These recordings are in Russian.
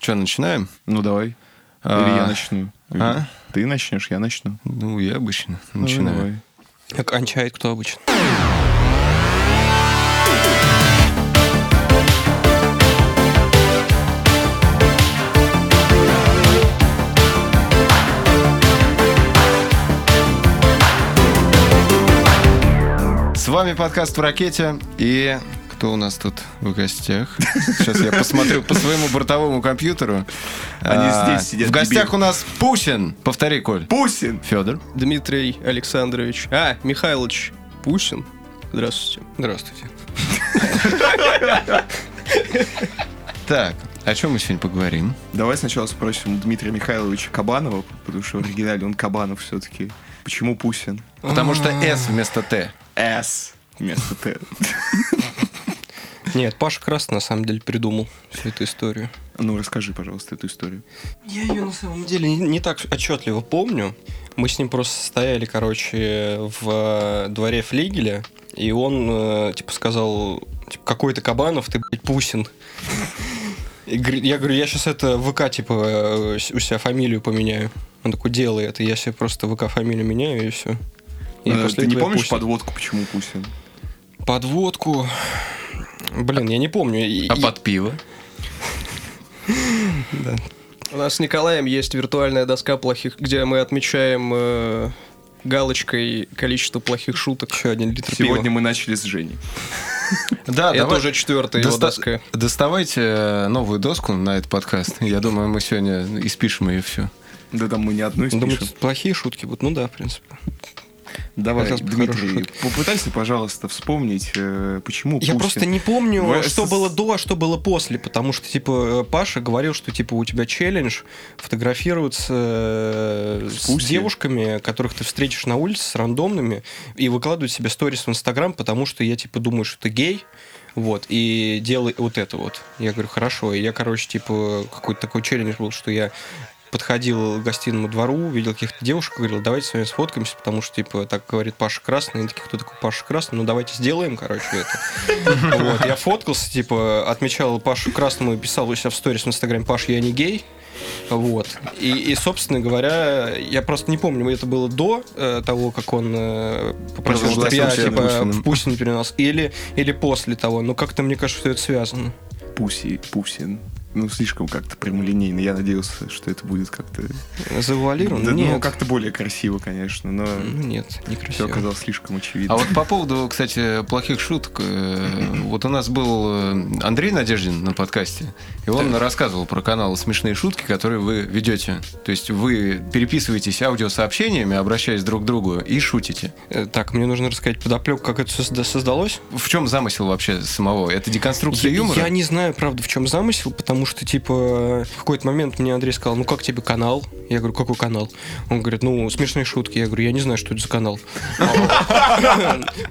Что, начинаем? Ну, давай. А, Или я начну. а? Ты начнешь, я начну. Ну, я обычно Ну, начинаю. давай. Окончает кто обычно. С вами подкаст в ракете. И кто у нас тут в гостях? Сейчас я посмотрю по своему бортовому компьютеру. Они А, здесь сидят, В гостях дебилы. у нас Пусин. Повтори, Коль. Пусин! Федор. Дмитрий Александрович. А, Михайлович Пусин. Здравствуйте. Здравствуйте. Так, о чем мы сегодня поговорим? Давай сначала спросим Дмитрия Михайловича Кабанова, потому что в оригинале он Кабанов все-таки. Почему Пусин? Потому что S вместо Т. С вместо Т. Нет, Паша Красный на самом деле придумал всю эту историю. Ну, расскажи, пожалуйста, эту историю. Я ее на самом деле не, не так отчетливо помню. Мы с ним просто стояли, короче, в э, дворе флигеля, и он, э, типа, сказал, типа, какой ты Кабанов, ты, блядь, Пусин. Я говорю, я сейчас это ВК, типа, э, у себя фамилию поменяю. Он такой, делай это, я себе просто ВК фамилию меняю, и все. Ты не помнишь подводку, почему Пусин? Подводку... Блин, я не помню. А и- под пиво? У нас с Николаем есть виртуальная доска плохих, где мы отмечаем э, галочкой количество плохих шуток. Еще один литр Сегодня пива. мы начали с Женей. Да, Это уже четвертая его доска. Доставайте э, новую доску на этот подкаст. Я думаю, мы сегодня испишем ее все. Да там мы ни одной Думаю, спишем. плохие шутки будут. Ну да, в принципе. Давай, бы хорошую Дмитрий, попытайся, пожалуйста, вспомнить, э, почему Я Пусин. просто не помню, В что было до, а что было после, потому что, типа, Паша говорил, что, типа, у тебя челлендж фотографироваться э, С с, девушками, которых ты встретишь на улице, с рандомными, и выкладывать себе сторис в Инстаграм, потому что я, типа, думаю, что ты гей, вот, и делай вот это вот. Я говорю, хорошо. И я, короче, типа, какой-то такой челлендж был, что я подходил к гостиному двору, видел каких-то девушек, говорил, давайте с вами сфоткаемся, потому что, типа, так говорит Паша Красный. Они такие, кто такой Паша Красный? Ну, давайте сделаем, короче, это. Вот, я фоткался, типа, отмечал Пашу Красному и писал у себя в сторис в Инстаграме, Паш, я не гей. Вот. И, и, собственно говоря, я просто не помню, это было до э, того, как он э, попросил, чтобы я, типа, в Пусин перенос, или, или после того. Но как-то, мне кажется, что это связано. Пуси, Пусин. Ну, слишком как-то прямолинейно. Я надеялся, что это будет как-то... Завуалировано? Да, нет. Ну, как-то более красиво, конечно, но Ну, нет, все некрасиво. оказалось слишком очевидно. А вот по поводу, кстати, плохих шуток, э, вот у нас был э, Андрей Надеждин на подкасте, и он рассказывал про канал «Смешные шутки», которые вы ведете. То есть вы переписываетесь аудиосообщениями, обращаясь друг к другу, и шутите. Э, Так, мне нужно рассказать подоплеку, как это созда- создалось. В чем замысел вообще самого? Это деконструкция Я, юмора? я не знаю, правда, в чем замысел, потому что, типа, в какой-то момент мне Андрей сказал, ну как тебе канал? Я говорю, какой канал? Он говорит, ну, смешные шутки. Я говорю, я не знаю, что это за канал.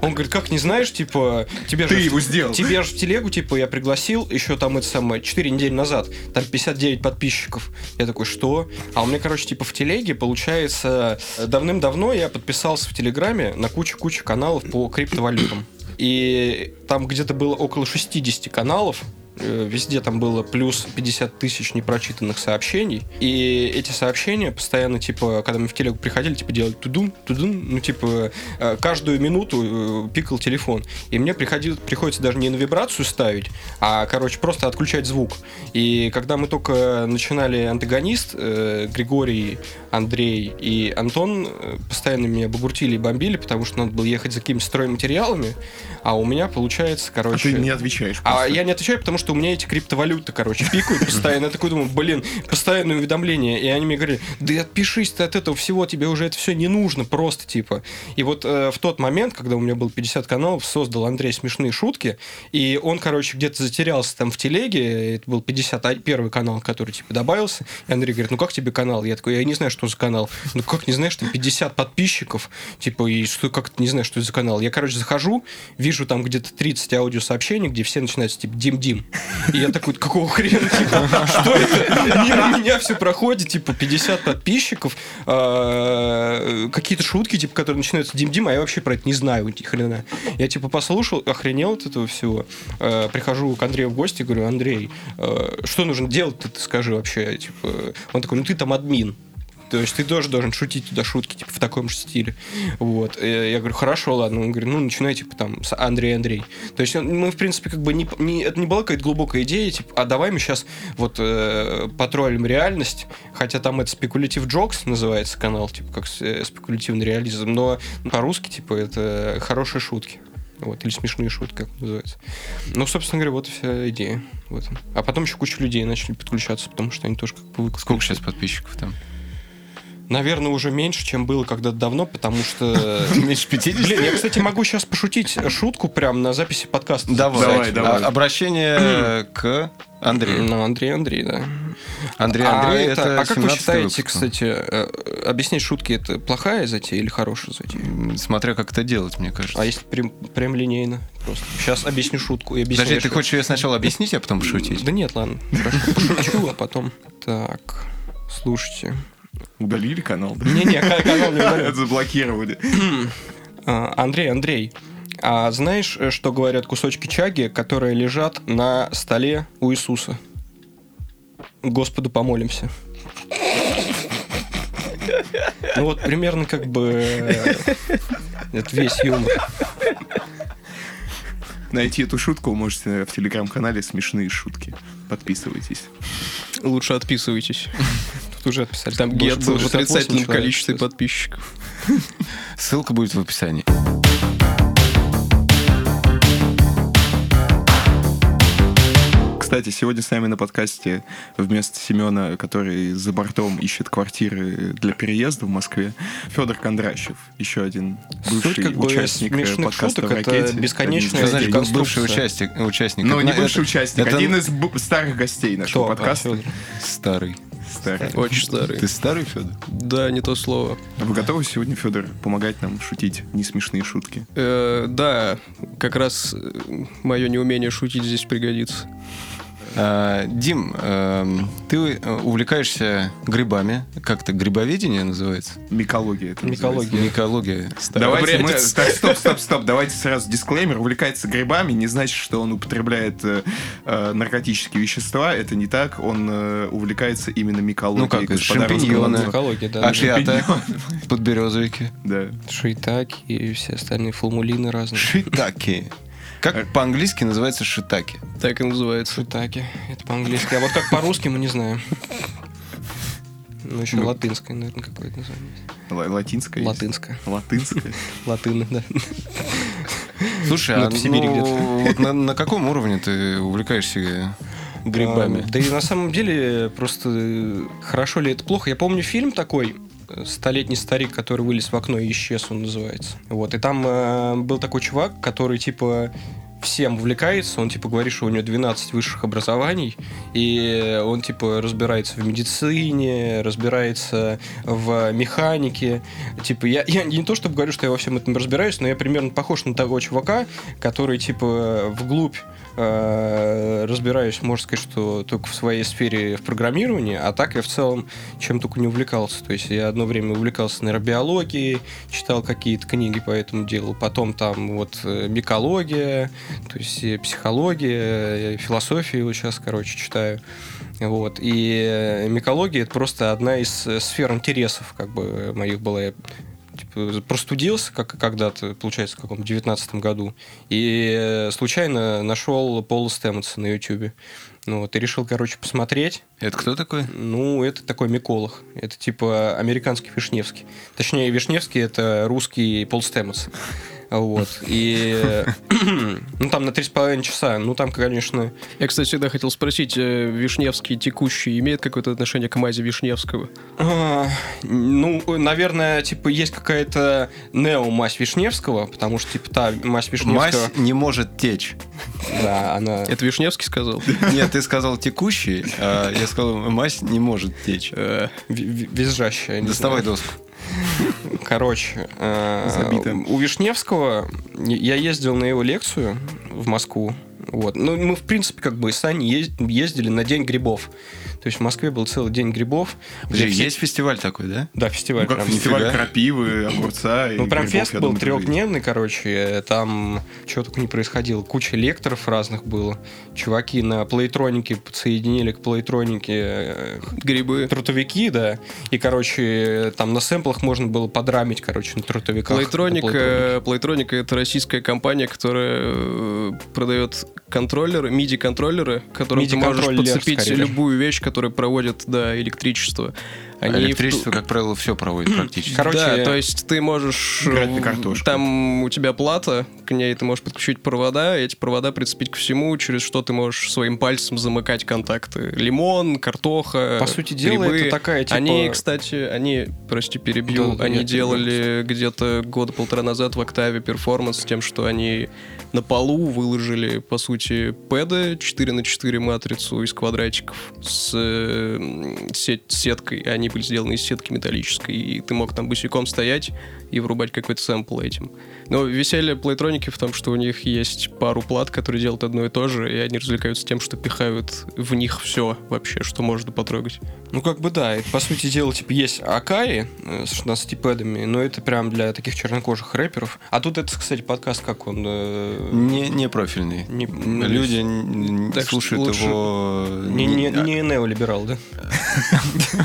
Он говорит, как не знаешь, типа, тебе Ты же... его сделал. Тебе же в телегу, типа, я пригласил еще там это самое, 4 недели назад, там 59 подписчиков. Я такой, что? А у меня, короче, типа, в телеге, получается, давным-давно я подписался в Телеграме на кучу-кучу каналов по криптовалютам. И там где-то было около 60 каналов, э, Везде там было плюс 50 тысяч непрочитанных сообщений. И эти сообщения постоянно, типа, когда мы в телегу приходили, типа, делали тудун, тудун, ну, типа, э, каждую минуту э, пикал телефон. И мне приходил, приходится даже не на вибрацию ставить, а, короче, просто отключать звук. И когда мы только начинали антагонист, э, Григорий, Андрей и Антон э, постоянно меня бугуртили и бомбили, потому что надо было ехать за какими-то стройматериалами, а у меня получается, А короче... ты не отвечаешь. А просто. я не отвечаю, потому что у меня эти криптовалюты, короче, пикают постоянно. Я такой думаю, блин, постоянные уведомления. И они мне говорили, да отпишись ты от этого всего, тебе уже это все не нужно, просто типа. И вот э, в тот момент, когда у меня было 50 каналов, создал Андрей смешные шутки, и он, короче, где-то затерялся там в телеге, это был 51 канал, который типа добавился, и Андрей говорит, ну как тебе канал? Я такой, я не знаю, что что за канал. Ну, как не знаешь, там 50 подписчиков, типа, и что, как не знаю, что это за канал. Я, короче, захожу, вижу там где-то 30 аудиосообщений, где все начинаются, типа, Дим-Дим. И я такой, какого хрена, типа, что это? Мимо меня все проходит, типа, 50 подписчиков, а, какие-то шутки, типа, которые начинаются Дим-Дим, а я вообще про это не знаю хрена. Я, типа, послушал, охренел от этого всего. А, Прихожу к Андрею в гости, говорю, Андрей, а, что нужно делать-то, ты скажи вообще, типа. Он такой, ну ты там админ. То есть ты тоже должен шутить туда шутки, типа, в таком же стиле. Вот. Я говорю, хорошо, ладно. Он говорит, ну, начинай, типа, там, с Андрей Андрей. То есть мы, в принципе, как бы не, не- это не была какая-то глубокая идея, типа, а давай мы сейчас вот э, потроллим реальность, хотя там это спекулятив джокс называется канал, типа, как э, спекулятивный реализм, но по-русски, типа, это хорошие шутки. Вот, или смешные шутки, как называется. Ну, собственно говоря, вот вся идея в этом. А потом еще куча людей начали подключаться, потому что они тоже как бы Сколько сейчас подписчиков там? Наверное, уже меньше, чем было когда-то давно, потому что... Меньше 50? Блин, я, кстати, могу сейчас пошутить шутку прямо на записи подкаста. Давай, Давай, давай. А- Обращение к Андрею. Ну, Андрей, Андрей, да. Андрей А Андрей, это- это А как вы 17-й считаете, выпуск. кстати, э, объяснять шутки это плохая затея или хорошая затея? Смотря как это делать, мне кажется. А если прям, прям линейно? Просто. Сейчас объясню шутку и объясню. Подожди, ты хочешь ее сначала объяснить, а потом пошутить? Да нет, ладно. Хорошо, пошучу, а потом... Так, слушайте. Удалили канал? Не-не, канал не. Это заблокировали. А, Андрей, Андрей, а знаешь, э, что говорят кусочки чаги, которые лежат на столе у Иисуса? Господу помолимся. Ну вот примерно как бы э, это весь юмор. Найти эту шутку вы можете в телеграм-канале «Смешные шутки». Подписывайтесь. Лучше отписывайтесь. Тут уже отписали. Там гет в 68 отрицательном человек количестве подписчиков. Ссылка будет в описании. Кстати, сегодня с нами на подкасте вместо Семена, который за бортом ищет квартиры для переезда в Москве, Федор Кондращев, еще один Суть бывший как бы участник подкаста шуток это бесконечная Что значит Эти бывший участник? участник? Ну, не Это- бывший это- участник, это один из старых гостей нашего Кто? А, подкаста. Фёдор. Старый. Старый. Очень старый. Ты старый, Федор? Да, не то слово. Вы готовы сегодня, Федор, помогать нам шутить несмешные шутки? Э, да, как раз мое неумение шутить здесь пригодится. А, Дим, эм, ты э, увлекаешься грибами. Как то грибоведение называется? Микология. это Микология. называется. Микология. Давайте мы... Так, стоп, стоп, стоп. Давайте сразу дисклеймер. Увлекается грибами не значит, что он употребляет э, э, наркотические вещества. Это не так. Он э, увлекается именно микологией. Ну как, шампиньоны. Экология, да. Ашиата, подберезовики. Да. Шейтаки и все остальные фулмулины разные. Шитаки. Как по-английски называется шитаки? Так и называется. Шитаки, это по-английски. А вот как по-русски мы не знаем. Ну, еще Ну. латынское, наверное, какое-то название. Ла- Латинская. есть. Латынское. Латынская. Латыны, да. Слушай, Ну, а это в Сибири ну, где-то. вот на, каком уровне ты увлекаешься грибами? А, Да и на самом деле просто э, хорошо ли это плохо. Я помню фильм такой э, «Столетний старик, который вылез в окно и исчез», он называется. Вот, и там э, был такой чувак, который, типа, всем увлекается, он, типа, говорит, что у него 12 высших образований, и он, типа, разбирается в медицине, разбирается в механике. Типа, я, я не то чтобы говорю, что я во всем этом разбираюсь, но я примерно похож на того чувака, который, типа, вглубь э, разбираюсь, можно сказать, что только в своей сфере в программировании, а так я в целом чем только не увлекался. То есть я одно время увлекался нейробиологией, читал какие-то книги по этому делу, потом там вот э, микология, то есть и психология, и философию вот сейчас, короче, читаю. Вот. И э, микология это просто одна из э, сфер интересов, как бы моих была. Я типа, простудился, как когда-то, получается, в каком-то девятнадцатом году, и э, случайно нашел Пола Стэмонса на Ютубе. Ну, вот, и решил, короче, посмотреть. Это кто такой? Ну, это такой миколог. Это типа американский Вишневский. Точнее, Вишневский это русский Пол Стэмонс. Вот. И ну там на три с половиной часа. Ну там, конечно. Я, кстати, всегда хотел спросить, э, Вишневский текущий имеет какое-то отношение к Мазе Вишневского? а, Ну, наверное, типа есть какая-то нео-мазь Вишневского, потому что типа та мазь Вишневского. Мазь не может течь. Да, она. Это Вишневский сказал? Нет, ты сказал текущий, а я сказал, мазь не может течь. Э, ви- ви- Визжащая. Доставай доску. Короче, э, Забито. у Вишневского я ездил на его лекцию в Москву. Вот. Ну, мы, в принципе, как бы с Аней ез- ездили на День грибов. То есть в Москве был целый День грибов. где Подожди, все- есть фестиваль такой, да? Да, фестиваль. Ну, как прям. фестиваль нифига. крапивы, огурца и Ну, прям грибов, фест был думаю, есть. трехдневный, короче. Там чего только не происходило. Куча лекторов разных было. Чуваки на плейтронике подсоединили к плейтронике э, Грибы. трутовики, да. И, короче, там на сэмплах можно было подрамить, короче, на трутовиках. на плейтронике. Плейтроника, Плейтроника это российская компания, которая э, продает контроллеры, MIDI-контроллеры, которым ты можешь подцепить скорее. любую вещь, которая проводит да, электричество. Они в ту- Электричество, как правило, все проводит практически. Короче, да, то есть ты можешь... Играть на картошку. Там у тебя плата, к ней ты можешь подключить провода, и эти провода прицепить к всему, через что ты можешь своим пальцем замыкать контакты. Лимон, картоха, По сути дела, грибы. это такая, типа- Они, кстати, они, прости, перебью, Да-да-да, они нет, делали где-то года полтора назад в Октаве перформанс с тем, что они на полу выложили, по сути, пэды 4 на 4 матрицу из квадратиков с э, сет- сеткой. Они были сделаны из сетки металлической, и ты мог там босиком стоять и врубать какой-то сэмпл этим. Но веселье плейтроники в том, что у них есть пару плат, которые делают одно и то же, и они развлекаются тем, что пихают в них все вообще, что можно потрогать. Ну, как бы да, это, по сути дела, типа, есть Акаи э, с 16 пэдами, но это прям для таких чернокожих рэперов. А тут это, кстати, подкаст, как он... э, Не, не профильный. Не- Люди н- Так слушают лучше его... Не, не, а, не неолиберал, да?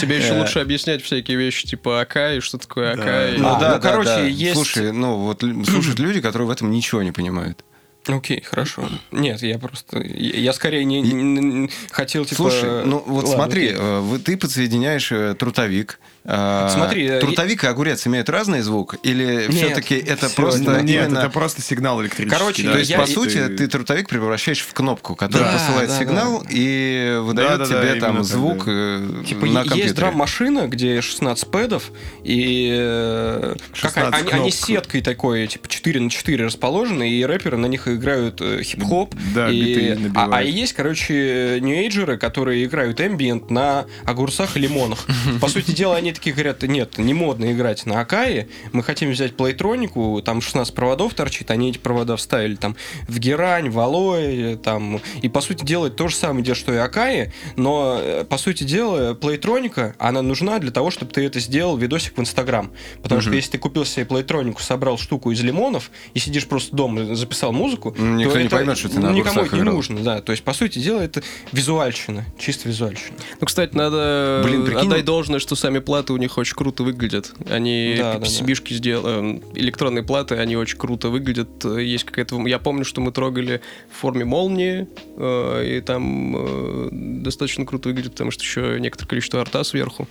Тебе еще Э. лучше объяснять всякие вещи типа АК и что такое И- Ну А, да, ну, да, короче, да. есть- Слушай, ну вот слушают люди, которые в этом ничего не понимают. Окей, хорошо. Нет, я просто... Я, скорее не, не- не- хотел, типа... Слушай, ну вот ладно, смотри, окей. э, ты подсоединяешь э, трутовик. А, Смотри, э, трутовик и огурец имеют разный звук? Или все-таки это просто Нет, именно- это просто сигнал электрический. Короче, да, То есть, я- по сути, ты трутовик превращаешь в кнопку, которая Да, посылает да, сигнал и выдает тебе там так, звук да. э, Типа на компьютере. есть драм-машина, где 16 пэдов, и э, как 16 они, сеткой такой, типа 4 на 4 расположены, и рэперы на них играют хип-хоп. Да, и, а, а есть, короче, ньюэйджеры, которые играют эмбиент на огурцах и лимонах. По сути дела, они такие говорят, нет, не модно играть на Акае, мы хотим взять плейтронику, там 16 проводов торчит, они эти провода вставили там в герань, в алоэ, там, и по сути дела это то же самое, дело, что и Акае, но э, по сути дела плейтроника, она нужна для того, чтобы ты это сделал видосик в Инстаграм. Потому что Мгм. если ты купил себе плейтронику, собрал штуку из лимонов и сидишь просто дома, и записал музыку, никто то не это поймет, что ты на никому это не играл. нужно, да. То есть, по сути дела, это визуальщина, чисто визуальщина. Ну, кстати, надо Блин, прикинь- отдать должное, что сами платы у них очень круто выглядят. Они Да, да, да. PCB-шки сделали, электронные платы, они очень круто выглядят. Есть какая-то... Я помню, что мы трогали в форме молнии, э, и там э, достаточно круто выглядит, потому что еще некоторое количество арта сверху.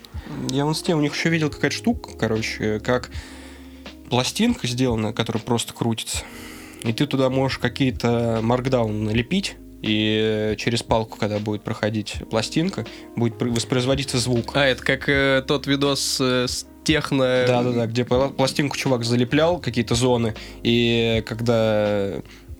Я вон с тем, у них еще видел какая-то штука, короче, как пластинка сделана, которая просто крутится. И ты туда можешь какие-то маркдауны налепить, и через палку, когда будет проходить пластинка, будет пр- воспроизводиться звук. А, это как э, тот видос э, с техно... Да-да-да, где пла- пластинку чувак залеплял, какие-то зоны, и когда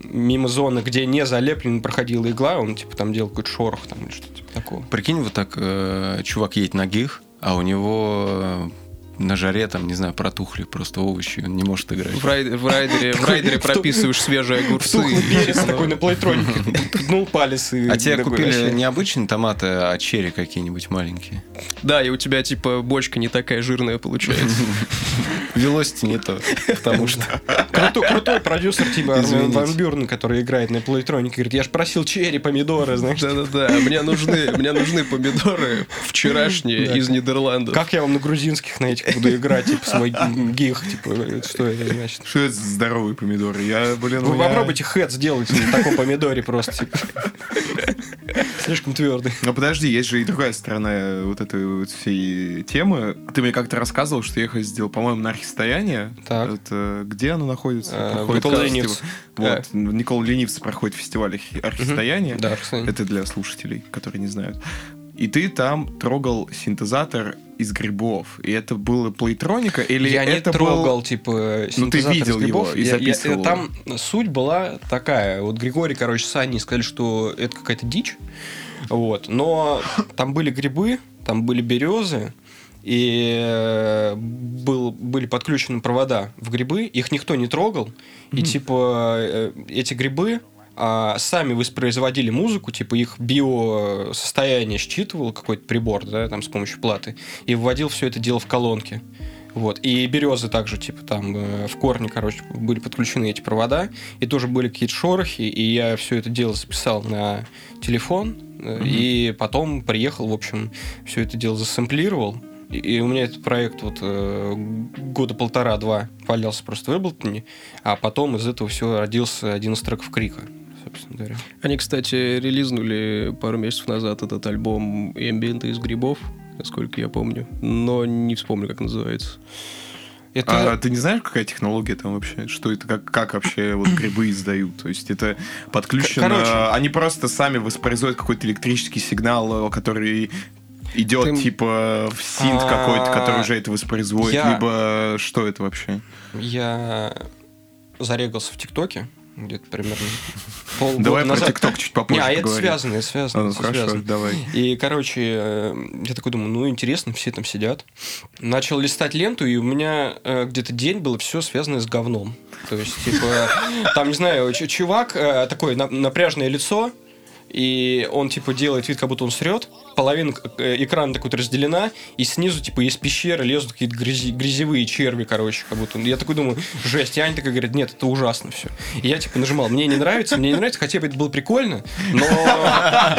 мимо зоны, где не залеплен, проходила игла, он типа там делал какой-то шорох там или что-то типа такого. Прикинь, вот так э, чувак едет на гиг, а у него на жаре, там, не знаю, протухли просто овощи, он не может играть. В, рай- в райдере, в райдере прописываешь свежие огурцы. Перец такой на плейтронике, ткнул палец. А тебе купили не обычные томаты, а черри какие-нибудь маленькие. Да, и у тебя, типа, бочка не такая жирная получается. Велосити не то, потому что... Крутой, крутой продюсер типа Армен. Ван Бюрен, который играет на плейтронике, говорит, я ж просил черри, помидоры, знаешь. Да-да-да, мне нужны, мне нужны помидоры вчерашние из Нидерландов. Как я вам на грузинских на этих буду играть, типа, свой гиг, типа, что это значит? Что это здоровые помидоры? Я, блин, Вы меня- попробуйте хэт сделать на таком помидоре просто, типа. Слишком твердый. Но подожди, есть же и другая сторона вот этой вот всей темы. Ты мне как-то рассказывал, что я сделал, по-моему, на архистояние. Так. Это где оно находится? Э, Проходит Никола фестиваль. Ленивец. Вот, Никола Ленивец проходит фестиваль архи- архистояния. Да, Арсений. Это для слушателей, которые не знают. И ты там трогал синтезатор из грибов. И это было плейтроника или я не это был- трогал, типа, Ну, ты видел грибов. его и Я- я- записывал. Там суть была такая. Вот Григорий, короче, с Аней сказали, что это какая-то дичь. Вот. Но там были грибы, там были березы, и э, был, были подключены провода в грибы, их никто не трогал. И типа э, эти грибы а, сами воспроизводили музыку, типа их биосостояние считывал какой-то прибор, да, там с помощью платы, и вводил все это дело в колонки. Вот. И березы также, типа, там э, в корне, короче, были подключены эти провода, и тоже были какие-то шорохи, и я все это дело записал на телефон, э, и потом приехал, в общем, все это дело засэмплировал. И, и у меня этот проект вот э, года полтора-два валялся просто в Эблтоне, а потом из этого все родился один из треков Крика, собственно говоря. Они, кстати, релизнули пару месяцев назад этот альбом «Эмбиенты из грибов», насколько я помню, но не вспомню, как называется. Это... А ты не знаешь, какая технология там вообще? Что это, как, как вообще вот грибы издают? То есть это подключено... Короче. Они просто сами воспроизводят какой-то электрический сигнал, который идет Ты- типа в синт А, какой-то, который уже это воспроизводит, я- либо что это вообще? Я зарегался в ТикТоке где-то примерно полгода Давай про назад. ТикТок чуть попозже Не, а это связано, это связано. Ну хорошо, связано. давай. И, короче, э, я такой думаю, ну, интересно, все там сидят. Начал листать ленту, и у меня э, где-то день было все связано с говном. То есть, типа, там, не знаю, чувак, э, такое на- напряжное лицо, и он, типа, делает вид, как будто он срет. Половина э, экрана так вот разделена, и снизу, типа, из пещеры лезут какие-то грязи- грязевые черви, короче, как будто. Я такой думаю, жесть. И Аня такая говорит, нет, это ужасно все. И я, типа, нажимал, мне не нравится, мне не нравится, хотя бы это было прикольно, но,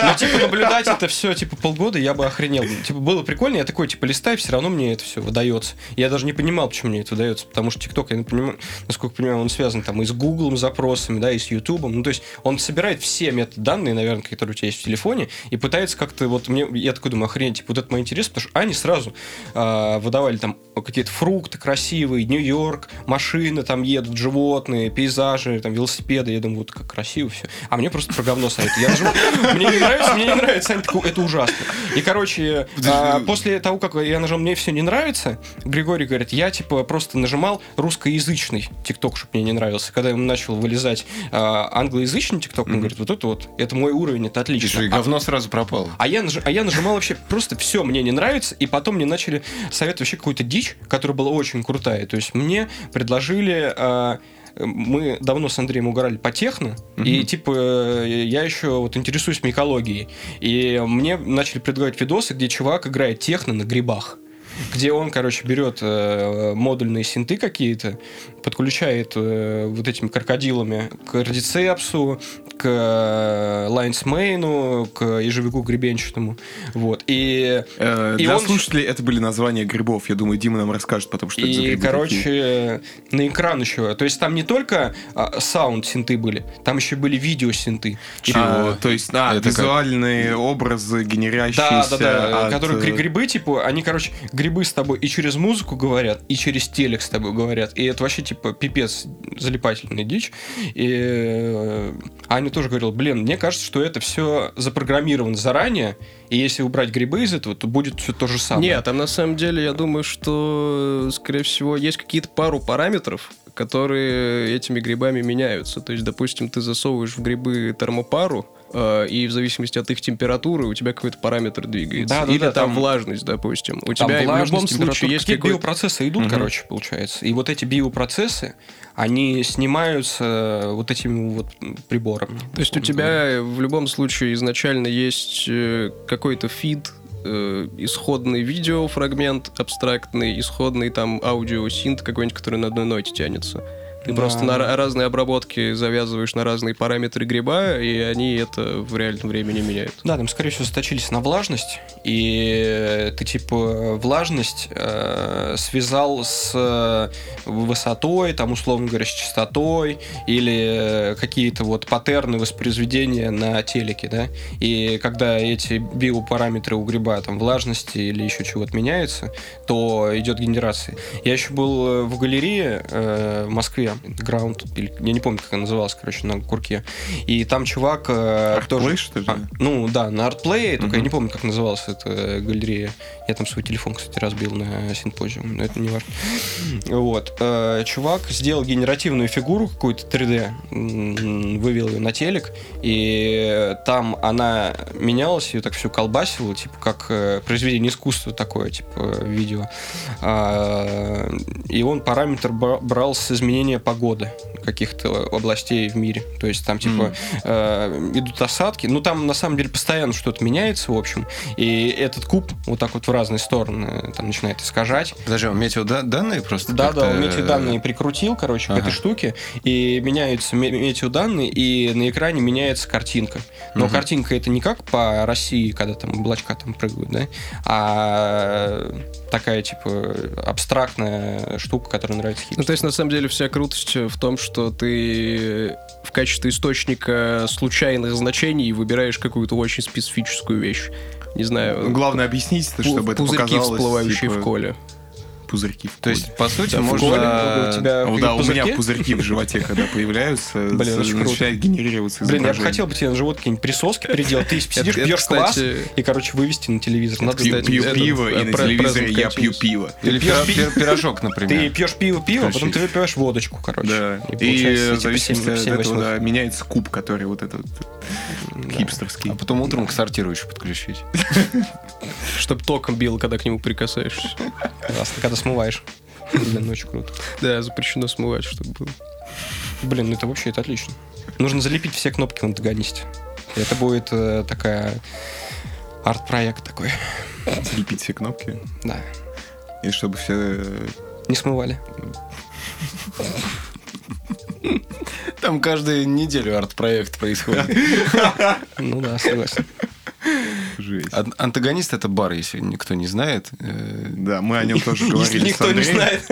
но типа, наблюдать это все, типа, полгода я бы охренел. Типа, было прикольно, я такой, типа, листаю, все равно мне это все выдается. Я даже не понимал, почему мне это выдается, потому что ТикТок, я не понимаю, насколько понимаю, он связан там и с Гуглом запросами, да, и с Ютубом. Ну, то есть, он собирает все метаданные, наверное, которые у тебя есть в телефоне, и пытается как-то, вот мне, я такой думаю, охренеть, типа, вот это мой интерес, потому что они сразу а, выдавали там какие-то фрукты красивые, Нью-Йорк, машины там едут, животные, пейзажи, там, велосипеды, я думаю, вот как красиво все. А мне просто про говно советуют. Я нажимаю, мне не нравится, мне не нравится, они такой, это ужасно. И, короче, а, после того, как я нажал, мне все не нравится, Григорий говорит, я, типа, просто нажимал русскоязычный ТикТок, чтобы мне не нравился. Когда ему начал вылезать а, англоязычный ТикТок, он говорит, вот это вот, это мой уровень, это отлично. и А- говно сразу пропало. а а я нажимал вообще просто все мне не нравится, и потом мне начали советовать вообще какую-то дичь, которая была очень крутая. То есть мне предложили... а, мы давно с Андреем угорали по техно, и типа э, я еще вот интересуюсь микологией. И мне начали предлагать видосы, где чувак играет техно на грибах. Где он, короче, берет э, модульные синты какие-то, подключает э, вот этими крокодилами к радицепсу, к э, лайнсмейну, к ежевику гребенчатому. Вот. И, Э, И Для он- слушателей это были названия грибов. Я думаю, Дима нам расскажет потом, что это за и грибы такие. короче, на экран еще. То есть там не только а, саунд-синты были, там еще были видео-синты. И- А, то есть, а, Это как? визуальные образы, генерящиеся Да, да, да. от, Которые э, гри- грибы, типа, они, короче, грибы с тобой и через музыку говорят, и через телек с тобой говорят. И это вообще, типа, пипец залипательная дичь. И э, Аня тоже говорила, блин, мне кажется, что это все запрограммировано заранее, и если убрать грибы из этого, то будет все то же самое. Нет, там на самом деле, я думаю, что, скорее всего, есть какие-то пару параметров, которые этими грибами меняются. То есть, допустим, ты засовываешь в грибы термопару, э, и в зависимости от их температуры у тебя какой-то параметр двигается. Да, да, Или да, там, там- влажность, допустим. У Там тебя в любом влажность, случае есть какие какой-то... биопроцессы идут, Мгм. короче, получается. И вот эти биопроцессы, они снимаются вот этими вот приборами. То есть у тебя в любом случае изначально есть э, какой-то фид, э, исходный видеофрагмент абстрактный, исходный там аудиосинт какой-нибудь, который на одной ноте тянется. Ты просто на ра- разные обработки завязываешь на разные параметры гриба, и они это в реальном времени меняют. Да, там, скорее всего, заточились на влажность, и ты, типа, влажность э, связал с э, высотой, там, условно говоря, с частотой, или э, какие-то вот паттерны воспроизведения на телеке, да, и когда эти биопараметры у гриба, там, влажности или еще чего-то меняются, то идет генерация. Я еще был э, в галерее э, в Москве, Ground, или, я не помню, как она называлась, короче, на Курке, и там чувак э, Artplay, тоже... что ли? А, ну да, на ArtPlay, только я не помню, как называлась эта галерея. Я там свой телефон, кстати, разбил на симпозиум, но это не важно. Вот. Э, Чувак сделал генеративную фигуру какую-то 3D, м, вывел ее на телек, и там она менялась, ее так все колбасило, типа как э, произведение искусства такое, типа видео. А, И он параметр бра- брал с изменения погоды каких-то областей в мире. То есть там типа э, идут осадки. Ну, там на самом деле постоянно что-то меняется, в общем. И этот куб вот так вот в разные стороны там начинает искажать. Подожди, он метеоданные просто? Да, да, он метеоданные прикрутил, короче, к Ага. этой штуке, и меняются ме- метеоданные, и на экране меняется картинка. Но Мгм. картинка это не как по России, когда там облачка там прыгают, да, а такая, типа, абстрактная штука, которая нравится Ну, хипстерам. то есть, на самом деле, вся крутость в том, что ты в качестве источника случайных значений выбираешь какую-то очень специфическую вещь. Не знаю, Главное объяснить, чтобы это пузырьки, показалось, всплывающие типа, в коле. Пузырьки То есть, по сути, Да, в можно... коле у тебя Ну да, у меня пузырьки в животе, когда появляются, Блин, очень начинает генерироваться Блин, я бы хотел бы тебе на живот какие-нибудь присоски переделать. Ты сидишь, пьешь квас и, короче, вывести на телевизор. Надо Пью, пиво, э, и на телевизоре я пью пиво. Или пирожок, Ты например. пьешь пиво-пиво, потом Включить. ты выпиваешь водочку, короче. Да. И, в типа, зависимости от этого меняется куб, который вот этот хипстерский. А потом утром к сортиру еще подключить. Чтоб током бил, когда к нему прикасаешься. Классно, когда смываешь. Блин, ну очень круто. Да, запрещено смывать, чтобы было. Блин, ну это вообще это отлично. Нужно залепить все кнопки на антагонисте. Это будет э, такая арт-проект такой. Слепить все кнопки. Да. И чтобы все... э, Не смывали. Там каждую неделю арт-проект происходит. Ну да, согласен. Жесть. Ан- Антагонист это бар, если никто не знает. Э, Да, мы о нем тоже Если говорили с никто не Андреем. знает.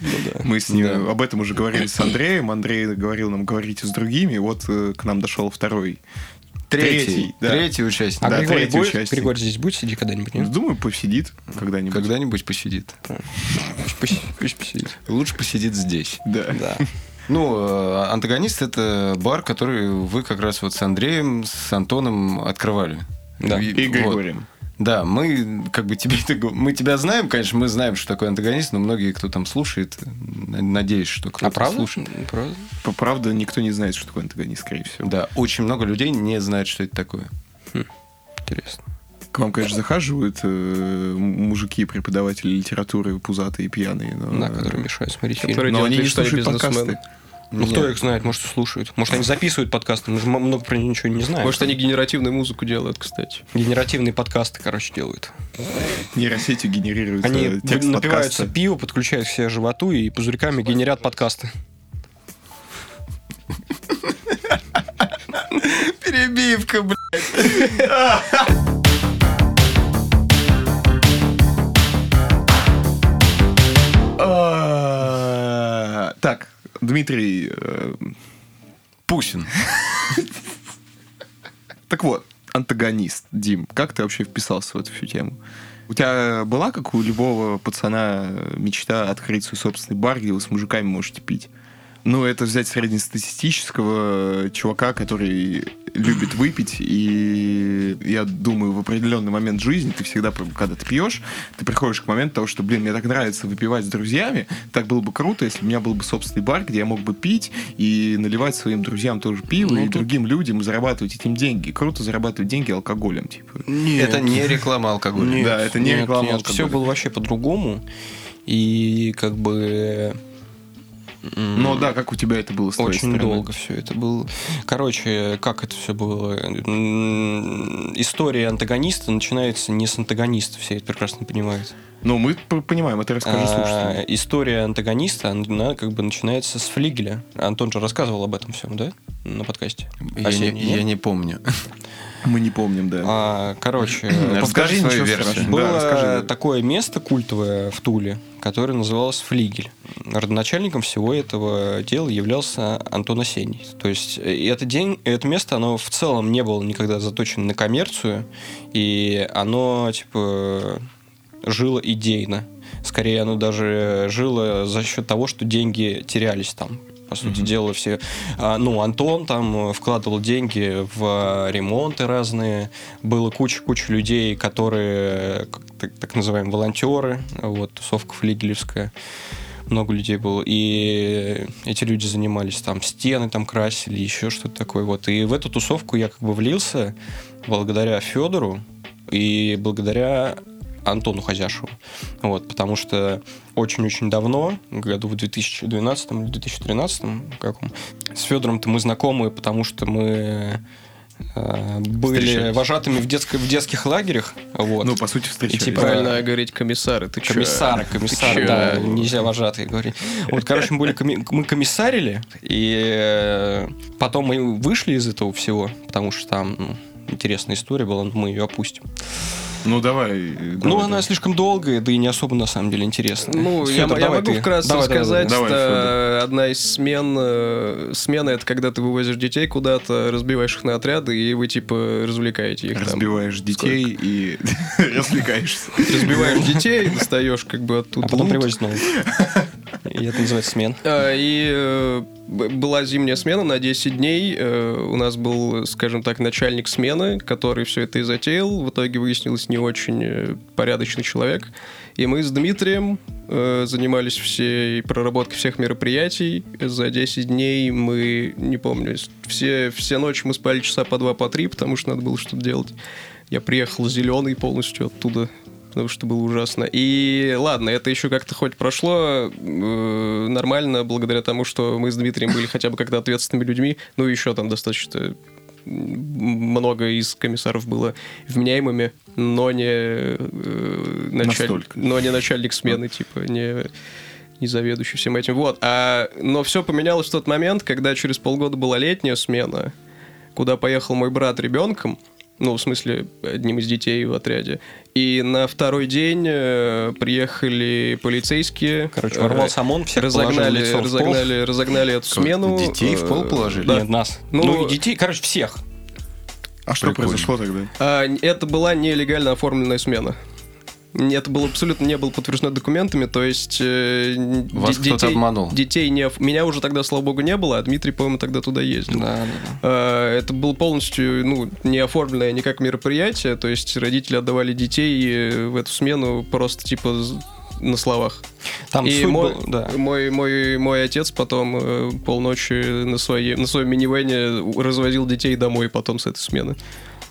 Ну. Мы с ним об этом уже говорили с Андреем. Андрей говорил нам, говорите с другими. Вот э, к нам дошел второй. Третий, Третий, да. третий участник. А Да, Григорий третий будет? участник. Григорий здесь будет сидеть когда-нибудь? Нет? Думаю, посидит когда-нибудь. Когда-нибудь посидит. Пусть, пусть посидит. Лучше посидит здесь. Да. Да. Ну, э, антагонист это бар, который вы как раз вот с Андреем, с Антоном открывали. Да. И- И вот. Григорием. Да, мы как бы тебе мы тебя знаем, конечно, мы знаем, что такое антагонист, но многие, кто там слушает, надеюсь, что кто-то А правда? слушает. Правда? По- Правда, никто не знает, что такое антагонист, скорее всего. Да, очень много людей не знают, что это такое. Интересно. К вам, конечно, захаживают э, мужики, преподаватели литературы, пузатые, пьяные. Но, Да, которые мешают смотреть фильм. Которые но они не слушают подкасты. Ну, кто их знает, может, слушают. Может, они записывают подкасты, мы же много про них ничего не знаем. Может, они генеративную музыку делают, кстати. Генеративные подкасты, короче, делают. Нейросетью генерируется Они текст напиваются подкаста. пиво, подключают к себе животу и пузырьками генерят подкасты. Перебивка, блядь. А, Так, Дмитрий, э, Пусин. так вот, антагонист, Дим, как ты вообще вписался в эту всю тему? У тебя была, как у любого пацана, мечта открыть свой собственный бар, где вы с мужиками можете пить? Ну, это взять среднестатистического чувака, который любит выпить, и я думаю, в определенный момент жизни ты всегда, когда ты пьешь, ты приходишь к моменту того, что, блин, мне так нравится выпивать с друзьями, так было бы круто, если бы у меня был бы собственный бар, где я мог бы пить и наливать своим друзьям тоже пиво, Ну, и тут- другим людям, зарабатывать этим деньги. Круто зарабатывать деньги алкоголем, типа. Это не реклама алкоголя. Да, это не реклама алкоголя. Все было вообще по-другому. И как бы Ну да, как у тебя это было Очень долго все это было. Короче, как это все было? История антагониста начинается не с антагониста, все это прекрасно понимают. Ну, мы понимаем, это расскажи А, слушателям. История антагониста, она как бы начинается с флигеля. Антон же рассказывал об этом всем, да? На подкасте. Я не, я не помню. Мы не помним, да. А, короче, Расскажи свою версию. было Да, расскажи. такое место культовое в Туле, которое называлось Флигель. Родоначальником всего этого дела являлся Антон Осенний. То есть э, это день, это место, оно в целом не было никогда заточено на коммерцию, и оно типа жило идейно. Скорее, оно даже жило за счет того, что деньги терялись там. По сути дела, все... а, Ну, Антон там вкладывал деньги в ремонты разные. Было куча-куча людей, которые, как так, так называемые, волонтеры. Вот, тусовка флигелевская. Много людей было. И эти люди занимались там, стены там красили, еще что-то такое. Вот. И в эту тусовку я как бы влился благодаря Федору и благодаря Антону Хозяшеву. Вот, потому что очень-очень давно, году в 2012 или 2013, каком, с Федором-то мы знакомы, потому что мы э, были Встречались. вожатыми в, детско- в детских лагерях. Вот. Ну, по сути, встречались. типа, Правильно говорить комиссары, ты чё? Комиссары, Ты комиссары, чё? да, нельзя вожатые говорить. Вот, короче, мы, были, коми- мы комиссарили, и э, потом мы вышли из этого всего, потому что там ну, интересная история была, но мы ее опустим. Ну, давай. ну, давай, она давай. слишком долгая, да и не особо на самом деле интересная. Ну, я, Фёдор, я давай могу ты. вкратце Давай, давай, рассказать. давай. Давай, это одна из смен. э, Смена это когда ты вывозишь детей куда-то, разбиваешь их на отряды, и вы типа развлекаете их. там. Разбиваешь детей и развлекаешься. Разбиваешь детей, достаешь как бы А оттуда. потом лут. привозят новых. И это называется смен. А, И э, была зимняя смена на 10 дней. Э, У нас был, скажем так, начальник смены, который все это и затеял. В итоге выяснилось не очень э, порядочный человек. И мы с Дмитрием занимались всей проработкой всех мероприятий. За 10 дней мы, не помню, все, все ночи мы спали часа по два, по три, потому что надо было что-то делать. Я приехал зеленый полностью оттуда, потому что было ужасно. И ладно, это еще как-то хоть прошло э, нормально, благодаря тому, что мы с Дмитрием были хотя бы как-то ответственными людьми. Ну, и еще там достаточно много из комиссаров было вменяемыми, но не, э, началь- Настолько. но не начальник смены, типа, не не заведующий всем этим. Вот. А, но все поменялось в тот момент, когда через полгода была летняя смена, куда поехал мой брат ребенком, ну, в смысле, одним из детей в отряде. И на второй день э, приехали полицейские. Короче, э, ворвался ОМОН, всех разогнали, пол. разогнали, разогнали эту смену. детей в пол э, положили? да. Нет, нас. Ну, Ну, и детей, короче, всех. А что Прикольно. произошло тогда? А, это была нелегально оформленная смена. Это было абсолютно не было подтверждено документами, то есть э, Вас де- кто-то обманул. Детей не, меня уже тогда, слава богу, не было, а Дмитрий, по-моему, тогда туда ездил. Да, да, да. А, Это было полностью ну, не оформленное никак мероприятие, то есть родители отдавали детей э, в эту смену просто типа на словах. Там И мой, была- да. мой, мой, мой отец потом э, полночи на, своей, на своем минивэне развозил детей домой потом с этой смены.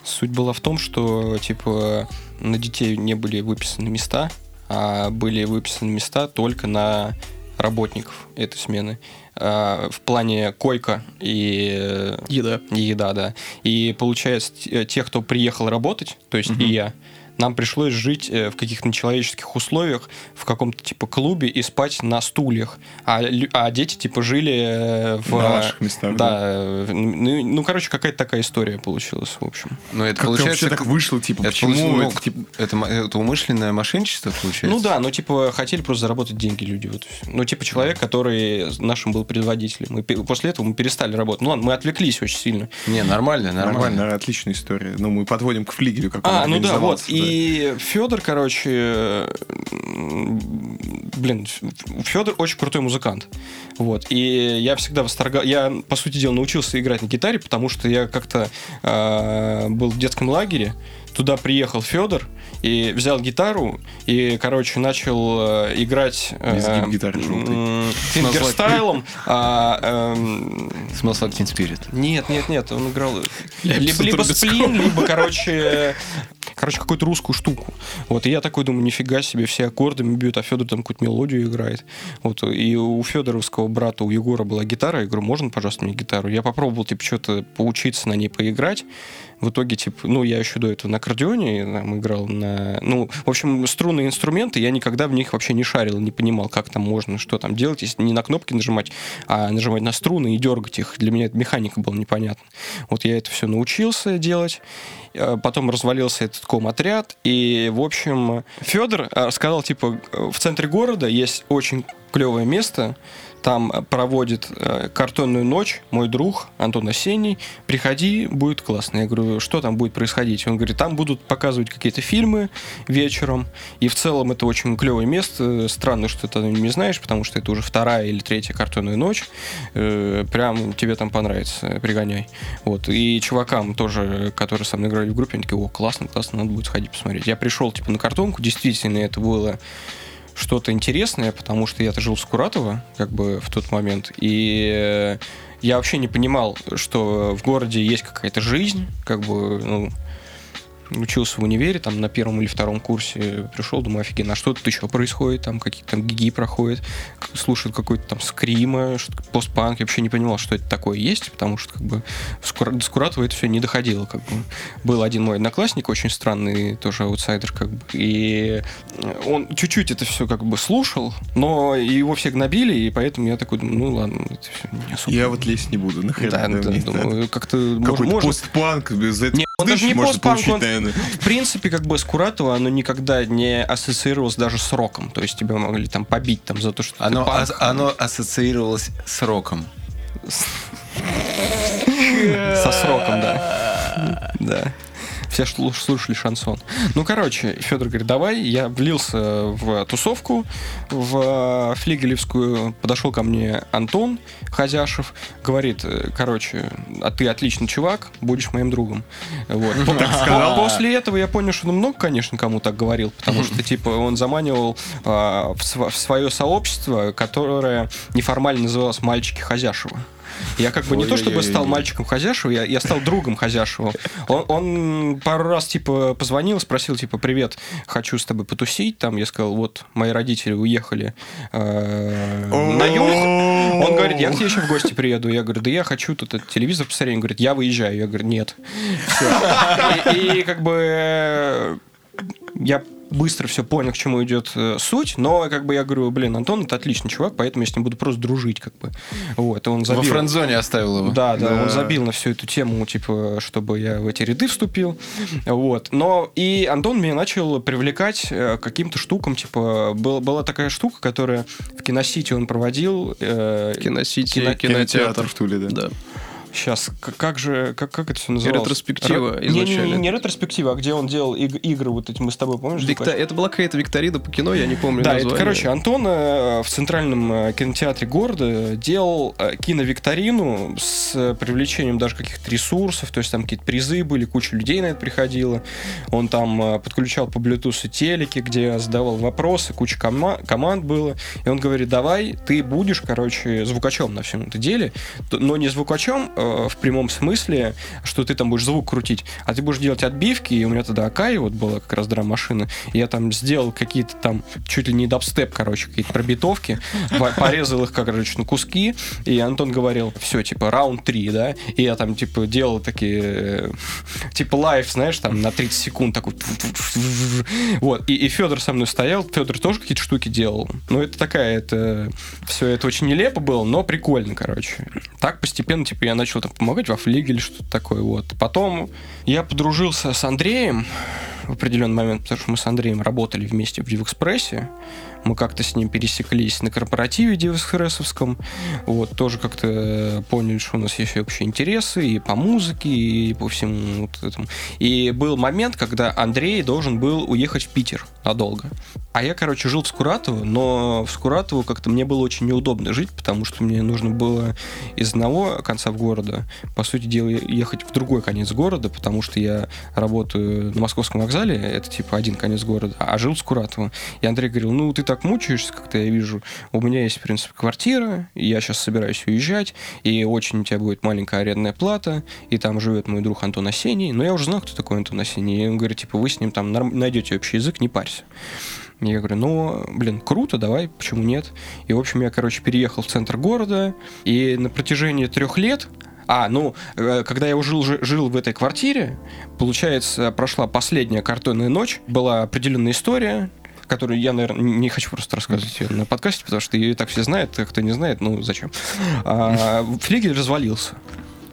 Суть была в том, что типа на детей не были выписаны места, а были выписаны места только на работников этой смены. А, В плане койка и э, Еда. и еда, да. И получается, те, те, кто приехал работать, то есть и я, нам пришлось жить э, в каких-то нечеловеческих условиях в каком-то типа клубе и спать на стульях. А, а дети типа жили э, в... На ваших местах, Да. э, Ну, ну, короче, какая-то такая история получилась, в общем. Но это Как получается... вообще так вышло, типа, это, почему? ну, это, типа, это, это умышленное мошенничество, получается? Ну да, ну типа хотели просто заработать деньги люди. Вот. и. Ну типа человек, который нашим был предводителем. Мы после этого мы перестали работать. Ну ладно, мы отвлеклись очень сильно. Не, нормально, нормально. Нормально, отличная история. Ну, мы подводим к флигелю, как он А, ну да, вот. организовался, И Федор, короче, блин, Федор очень крутой музыкант. Вот. И я всегда восторгал. Я, по сути дела, научился играть на гитаре, потому что я как-то э, был в детском лагере. Туда приехал Федор и взял гитару и, короче, начал э, играть э, м, фингерстайлом. а, эм, Smells like Teen Spirit. нет, нет, нет, он играл либо, сплин, либо, короче, короче, какую-то русскую штуку. Вот, и я такой думаю, нифига себе, все аккордами бьют, а Федор там какую-то мелодию играет. Вот, и у Федоровского брата, у Егора была гитара, я говорю, можно, пожалуйста, мне гитару? Я попробовал, типа, что-то поучиться на ней поиграть, в итоге, типа, ну, я еще до этого на аккордеоне там, играл на... Ну, в общем, струнные инструменты, я никогда в них вообще не шарил, не понимал, как там можно, что там делать, если не на кнопки нажимать, а нажимать на струны и дергать их. Для меня эта механика была непонятна. Вот я это все научился делать, э, потом развалился этот ком-отряд, и, в общем, Федор э, сказал, типа, в центре города есть очень клевое место, там проводит э, картонную ночь мой друг Антон Осенний. Приходи, будет классно. Я говорю, что там будет происходить? Он говорит, там будут показывать какие-то фильмы вечером. И в целом это очень клевое место. Странно, что ты не знаешь, потому что это уже вторая или третья картонная ночь. Э, прям тебе там понравится, пригоняй. Вот. И чувакам тоже, которые со мной играли в группе, они такие, о, классно, классно, надо будет сходить посмотреть. Я пришел типа на картонку, действительно это было что-то интересное, потому что я-то жил в Скуратово, как бы в тот момент, и я вообще не понимал, что в городе есть какая-то жизнь, как бы, ну, учился в универе, там на первом или втором курсе пришел, думаю, офигенно, а что тут еще происходит, там какие-то там гиги проходят, слушают какой-то там скрима, постпанк, я вообще не понимал, что это такое есть, потому что как бы до Скуратова это все не доходило, как бы. Был один мой одноклассник, очень странный, тоже аутсайдер, как бы, и он чуть-чуть это все как бы слушал, но его все гнобили, и поэтому я такой думаю, ну ладно, это все не особо. Я вот лезть не буду, нахрен. Да, да, думаю, как-то Какой-то постпанк, без этого он даже не постпанк, он, в принципе, как бы Скуратова, оно никогда не ассоциировалось даже с роком. То есть тебя могли там побить там за то, что оно, ас- оно ассоциировалось с роком. Со сроком, да. Да все слушали шансон. Ну, короче, Федор говорит, давай. Я влился в тусовку, в флигелевскую. Подошел ко мне Антон Хазяшев. Говорит, короче, а ты отличный чувак, будешь моим другом. Вот. После этого я понял, что ну, много, конечно, кому так говорил, потому что, типа, он заманивал а, в свое сообщество, которое неформально называлось «Мальчики Хазяшева». Я как бы не то чтобы стал мальчиком Хозяшева, я, я стал другом Хозяшева. Он, он пару раз, типа, позвонил, спросил, типа, привет, хочу с тобой потусить. Там я сказал, вот, мои родители уехали э, на юг. Он говорит, я к тебе еще в гости приеду. Я говорю, да я хочу тут этот телевизор посмотреть. Он говорит, я выезжаю. Я говорю, нет. И, и как бы я быстро все понял, к чему идет э, суть, но как бы я говорю, блин, Антон это отличный чувак, поэтому я с ним буду просто дружить, как бы. Вот, он забил. Во френдзоне оставил его. Да, да, да, он забил на всю эту тему, типа, чтобы я в эти ряды вступил. Вот. Но и Антон меня начал привлекать э, каким-то штукам, типа, был, была такая штука, которая в Киносити он проводил. Э, Киносити, кино, кинотеатр. кинотеатр в Туле, да. да. Сейчас, как же, как, как это все называлось? Ретроспектива Р... изначально. Не, не, не ретроспектива, а где он делал иг- игры вот эти, мы с тобой, помнишь? Виктор... Это была какая-то викторина по кино, я не помню Да, название. это, короче, Антон э, в Центральном э, кинотеатре города делал э, киновикторину с привлечением даже каких-то ресурсов, то есть там какие-то призы были, куча людей на это приходила. Он там подключал по Bluetooth телеки, где задавал вопросы, куча кома- команд было. И он говорит, давай, ты будешь, короче, звукачом на всем этом деле, но не звукачом, Э, в прямом смысле, что ты там будешь звук крутить, а ты будешь делать отбивки, и у меня тогда Акай вот была как раз драм-машина, я там сделал какие-то там чуть ли не дабстеп, короче, какие-то пробитовки, порезал их, короче, на куски, и Антон говорил, все, типа, раунд 3, да, и я там, типа, делал такие, э, типа, live, знаешь, там, на 30 секунд такой, вот, и, и Федор со мной стоял, Федор тоже какие-то штуки делал, ну, это такая, это, все это очень нелепо было, но прикольно, короче. Так постепенно, типа, я начал начал там помогать во флиге или что-то такое. Вот. Потом я подружился с Андреем в определенный момент, потому что мы с Андреем работали вместе в DevExpress е. Мы как-то с ним пересеклись на корпоративе DevExpress овском. Вот, тоже как-то поняли, что у нас есть общие интересы и по музыке, и по всему вот этому. И был момент, когда Андрей должен был уехать в Питер надолго. А я, короче, жил в Скуратово, но в Скуратово как-то мне было очень неудобно жить, потому что мне нужно было из одного конца в города, по сути дела, ехать в другой конец города, потому что я работаю на московском вокзале, вокзале, это типа один конец города, а жил в Скуратово. И Андрей говорил, ну, ты так мучаешься, как-то я вижу. У меня есть, в принципе, квартира, я сейчас собираюсь уезжать, и очень у тебя будет маленькая арендная плата, и там живет мой друг Антон Осений. Но я уже знал, кто такой Антон Осений. И он говорит, типа, вы с ним там найдете общий язык, не парься. Я говорю, ну, блин, круто, давай, почему нет? И, в общем, я, короче, переехал в центр города, и на протяжении трех лет а, ну, э, когда я уже жил, жил в этой квартире, получается, прошла последняя картонная ночь, была определенная история, которую я, наверное, не хочу просто рассказывать ее на подкасте, потому что ее и так все знают, а кто не знает, ну зачем. А, флигель развалился.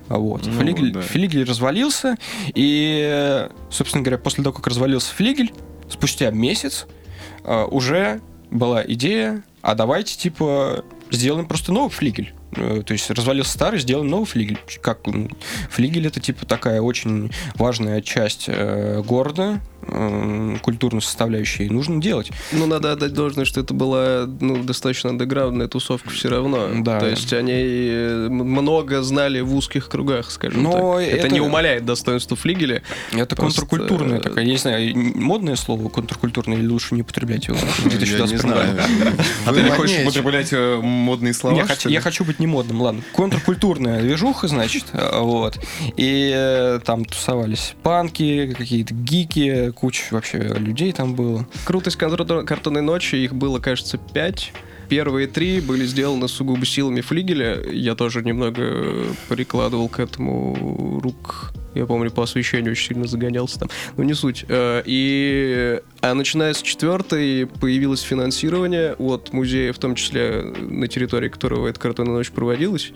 Вот. Ну, флигель, да. флигель развалился, и, собственно говоря, после того, как развалился флигель, спустя месяц э, уже была идея, а давайте, типа, сделаем просто новый флигель. Э, То есть развалился старый, сделаем новый флигель. Как флигель это типа такая очень важная часть э, города, э, культурной составляющей. Нужно делать. Ну, надо отдать должное, что это была ну, достаточно андеграундная тусовка все равно. Да. То есть они э, много знали в узких кругах, скажем Но так. Это... это- не умаляет достоинства флигеля. Это Просто, контркультурное э, такое. Я не знаю, модное слово контркультурное или лучше не употреблять его Я не 2021 знаю. А ты не хочешь употреблять э, модные слова? Я хочу быть не модным, ладно. Контркультурная движуха, значит, вот. И там тусовались панки, какие-то гики, куча вообще людей там было. Крутость картон- картонной ночи, их было, кажется, пять. Первые три были сделаны сугубо силами флигеля. Я тоже немного прикладывал к этому рук. Я помню, по освещению очень сильно загонялся там. Но не суть. Э, И... А начиная с четвертой появилось финансирование от музея, в том числе на территории которого эта картонная ночь проводилась.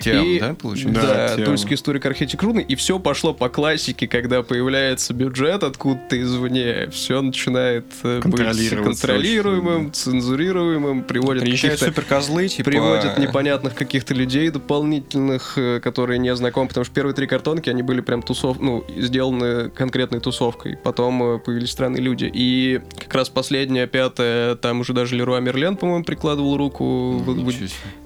Тем, И- да, получается? Да, Да. Тульский историк архитектурный, и все пошло по классике, когда появляется бюджет откуда-то извне, все начинает э, быть контролируемым, очень, цензурируемым, приводит Приезжают каких-то- суперкозлы, типа... приводят непонятных каких-то людей дополнительных, э, которые не знакомы, потому что первые три картонки, они были прям тусов, ну, сделаны конкретной тусовкой. Потом э, появились странные люди. И как раз последняя, пятая, там уже даже Леруа Мерлен, по-моему, прикладывал руку, вы-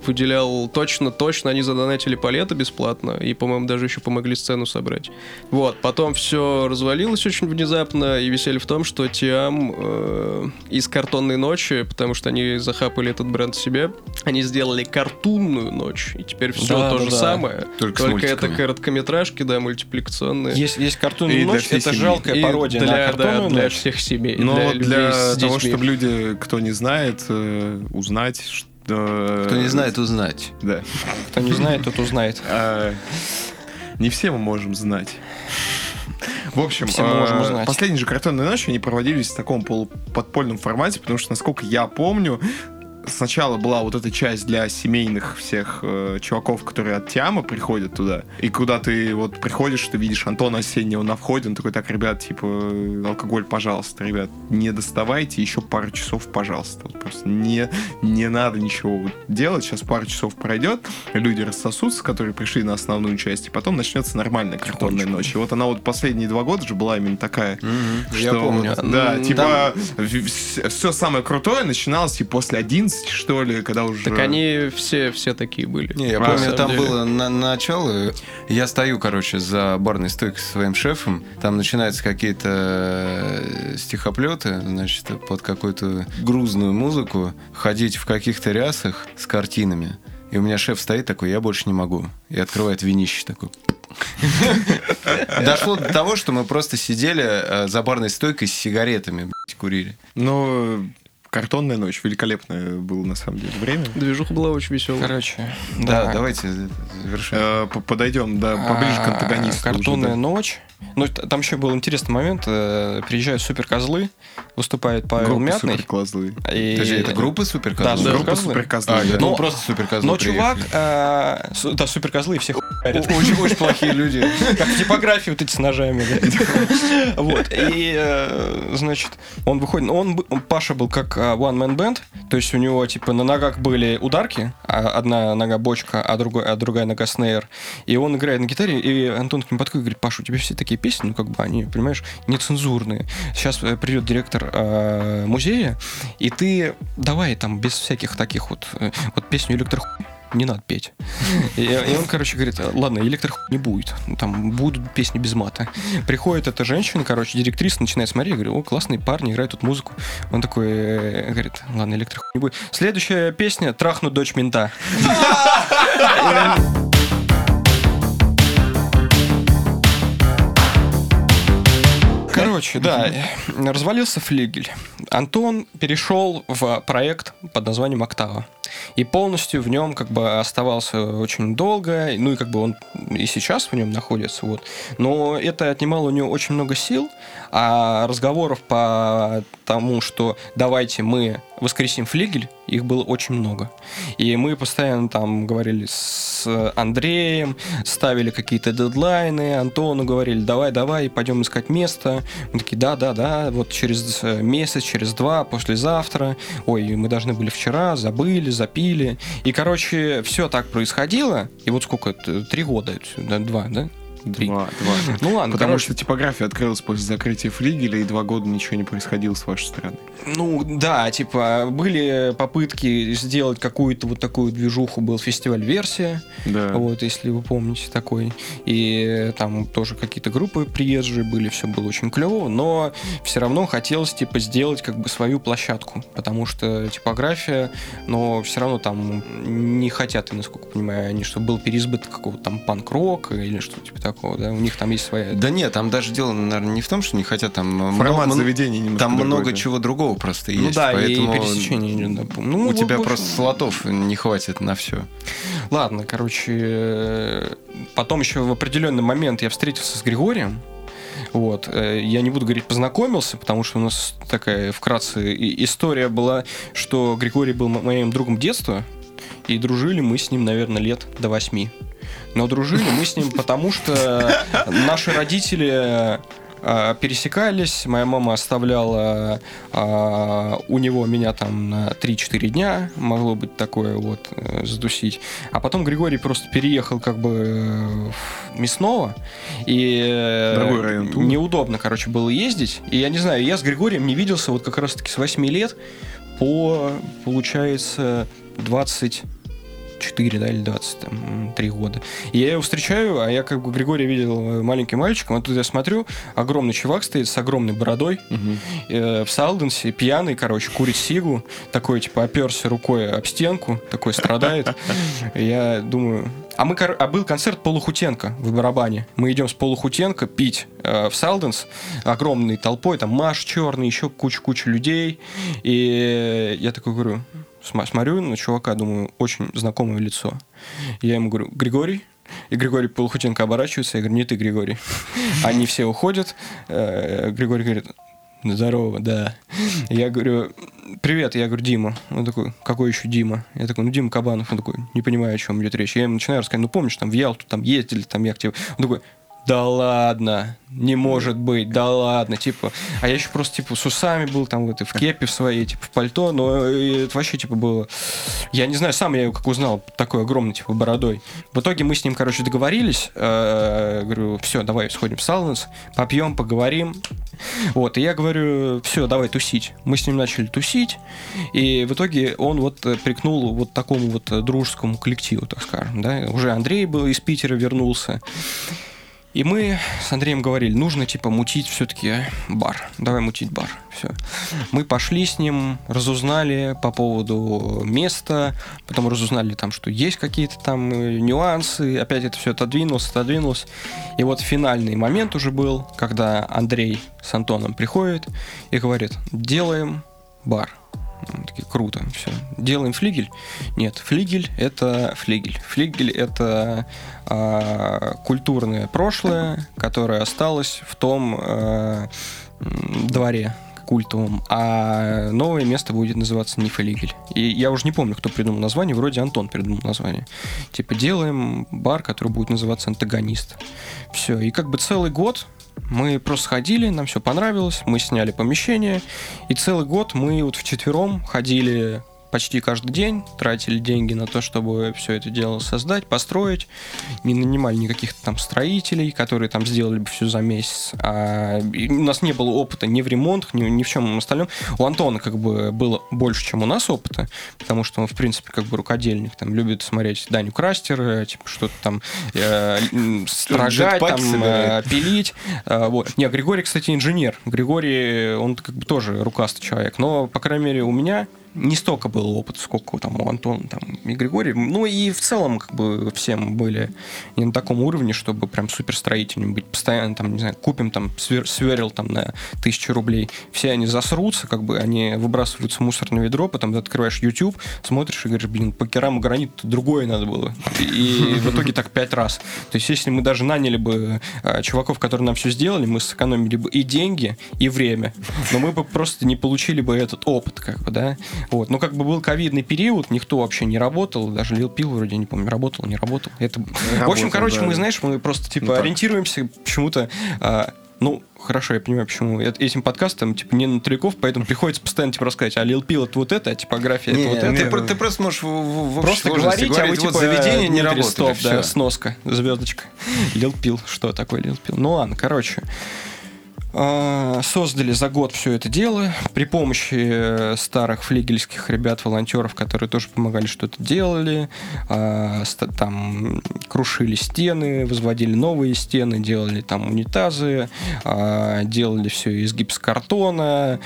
выделял точно, точно, они задонатили палеты бесплатно, и, по-моему, даже еще помогли сцену собрать. Вот, потом все развалилось очень внезапно, и веселье в том, что Тиам э, из «Картонной ночи», потому что они захапали этот бренд себе, они сделали «Картунную ночь», и теперь все Да, то да, же да. самое, Только только это короткометражки, да, мультипликационные. Есть, есть И картонная для ночь, это семьи. жалкая И пародия для, на да, картонную для ночь. всех семей, Но для для с того, детьми. чтобы люди, кто не знает, э, узнать, что... Кто не знает, узнать. Да. Кто не знает, тот узнает. А, Не все мы можем знать. В общем, Все мы можем э, узнать. последние же картонные ночи, они проводились в таком полуподпольном формате, потому что, насколько я помню, сначала была вот эта часть для семейных всех э, чуваков, которые от Тиама приходят туда. И куда ты вот приходишь, ты видишь Антона Осеннего на входе, он такой, так, ребят, типа, алкоголь, пожалуйста, ребят, не доставайте, еще пару часов, пожалуйста. Вот просто не, не надо ничего делать, сейчас пару часов пройдет, люди рассосутся, которые пришли на основную часть, и потом начнется нормальная картонная ночь. И вот она вот последние два года же была именно такая. Я что помню. вот, Да, М, типа, все самое крутое начиналось и после 11, что ли, когда уже... Так они все, все такие были. Не, я А, помню, там деле. было на, начало. Я стою, короче, за барной стойкой со своим шефом. Там начинаются какие-то э, стихоплеты, значит, под какую-то грузную музыку, ходить в каких-то рясах с картинами. И у меня шеф стоит такой, я больше не могу. И открывает винище такой. Дошло до того, что мы просто сидели э, за барной стойкой с сигаретами, курили. Но картонная ночь, великолепное было на самом деле время. Движуха была очень веселая. Короче, Да, давайте завершим. Э, Подойдем, да, поближе к антагонисту. А, Картонная уже, да. ночь. Ну, там еще был интересный момент. э, Приезжают суперкозлы, выступает Павел Группа Мятный. суперкозлы. и- Подожди, это группа Да, суперкозлов? да. Группа Суперкозлы? суперкозлы. А, да. думал, Но- просто суперкозлы Но приехали. чувак, э, су- да, суперкозлы и всех хуярят. Очень, очень плохие люди. Как в типографии вот эти с ножами. да. Вот. И, э, значит, он выходит... Он, бы- он- Паша был как э, one-man band, то есть у него, типа, на ногах были ударки, а одна нога бочка, а, а другая нога снейр. И он играет на гитаре, и Антон к нему подходит и говорит, Паша, у тебя все такие песни, ну, как бы они, понимаешь, нецензурные. Сейчас э, придет директор э, музея, и ты давай там без всяких таких вот... э, вот песню «Электрохуй» не надо петь. И, и он, короче, говорит, ладно, электро не будет, там будут песни без мата. Приходит эта женщина, короче, директриса, начинает смотреть, я говорю, о, классные парни, играют тут музыку. Он такой, э, говорит, ладно, электро не будет. Следующая песня «Трахну дочь мента». Короче, да, развалился флигель. Антон перешел в проект под названием «Октава». И полностью в нем как бы оставался очень долго, ну и как бы он и сейчас в нем находится, вот. Но это отнимало у него очень много сил, а разговоров по тому, что давайте мы воскресим флигель, их было очень много. И мы постоянно там говорили с Андреем, ставили какие-то дедлайны, Антону говорили, давай, давай, пойдем искать место. Мы такие, да, да, да, вот через месяц, через два, послезавтра. Ой, мы должны были вчера, забыли, запили. И, короче, все так происходило. И вот сколько, три года, два, да? Три. Два, два. Ну ладно, Потому короче. что типография открылась после закрытия флигеля, и два года ничего не происходило с вашей стороны. Ну, да, типа, были попытки сделать какую-то вот такую движуху, был фестиваль «Версия», Да. вот, если вы помните такой, и там тоже какие-то группы приезжие были, все было очень клево, но все равно хотелось, типа, сделать как бы свою площадку, потому что типография, но все равно там не хотят, насколько понимаю, они, чтобы был переизбыток какого-то там панк-рока или что-то типа такого, да, у них там есть своя... Да нет, там даже дело, наверное, не в том, что не хотят, там Формат много- заведения немножко Там другой, много да. чего другого просто Ну есть, да, поэтому и пересечение идет, да. Ну, у вот тебя больше- просто слотов не хватит на все. Ладно, короче, потом еще в определенный момент я встретился с Григорием. Вот, э, я не буду говорить познакомился, потому что у нас такая вкратце история была, что Григорий был мо- моим другом детства, и дружили мы с ним, наверное, лет до восьми. Но дружили мы с ним потому, что наши родители э, пересекались, моя мама оставляла э, у него меня там на 3-4 дня, могло быть такое вот, э, задусить. А потом Григорий просто переехал как бы э, в Мясново, и э, Другой район Тулы. неудобно, короче, было ездить. И я не знаю, я с Григорием не виделся вот как раз-таки с 8 лет по, получается, 20 4, да, или 23 года. И я его встречаю, а я как бы Григория видел э, маленьким мальчиком, а тут я смотрю, огромный чувак стоит с огромной бородой, э, в салденсе, пьяный, короче, курит сигу, такой, типа, оперся рукой об стенку, такой страдает. Я думаю... А, мы, а был концерт Полухутенко в барабане. Мы идем с Полухутенко пить э, в Салденс огромной толпой, там Маш черный, еще куча-куча людей. И я такой говорю, смотрю на чувака, думаю, очень знакомое лицо. Я ему говорю, Григорий? И Григорий Полухутенко оборачивается, я говорю, не ты, Григорий. Они все уходят. Э, Григорий говорит, здорово, да. Я говорю, привет, я говорю, Дима. Он такой, какой еще Дима? Я такой, ну, Дима Кабанов. Он такой, не понимаю, о чем идет речь. Я ему начинаю рассказывать, ну, помнишь, там в Ялту там ездили, там я к тебе... Он такой, да ладно, не может быть, да ладно, типа, а я еще просто, типа, с усами был, там, вот, и в кепе в своей, типа, в пальто, но это вообще, типа, было, я не знаю, сам я его как узнал, такой огромный, типа, бородой. В итоге мы с ним, короче, договорились, э, говорю, все, давай сходим в Салнес, попьем, поговорим, вот, и я говорю, все, давай тусить. Мы с ним начали тусить, и в итоге он вот э, прикнул вот такому вот э, дружескому коллективу, так скажем, да. Уже Андрей был из Питера, вернулся. И мы с Андреем говорили, нужно типа мутить все-таки бар. Давай мутить бар. Все. Мы пошли с ним, разузнали по поводу места, потом разузнали там, что есть какие-то там э, нюансы. Опять это все отодвинулось, отодвинулось. И вот финальный момент уже был, когда Андрей с Антоном приходит и говорит, делаем бар. Такие, круто, все. Делаем флигель? Нет, флигель это флигель. Флигель это а, культурное прошлое, которое осталось в том м, дворе культовом, а новое место будет называться не флигель. И я уже не помню, кто придумал название, вроде Антон придумал название. Типа делаем бар, который будет называться антагонист. Все. И как бы целый год мы просто ходили, нам все понравилось, мы сняли помещение, и целый год мы вот вчетвером ходили почти каждый день, тратили деньги на то, чтобы все это дело создать, построить, не нанимали никаких там строителей, которые там сделали бы все за месяц. А у нас не было опыта ни в ремонтах, ни, ни в чем остальном. У Антона как бы было больше, чем у нас опыта, потому что он, в принципе, как бы рукодельник, там, любит смотреть Даню Крастер, типа, что-то там э, строгать, там, э, пилить. Э, вот. Не, Григорий, кстати, инженер. Григорий, он как бы тоже рукастый человек, но, по крайней мере, у меня не столько было опыта, сколько там у Антона там, и Григория. Ну и в целом как бы всем были не на таком уровне, чтобы прям суперстроительным быть. Постоянно там, не знаю, купим там свер, сверил там на тысячу рублей. Все они засрутся, как бы они выбрасываются в мусорное ведро, потом ты открываешь YouTube, смотришь и говоришь, блин, по кераму гранит другое надо было. И в итоге так пять раз. То есть если мы даже наняли бы а, чуваков, которые нам все сделали, мы сэкономили бы и деньги, и время. Но мы бы просто не получили бы этот опыт, как бы, да. Вот. Ну, как бы был ковидный период, никто вообще не работал, даже Лил Пил вроде, не помню, работал, не работал. Это... Работал, в общем, короче, да. мы, знаешь, мы просто, типа, ну, ориентируемся почему-то... А, ну, хорошо, я понимаю, почему этим подкастом, типа, не на Таликов, поэтому приходится постоянно, типа, рассказать, а Лил Пил это вот это, а типография не, это вот не, это. Ты, ты просто можешь в, в Просто говорить, говорить, а вы, вот типа, заведение не работает. Стоп, да, сноска, звездочка. Лил Пил, что такое Лил Пил? Ну ладно, короче. А, создали за год все это дело при помощи э, старых флигельских ребят-волонтеров, которые тоже помогали, что-то делали. А, там крушили стены, возводили новые стены, делали там унитазы, а, делали все из гипсокартона,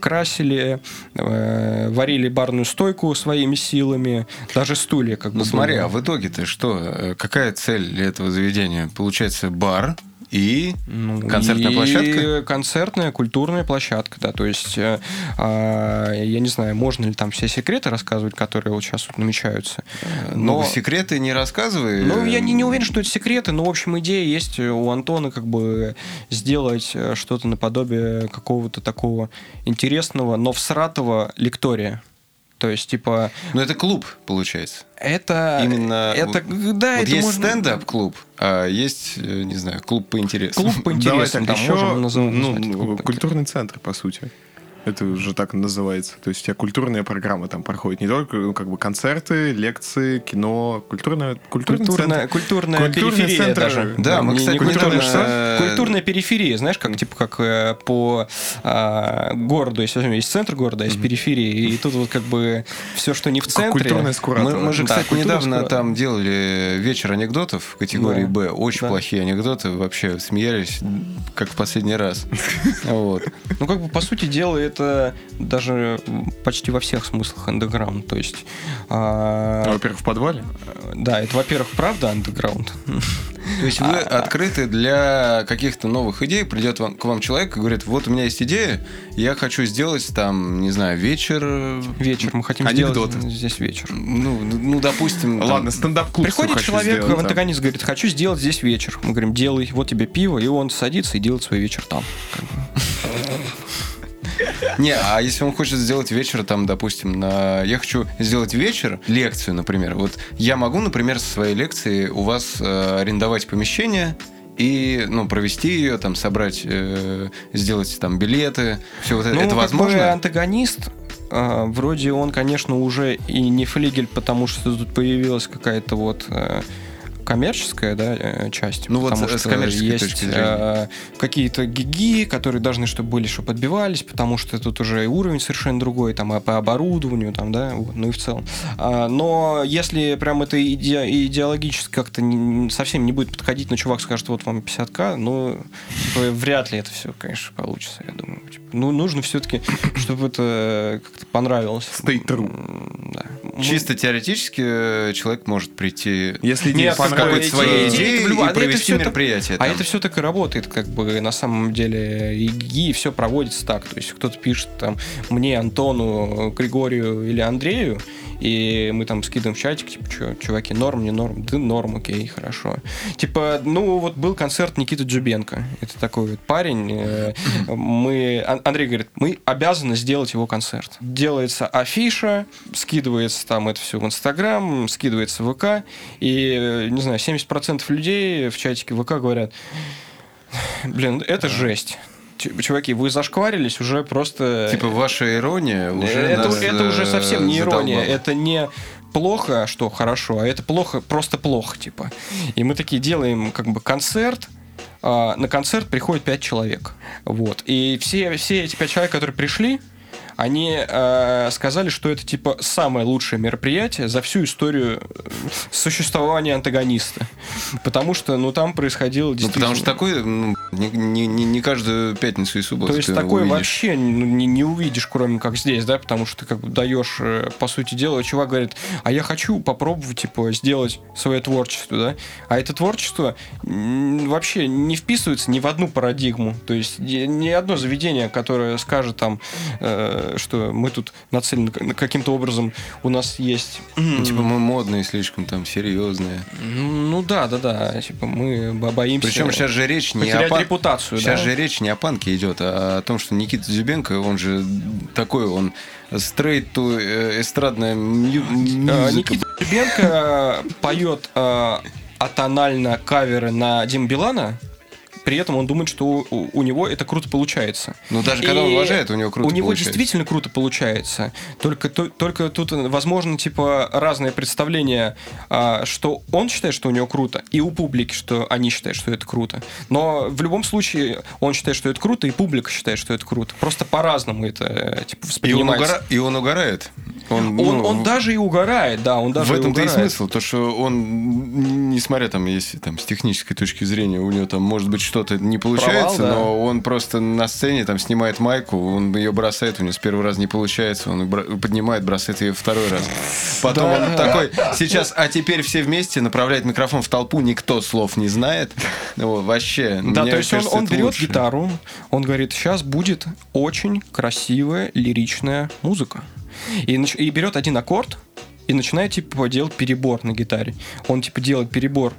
красили, э, варили барную стойку своими силами, даже стулья как бы. Ну смотри, а в итоге-то что? Э, какая цель этого заведения? Получается бар, и ну, концертная и площадка? концертная, культурная площадка, да. То есть, э, э, я не знаю, можно ли там все секреты рассказывать, которые вот сейчас вот намечаются. Но... Ну, секреты не рассказывай. Ну, я не, не уверен, что это секреты, но, в общем, идея есть у Антона как бы сделать э, что-то наподобие какого-то такого интересного, но всратого лектория. То есть, типа... Ну, это клуб, получается. Это... Именно... Это, вот, да, вот это есть можно... стендап-клуб, а есть, э, не знаю, клуб по интересам. Клуб по интересам, Давай, там еще, можем называть. ну, культурный центр, по сути. Это уже так называется. То есть у тебя культурная программа там проходит. Не только ну, как бы концерты, лекции, кино, культурная, культурный культурная, центр. культурная культурный периферия центр, даже. Да, мы, не, кстати, не культурная, недавно... культурная периферия, знаешь, как типа как э, по э, городу, если возьмем, есть центр города, есть периферия, и тут вот как бы все, что не в центре. Культурная Мы, мы же, Да, кстати, культурная недавно скура- там делали вечер анекдотов в категории Да. Б. Очень Да. плохие анекдоты, вообще смеялись, как в последний раз. Вот. Ну, как бы, по сути дела, это даже почти во всех смыслах андеграунд. То есть, а, Ну, Во-первых, в подвале. да, это, во-первых, правда андеграунд. То есть вы открыты для каких-то новых идей, придет вам, к вам человек и говорит, вот у меня есть идея, я хочу сделать там, не знаю, вечер... Вечер, мы хотим Анекдоты. сделать здесь вечер. Ну, ну допустим... там- Ладно, стендап-клуб Приходит хочу человек сделать, в антагонист, говорит, хочу сделать здесь вечер. Мы говорим, делай, вот тебе пиво, и он садится и делает свой вечер там. Не, а если он хочет сделать вечер, там, допустим, на... я хочу сделать вечер, лекцию, например. Вот я могу, например, со своей лекции у вас э, арендовать помещение и, ну, провести ее, там, собрать, э, сделать там билеты, все вот это. Ну, это возможно? бы антагонист, а, вроде он, конечно, уже и не флигель, потому что тут появилась какая-то вот э, коммерческая да, э, часть. Ну вот потому с что коммерческой есть точки зрения. э, какие-то гиги, которые должны, чтобы были, чтобы отбивались, потому что тут уже и уровень совершенно другой, там, а по оборудованию, там, да, вот, ну и в целом. А, но если прям это иде- идеологически как-то не- совсем не будет подходить, но чувак скажет, вот вам 50к, ну, вряд ли это все, конечно, получится, я думаю. Типа, ну, нужно все-таки, чтобы это как-то понравилось. Stay true. Да. Чисто теоретически э, человек может прийти Если Нет, с какой-то своей идеей а и это провести мероприятие. А это все так и работает, как бы на самом деле и ГИ, все проводится так. То есть кто-то пишет там мне, Антону, Григорию или Андрею, и мы там скидываем в чатик, типа, что, чуваки, норм, не норм? Да норм, окей, хорошо. Типа, ну вот был концерт Никиты Джубенко. Это такой вот парень. э, Мы, Ан- Андрей говорит, мы обязаны сделать его концерт. Делается афиша, скидывается там это все в Инстаграм, скидывается в ВК, и, э, не знаю, 70% людей в чатике ВК говорят, блин, это жесть. Чуваки, вы зашкварились уже просто... Типа ваша ирония уже это, нас, это уже э, совсем не ирония, задолбала. это не плохо, что хорошо, а это плохо, просто плохо, типа. И мы такие делаем как бы концерт, а, на концерт приходит пять человек. Вот. И все, все эти пять человек, которые пришли, они э, сказали, что это типа самое лучшее мероприятие за всю историю э, существования антагониста. Потому что, ну, там происходило Ну, действительно... потому что такое ну, не, не- не- не каждую пятницу и субботу То есть такое увидишь. вообще ну, не, не увидишь, кроме как здесь, да, потому что ты как бы даешь, э, по сути дела, чувак говорит, а я хочу попробовать, типа, сделать свое творчество, да, а это творчество вообще не вписывается ни в одну парадигму, то есть ни одно заведение, которое скажет там, э, что мы тут нацелены каким-то образом, у нас есть... Ну, Типа мы модные слишком, там, серьезные. Ну да, да, да, типа мы бо- боимся... Причем сейчас же речь не о пан- репутацию, Сейчас да? же речь не о панке идет, а о том, что Никита Зюбенко, он же такой, он стрейт ту эстрадная мью- Э, мюзикл. Никита Ребенко поет э, атонально каверы на Дим Билана, при этом он думает, что у, у- него это круто получается. Ну, даже когда он И уважает, у него круто У него получается. действительно круто получается. Только, то- только тут, возможно, типа разные представления, а, что он считает, что у него круто, и у публики, что они считают, что это круто. Но в любом случае он считает, что это круто, и публика считает, что это круто. Просто по-разному это э, типа, И он, воспринимается. угора- и он угорает. Он, Он, ну, он даже и угорает, да, он даже в этом-то и угорает. смысл, то что он, несмотря там, если там с технической точки зрения у него там может быть что-то не получается, Провал, да. но он просто на сцене там снимает майку, он ее бросает, у него с первого раза не получается, он поднимает, бросает ее второй раз. Потом Да. он такой, сейчас, а теперь все вместе направляет микрофон в толпу, никто слов не знает. Ну, вообще. Да, то есть кажется, он, он берет лучше. гитару, он говорит, сейчас будет очень красивая лиричная музыка. И, и берет один аккорд и начинает типа делать перебор на гитаре. Он типа делает перебор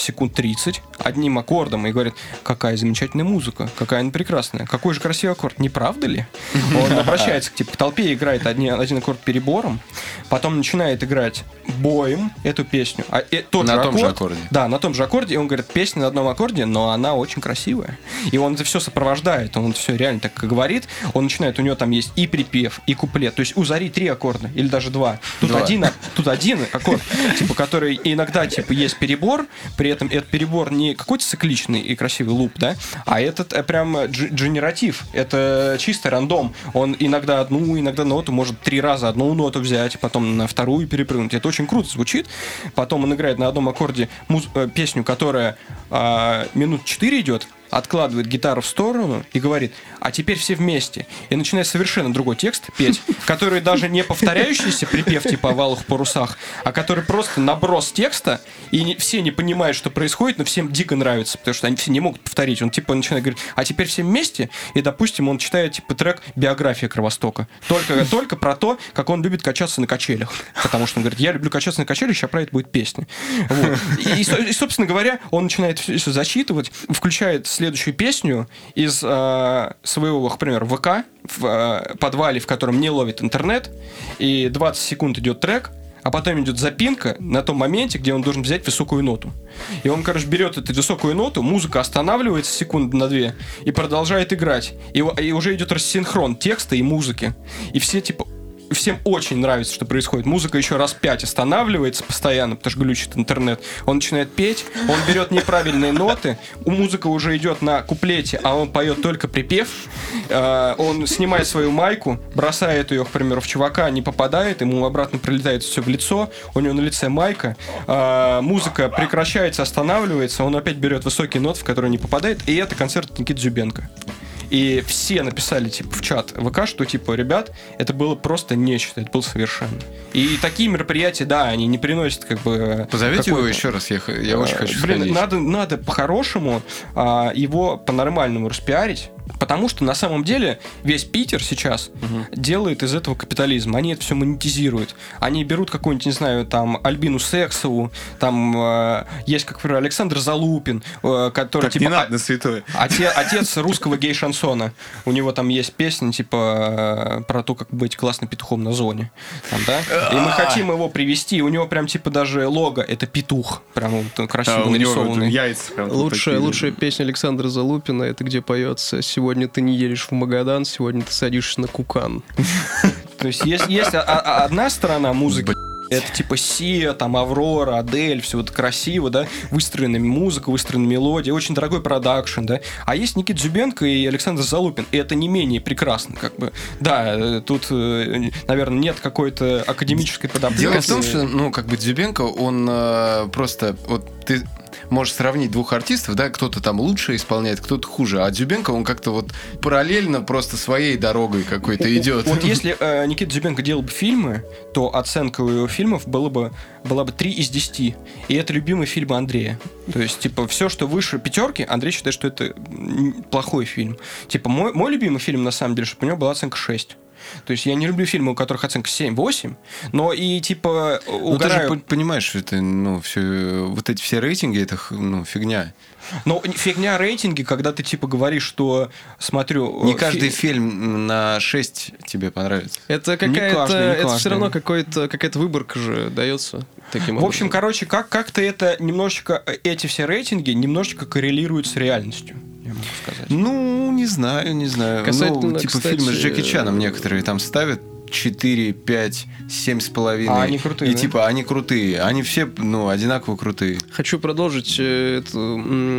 секунд 30 одним аккордом и говорит, какая замечательная музыка, какая она прекрасная, какой же красивый аккорд, не правда ли? Он обращается типа, к толпе, играет одни- один аккорд перебором, потом начинает играть боем эту песню. А, э, тот На же том же аккорд, аккорде. да, на том же аккорде, и он говорит, песня на одном аккорде, но она очень красивая. И он это все сопровождает, он это все реально так говорит. Он начинает, у него там есть и припев, и куплет. То есть у Зари три аккорда, или даже два. Тут, Два. Один, а- тут один аккорд, типа, который иногда типа есть перебор, при этом этот перебор не какой-то цикличный и красивый луп, да, а этот э, прям дж- дженератив. Это чисто рандом. Он иногда одну, иногда ноту может три раза одну ноту взять, потом на вторую перепрыгнуть. Это очень круто звучит. Потом он играет на одном аккорде муз- э, песню, которая а, минут 4 идет, откладывает гитару в сторону и говорит, а теперь все вместе. И начинает совершенно другой текст петь, который даже не повторяющийся припев типа о валых парусах, а который просто наброс текста, и не- все не понимают, что происходит, но всем дико нравится, потому что они все не могут повторить. Он типа начинает говорить, а теперь все вместе, и, допустим, он читает типа трек «Биография Кровостока». Только, только про то, как он любит качаться на качелях. Потому что он говорит, я люблю качаться на качелях, сейчас про это будет песня. Вот. И, и, и, собственно говоря, он начинает все зачитывать, включает следующую песню из э, своего, к примеру, ВК в э, подвале, в котором не ловит интернет, и 20 секунд идет трек, а потом идет запинка на том моменте, где он должен взять высокую ноту. И он, короче, берет эту высокую ноту, музыка останавливается секунды на две и продолжает играть. И, и уже идет рассинхрон текста и музыки. И все, типа, Всем очень нравится, что происходит. Музыка еще раз пять останавливается постоянно, потому что глючит интернет. Он начинает петь, он берет неправильные ноты, у музыка уже идет на куплете, а он поет только припев. Э, Он снимает свою майку, бросает ее, к примеру, в чувака, не попадает, ему обратно прилетает все в лицо, у него на лице майка, Э, музыка прекращается, останавливается, он опять берет высокие ноты, в которые не попадает, и это концерт Никиты Зюбенко. И все написали, типа, в чат ВК, что, типа, ребят, это было просто нечто, это было совершенно. И такие мероприятия, да, они не приносят, как бы... Позовите его еще раз, я, я очень Э, хочу Блин, сходить. надо, надо по-хорошему а, его по-нормальному распиарить, потому что на самом деле весь Питер сейчас делает из этого капитализм. Они это все монетизируют. Они берут какую-нибудь, не знаю, там, Альбину Сексову, там э, есть, как, например, Александр Залупин, э, который, Так, типа, не надо на святое. Оте- отец русского гей-шансона. У него там есть песня, типа, э, про то, как быть классным петухом на зоне. Там, да? И мы хотим его привести. У него прям, типа, даже лого. Это петух. Прям А, красиво у него вот нарисованный. яйца прям тут Лучшая, такие. лучшая песня Александра Залупина это где поется сегодня ты не едешь в Магадан, сегодня ты садишься на Кукан. То есть есть, есть а- а- одна сторона музыки, это типа Сия, там Аврора, Адель, все вот красиво, да, выстроенная музыка, выстроенная мелодия, очень дорогой продакшн, да. А есть Никит Зюбенко и Александр Залупин, и это не менее прекрасно, как бы. Да, э, тут, э, наверное, нет какой-то академической подоплеки. Дело в том, что, ну, как бы Дзюбенко, он э, просто, вот ты можешь сравнить двух артистов, да, кто-то там лучше исполняет, кто-то хуже, а Дзюбенко, он как-то вот параллельно просто своей дорогой какой-то идет. Вот если э, Никита Зюбенко делал бы фильмы, то оценка у его фильмов была бы, была бы 3 из 10. И это любимый фильм Андрея. То есть, типа, все, что выше пятерки, Андрей считает, что это плохой фильм. Типа, мой, мой любимый фильм, на самом деле, чтобы у него была оценка 6. То есть я не люблю фильмы, у которых оценка 7-8, но и типа Ну, ты же угораю... пон- понимаешь, что это, ну, все, вот эти все рейтинги, это, ну, фигня. Но фигня рейтинги, когда ты типа говоришь, что смотрю... Не э, каждый фи- фильм на 6 тебе понравится. Это каждый, какая-то, не это каждый. все равно какой-то, какая-то выборка же дается таким В общем, образом. короче, как, как-то это немножечко, э, эти все рейтинги немножечко коррелируют с реальностью, я могу сказать. Ну, не знаю, не знаю. Касательно, ну, типа кстати, фильмы с Джеки э, Чаном некоторые там ставят 4, 5, 7 с половиной. А они крутые, И да? типа они крутые. Они все, ну, одинаково крутые. Хочу продолжить э, эту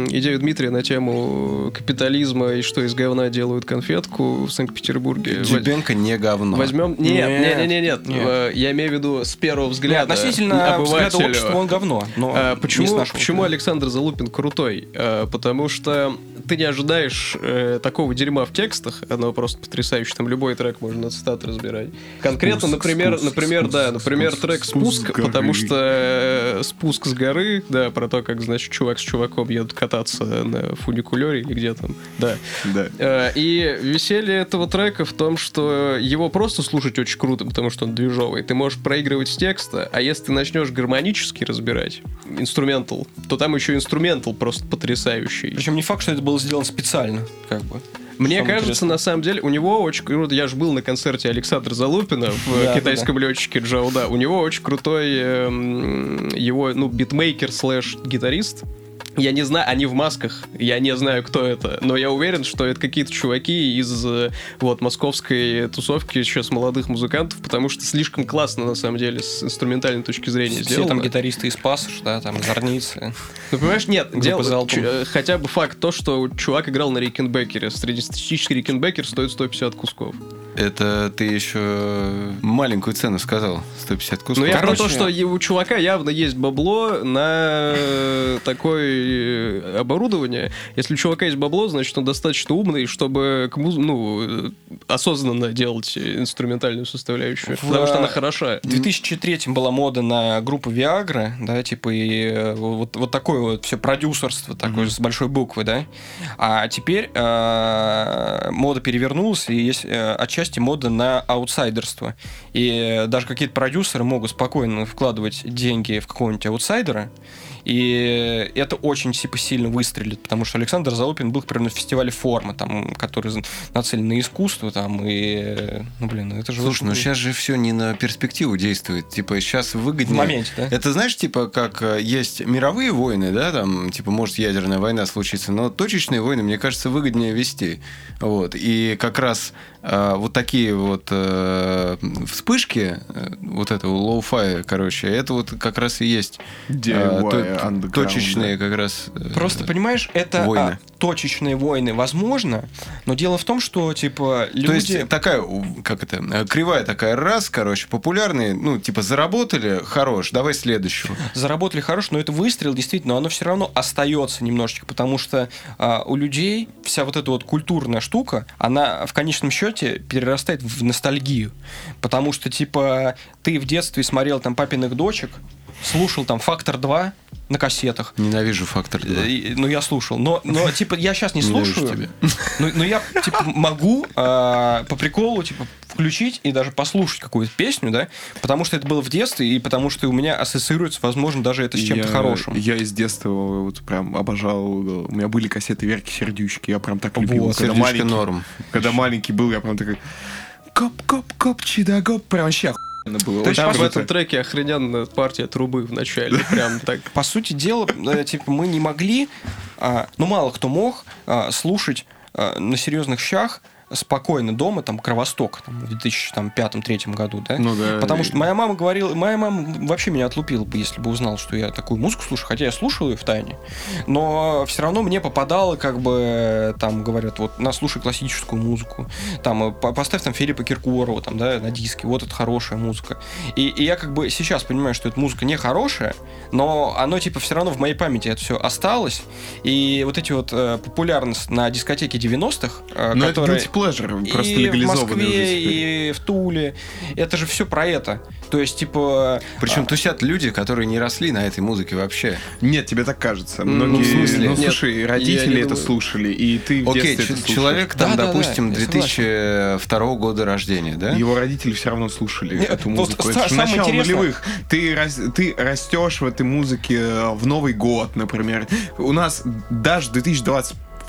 идею Дмитрия на тему капитализма и что из говна делают конфетку в Санкт-Петербурге. Дюбенко не говно. Возьмем... Нет, Нет, нет, нет, нет. нет. Э, Я имею в виду с первого Нет, взгляда. относительно взгляда обывателю. общества он говно. Но А, почему, почему взгляда. Александр Залупин крутой? А, потому что ты не ожидаешь э, такого дерьма в текстах, оно просто потрясающе, там любой трек можно на цитаты разбирать. Конкретно, Спуск, например, спуск, например, спуск, да, например, спуск, трек спуск потому что э, спуск с горы, да, про то, как, значит, чувак с чуваком едут кататься на фуникулере или где там, да. Да. Э, И веселье этого трека в том, что его просто слушать очень круто, потому что он движовый. Ты можешь проигрывать с текста, а если ты начнешь гармонически разбирать инструментал, то там еще инструментал просто потрясающий. Причем не факт, что это было сделано специально, как бы. Мне Самое кажется, интересное. на самом деле, у него очень круто. Я же был на концерте Александра Залупина в Да, китайском летчике Джауда. У него очень крутой эм, его, ну, битмейкер слэш гитарист. Я не знаю, они в масках, я не знаю, кто это, но я уверен, что это какие-то чуваки из э, вот московской тусовки сейчас молодых музыкантов, потому что слишком классно на самом деле с инструментальной точки зрения Все сделано. там гитаристы из Пассаж, да, там из Арницы. Ну, понимаешь, нет, дело, э, хотя бы факт то, что чувак играл на Рикенбекере. Среднестатистический Рикенбекер стоит 150 кусков. Это ты еще маленькую цену сказал. 150 кусков. Ну, я про то, что у чувака явно есть бабло на э, такое э, оборудование. Если у чувака есть бабло, значит, он достаточно умный, чтобы к муз- ну, э, осознанно делать инструментальную составляющую. В- Потому что она хороша. В 2003 была мода на группу Viagra, да, типа и э, вот, вот такое вот все продюсерство такое с большой буквы, да. А теперь э, мода перевернулась, и есть э, отчасти мода на аутсайдерство. И даже какие-то продюсеры могут спокойно вкладывать деньги в какого-нибудь аутсайдера, и это очень типа сильно выстрелит, потому что Александр Залупин был, например, на фестивале формы, там, который нацелен на искусство, там, и, ну, блин, это же... Слушай, ну сейчас же все не на перспективу действует. Типа сейчас в выгоднее. моменте, да? Это знаешь, типа, как э, есть мировые войны, да, там, типа, может ядерная война случится, но точечные войны, мне кажется, выгоднее вести. Вот. И как раз э, вот такие вот э, вспышки, э, вот этого lo-fi я, короче, это вот как раз и есть э, DIY то- underground, точечные как раз... э, Просто, понимаешь, это войны. а, точечные войны, возможно, но дело в том, что, типа, люди... То есть такая, как это, э, кривая такая раз, короче, популярные, ну, типа, заработали, хорош, давай следующего. заработали хорошо, но это выстрел, действительно, но оно все равно остается немножечко, потому что а, у людей вся вот эта вот культурная штука, она в конечном счете перерастает в ностальгию. Потому что, типа, ты в детстве смотрел там папиных дочек, слушал там «Фактор 2» на кассетах, Ненавижу фактор 2. Э, Ну, я слушал. Но, но типа, я сейчас не слушаю. Но, но я, типа, могу а, по приколу, типа, включить и даже послушать какую-то песню, да, потому что это было в детстве, и потому что у меня ассоциируется, возможно, даже это с чем-то Я- хорошим. Я из детства вот прям обожал. У меня были кассеты Верки Сердючки, я прям так любил. Вот, когда, Сердючка маленький, норм. когда маленький был, я прям такой... Гоп-гоп-гоп, чида-гоп. Прям вообще охуенно было. То есть, в этом треке охрененная партия трубы в начале. Прям так. По сути дела, э, типа, мы не могли, а, ну, мало кто мог а, слушать э, на серьезных щах спокойно дома, там, Кровосток, там, в 2005-2003 году, да? Ну да. Потому что моя мама говорила, моя мама вообще меня отлупила бы, если бы узнала, что я такую музыку слушаю, хотя я слушал ее в тайне, но все равно мне попадало, как бы, там, говорят, вот, на слушай классическую музыку, там, э, по- поставь там Филиппа Киркорова, там, да, на диске, вот это хорошая музыка. И, и я как бы сейчас понимаю, что эта музыка не хорошая, но оно, типа, все равно в моей памяти это все осталось, и вот эти вот э, популярность на дискотеке 90-х, э, Ну, это которые... guilty pleasure, просто и в легализованный уже Москве, и в Туле. Это же все про это. То есть, типа... Причем тусят люди, которые не росли на этой музыке вообще. Нет, тебе так кажется. Ну, Многие, в смысле? ну, Нет, слушай, я родители это думаю. слушали, и ты в Окей, это человек там, Да-да-да, допустим, я согласен. 2002 года рождения, да? Его родители все равно слушали Нет, эту вот музыку. са- Это же самое начало интересное- нулевых. Ты, рас- ты растешь в этой музыке э, в Новый год, например. У нас даже в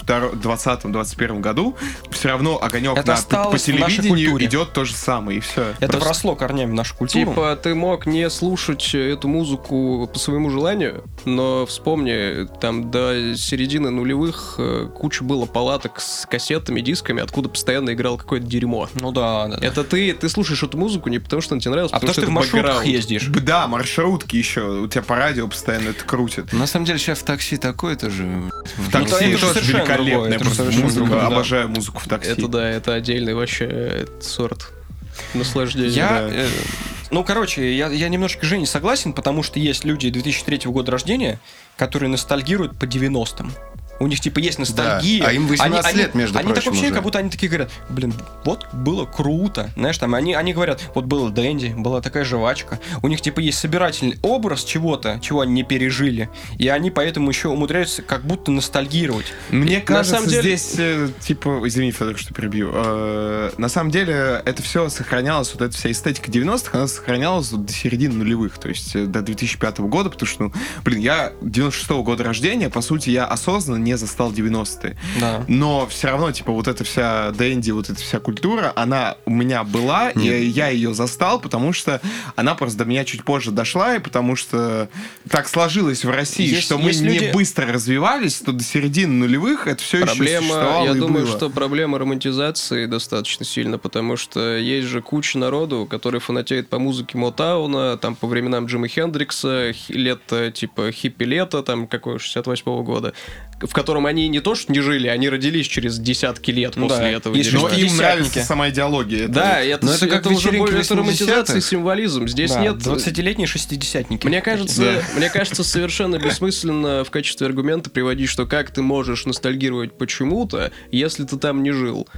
2020-2021 году все равно огонек Это на, по, по телевидению идет то же самое, и все. Это Просто- вросло корнями в нашу культуру. Типа, ты мог не слушать эту музыку по своему желанию, но вспомни, там до середины нулевых э, куча было палаток с кассетами, дисками, откуда постоянно играл какое-то дерьмо. Ну да, да. да. Это ты, ты слушаешь эту музыку не потому, что она тебе нравилась, А потому что ты в это маршрутках бэкграунд. ездишь. Да, маршрутки еще. У тебя по радио постоянно это крутит. На самом деле сейчас в такси такое тоже. В Ну, такси это же тоже совершенно великолепная это просто музыка. другое, да. Обожаю музыку в такси. Это да, это отдельный вообще э, сорт наслаждения. Я, да. э, ну, короче, я, я немножко Жене согласен, потому что есть люди 2003 года рождения, которые ностальгируют по 90-м. У них, типа, есть ностальгия. а им 18 Они- лет, между Они так прочим, вообще, уже. как будто они такие говорят, блин, вот было круто. Знаешь, там, они, они говорят, вот было Дэнди, была такая жвачка. У них, типа, есть собирательный образ чего-то, чего они не пережили. И они поэтому еще умудряются как будто ностальгировать. Мне кажется, самом деле- здесь, э, типа, извини, Федор, что перебью. Э, на самом деле, это все сохранялось, вот эта вся эстетика 90-х, она сохранялась вот до середины нулевых, то есть э, до 2005 года, потому что, ну, блин, я 96-го года рождения, по сути, я осознанно не застал 90-е. Да. Но все равно, типа, вот эта вся Дэнди, вот эта вся культура, она у меня была, и Нет. я ее застал, потому что она просто до меня чуть позже дошла, и потому что так сложилось в России, Есть- что мы есть не люди- быстро развивались, то до середины нулевых это все еще Проблема, существовало я и думаю, было. что проблема романтизации достаточно сильно, потому что есть же куча народу, который фанатеет по музыке Мотауна, там по временам Джима Хендрикса, лето, типа хиппи-лето, там какое 68 года, в котором они не то что не жили, они родились через десятки лет Ну после да. этого. Есть дерьма. Но им нравится сама идеология. Это Да, это, Но это с- как уже вечеринки более это 80-х. романтизация и символизм. Здесь Да, нет 20-летние шестидесятники. Мне кажется, мне кажется, совершенно бессмысленно в качестве аргумента приводить, что как ты можешь ностальгировать почему-то, если ты там не жил.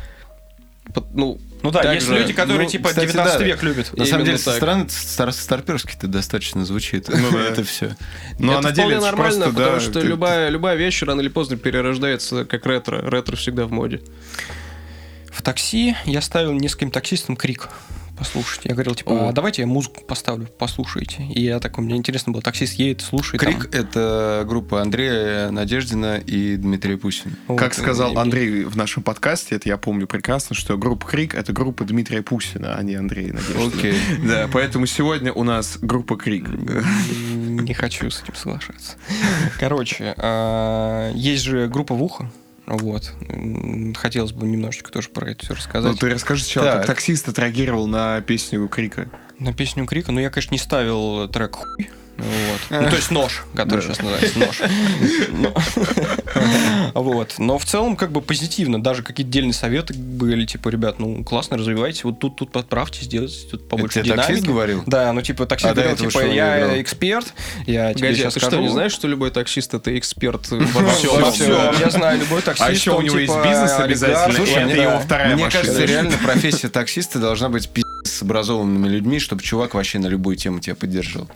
Ну, Ну да, так есть же, люди, которые ну, типа кстати, 19 да. век любят. На самом деле, со так. стороны стар- старперски-то достаточно звучит. Ну да. Это все. Ну, а это на деле вполне это нормально, просто, потому да, что ты- любая, любая вещь рано или поздно перерождается как ретро. Ретро всегда в моде. В такси я ставил нескольким таксистам крик послушать. Я говорил, типа, а давайте я музыку поставлю, послушайте. И я такой, мне интересно было, таксист едет, слушает. Крик — это группа Андрея Надеждина и Дмитрия Пусина. Как сказал И- Андрей в нашем подкасте, это я помню прекрасно, что группа Крик это группа Дмитрия Пусина, а не Андрея Надеждина. Окей. Да, поэтому сегодня у нас группа Крик. Не хочу с этим соглашаться. Короче, а, есть же группа Вуха. Вот. Хотелось бы немножечко тоже про это все Ну, рассказать. ты расскажи сначала, Так. как таксист отреагировал на песню Крика. На песню Крика, ну я, конечно, не ставил трек хуй. Вот. Ну, то есть нож, который сейчас называется нож. Но- Вот. Но в целом, как бы позитивно. Даже какие-то дельные советы были, типа, ребят, ну классно, развивайте. Вот тут, тут подправьте, сделайте тут побольше тебе таксист динамики. говорил? Да, ну типа таксист А говорил, этого типа, я эксперт, я тебе а сейчас ты скажу. что, не знаешь, что любой таксист это эксперт во всем? Я знаю, любой таксист. А еще у него есть типа, бизнес обязательно, Слушай, это его вторая Мне кажется, реально профессия таксиста должна быть пиздец с образованными людьми, чтобы чувак вообще на любую тему тебя поддержал.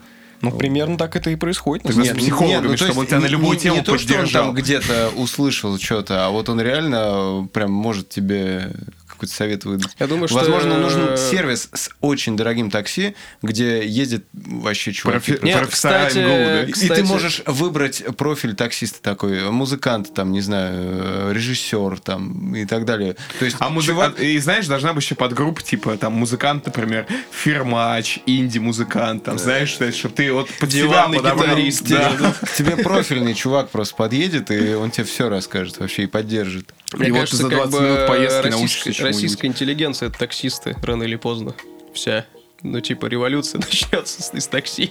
Ну, примерно так это и происходит. Тогда самом с психологами, ну, то чтобы он тебя на любую не- тему Не то, что он там где-то услышал что-то, а вот он реально прям может тебе какой-то совет выдать. Я думаю, что... Возможно, нужен сервис с очень дорогим такси, где ездит вообще чуваки. Профи- Нет, кстати, да? И кстати- ты можешь выбрать профиль таксиста такой, музыкант, там, не знаю, э, режиссер, там, и так далее. То есть, А музы- чувак- И знаешь, должна быть еще подгруппа, типа, там, музыкант, например, фирмач, инди-музыкант, там, знаешь, чтобы ты вот под себя Диванный подобрал. гитарист, Да. Тебе профильный чувак просто подъедет, и он тебе все расскажет вообще и поддержит. Мне И вот кажется, за как 20 бы минут поездки российская, российская интеллигенция — это таксисты, рано или поздно. Вся. Ну, типа, революция начнется с, из такси.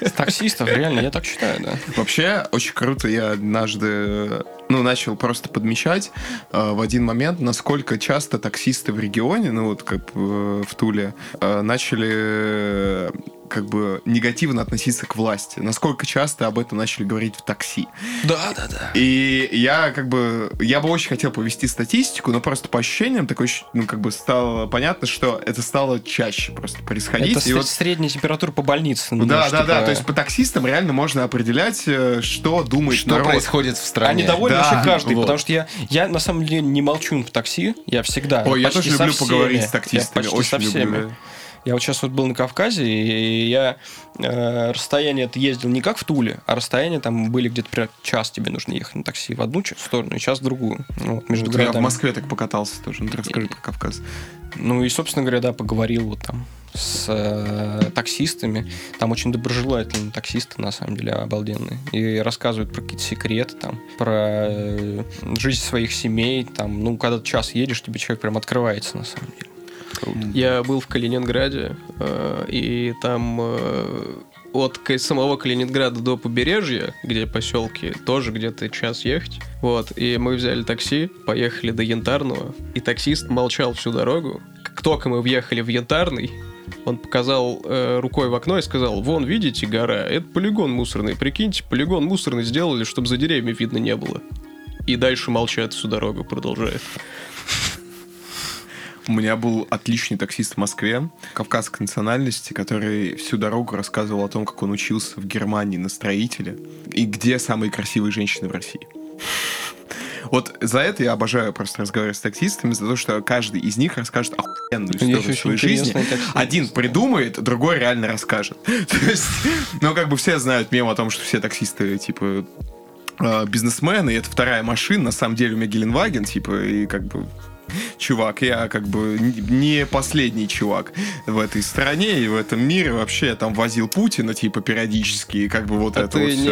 С таксистов, реально, я так считаю, да. Вообще, очень круто, я однажды ну, начал просто подмечать э, в один момент, насколько часто таксисты в регионе, ну вот как э, в Туле, э, начали э, как бы негативно относиться к власти. Насколько часто об этом начали говорить в такси. Да, да, да. И я как бы, я бы очень хотел повести статистику, но просто по ощущениям такой, ну как бы стало понятно, что это стало чаще просто происходить. Это И вот сре- средняя температура по больнице. ну, да, да, да. То есть по таксистам реально можно определять, э, что думает Что народ. происходит в стране? Они довольны Да, вообще каждый, вот. потому что я, я на самом деле не молчу по такси, я всегда. Ой, я тоже люблю всеми. поговорить с Я таксистами, почти очень со люблю. Я вот сейчас вот был на Кавказе, и я э, расстояние это ездил не как в Туле, а расстояние там были где-то прям час тебе нужно ехать на такси в одну сторону и час в другую. Вот, между Вот я в городами. Москве так покатался тоже. Ну, ты расскажи про Кавказ. Ну и, собственно говоря, да, поговорил вот там с э, таксистами. Там очень доброжелательные таксисты, на самом деле, обалденные. И рассказывают про какие-то секреты, там, про э, жизнь своих семей. Там, ну, когда ты час едешь, тебе человек прям открывается, на самом деле. Круто. Я был в Калининграде, э, и там э, от самого Калининграда до побережья, где поселки, тоже где-то час ехать. Вот, и мы взяли такси, поехали до Янтарного, и таксист молчал всю дорогу. Как только мы въехали в Янтарный, он показал э, рукой в окно и сказал, вон, видите, гора, это полигон мусорный, прикиньте, полигон мусорный сделали, чтобы за деревьями видно не было. И дальше молчат всю дорогу, продолжает. У меня был отличный таксист в Москве, кавказской национальности, который всю дорогу рассказывал о том, как он учился в Германии на строителе и где самые красивые женщины в России. Вот за это я обожаю просто разговаривать с таксистами, за то, что каждый из них расскажет охуенную историю своей жизни. Один придумает, другой реально расскажет. То есть, ну, как бы все знают мем о том, что все таксисты, типа, э, бизнесмены, и это вторая машина, на самом деле у меня Геленваген, типа, и как бы чувак, я как бы не последний чувак в этой стране и в этом мире. Вообще я там возил Путина, типа, периодически, и как бы вот А это ты вот всё.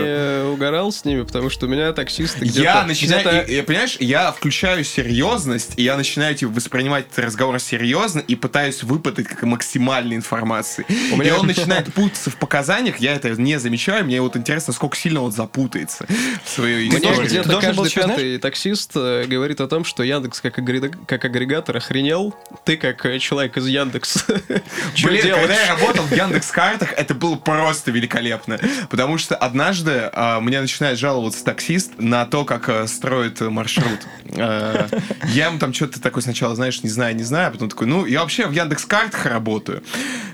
не угорал с ними, потому что у меня таксисты где-то... Я начинаю, где-то- и- и, понимаешь, я включаю серьезность, и я начинаю типа, воспринимать этот разговор серьезно и пытаюсь выпытать как максимальной информации. У меня- И он начинает путаться в показаниях, я это не замечаю, мне вот интересно, сколько сильно он запутается в своей Мне истории. где-то должен был каждый пятый таксист э, говорит о том, что Яндекс как, агрега- как агрегатор охренел. Ты как э, человек из Яндекс. Блин, когда я работал в Яндекс Картах, это было просто великолепно. Потому что однажды а, мне начинает жаловаться таксист на то, как а, строит э, маршрут. А, я ему там что-то такое сначала, знаешь, не знаю, не знаю, а потом такой, ну, я вообще в Яндекс Картах работаю.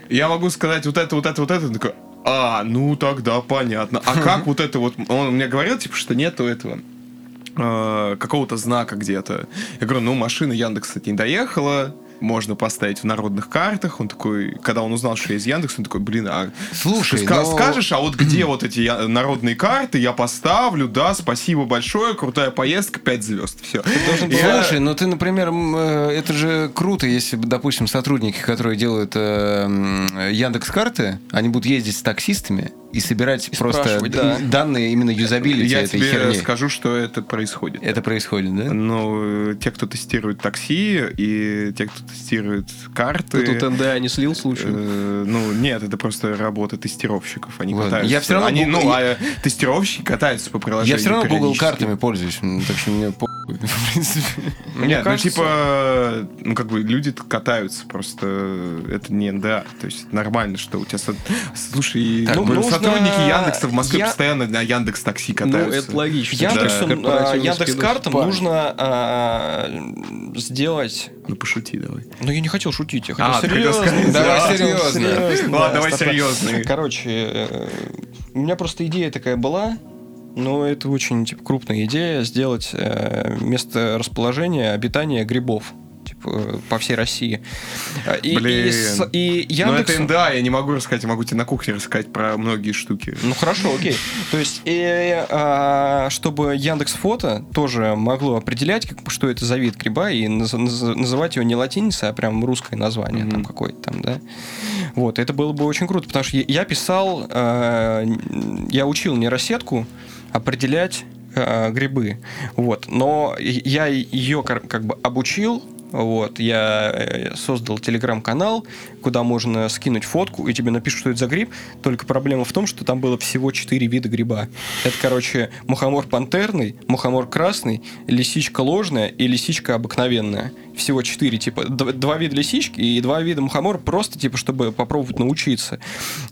Я могу сказать вот это, вот это, вот это. Он такой, а, ну тогда понятно. А как вот это вот... Он мне говорил, типа, что нету этого э, какого-то знака где-то. Я говорю, ну, машина Яндекс, кстати, не доехала, можно поставить в народных картах. Он такой, когда он узнал, что я из Яндекса, он такой, блин, а Слушай, ска- но- скажешь, а вот где вот эти я- народные карты, я поставлю, да, спасибо большое, крутая поездка, 5 звезд, все. Слушай, ну ты, например, э, это же круто, если, допустим, сотрудники, которые делают Яндекс карты, они будут ездить с таксистами и собирать просто спрашивать, да. данные именно юзабилити я этой тебе херни. скажу, что это происходит. Это происходит, да? Ну, те, кто тестирует такси, и те, кто тестирует карты... Ты тут НДА не слил случай? Э, Ну, нет, это просто работа тестировщиков. Они Ладно. катаются. Я всё равно Они, Google- ну, а тестировщики катаются по приложению. Я все равно Google картами пользуюсь, так что мне в принципе. Мне Нет, кажется- ну типа, ну как бы люди катаются, просто это не НДА. То есть нормально, что у тебя... со- Слушай, Так, ну, ну, нужно- сотрудники Яндекса в Москве Я- постоянно на Яндекс Такси Ну, катаются. это логично. Да. а, Яндекс картам нужно а, сделать. Ну пошути давай. Ну, я не хотел шутить, я хотел А, серьезно. сказать, Давай Да, серьезно. серьезно, Ладно, да, давай серьезно. Короче, э, у меня просто идея такая была, но это очень типа, крупная идея сделать э, место расположения обитания грибов типа, по всей России. И, Блин. и, и Ну Яндекс... это НДА, я не могу рассказать, я могу тебе на кухне рассказать про многие штуки. Ну хорошо, окей. То есть, и, а, чтобы Яндекс Фото тоже могло определять, как, что это за вид гриба, и наз- наз- называть его не латиницей, а прям русское название там Мгм. какое-то там, да. Вот, это было бы очень круто, потому что я- писал, а, я учил нейросетку определять э, грибы. Вот. Но я ее как бы обучил вот, я э, создал телеграм-канал, куда можно скинуть фотку, и тебе напишут, что это за гриб. Только проблема в том, что там было всего 4 вида гриба. Это, короче, мухомор пантерный, мухомор красный, лисичка ложная и лисичка обыкновенная. Всего 4, типа, два вида лисички и два вида мухомора, просто, типа, чтобы попробовать научиться.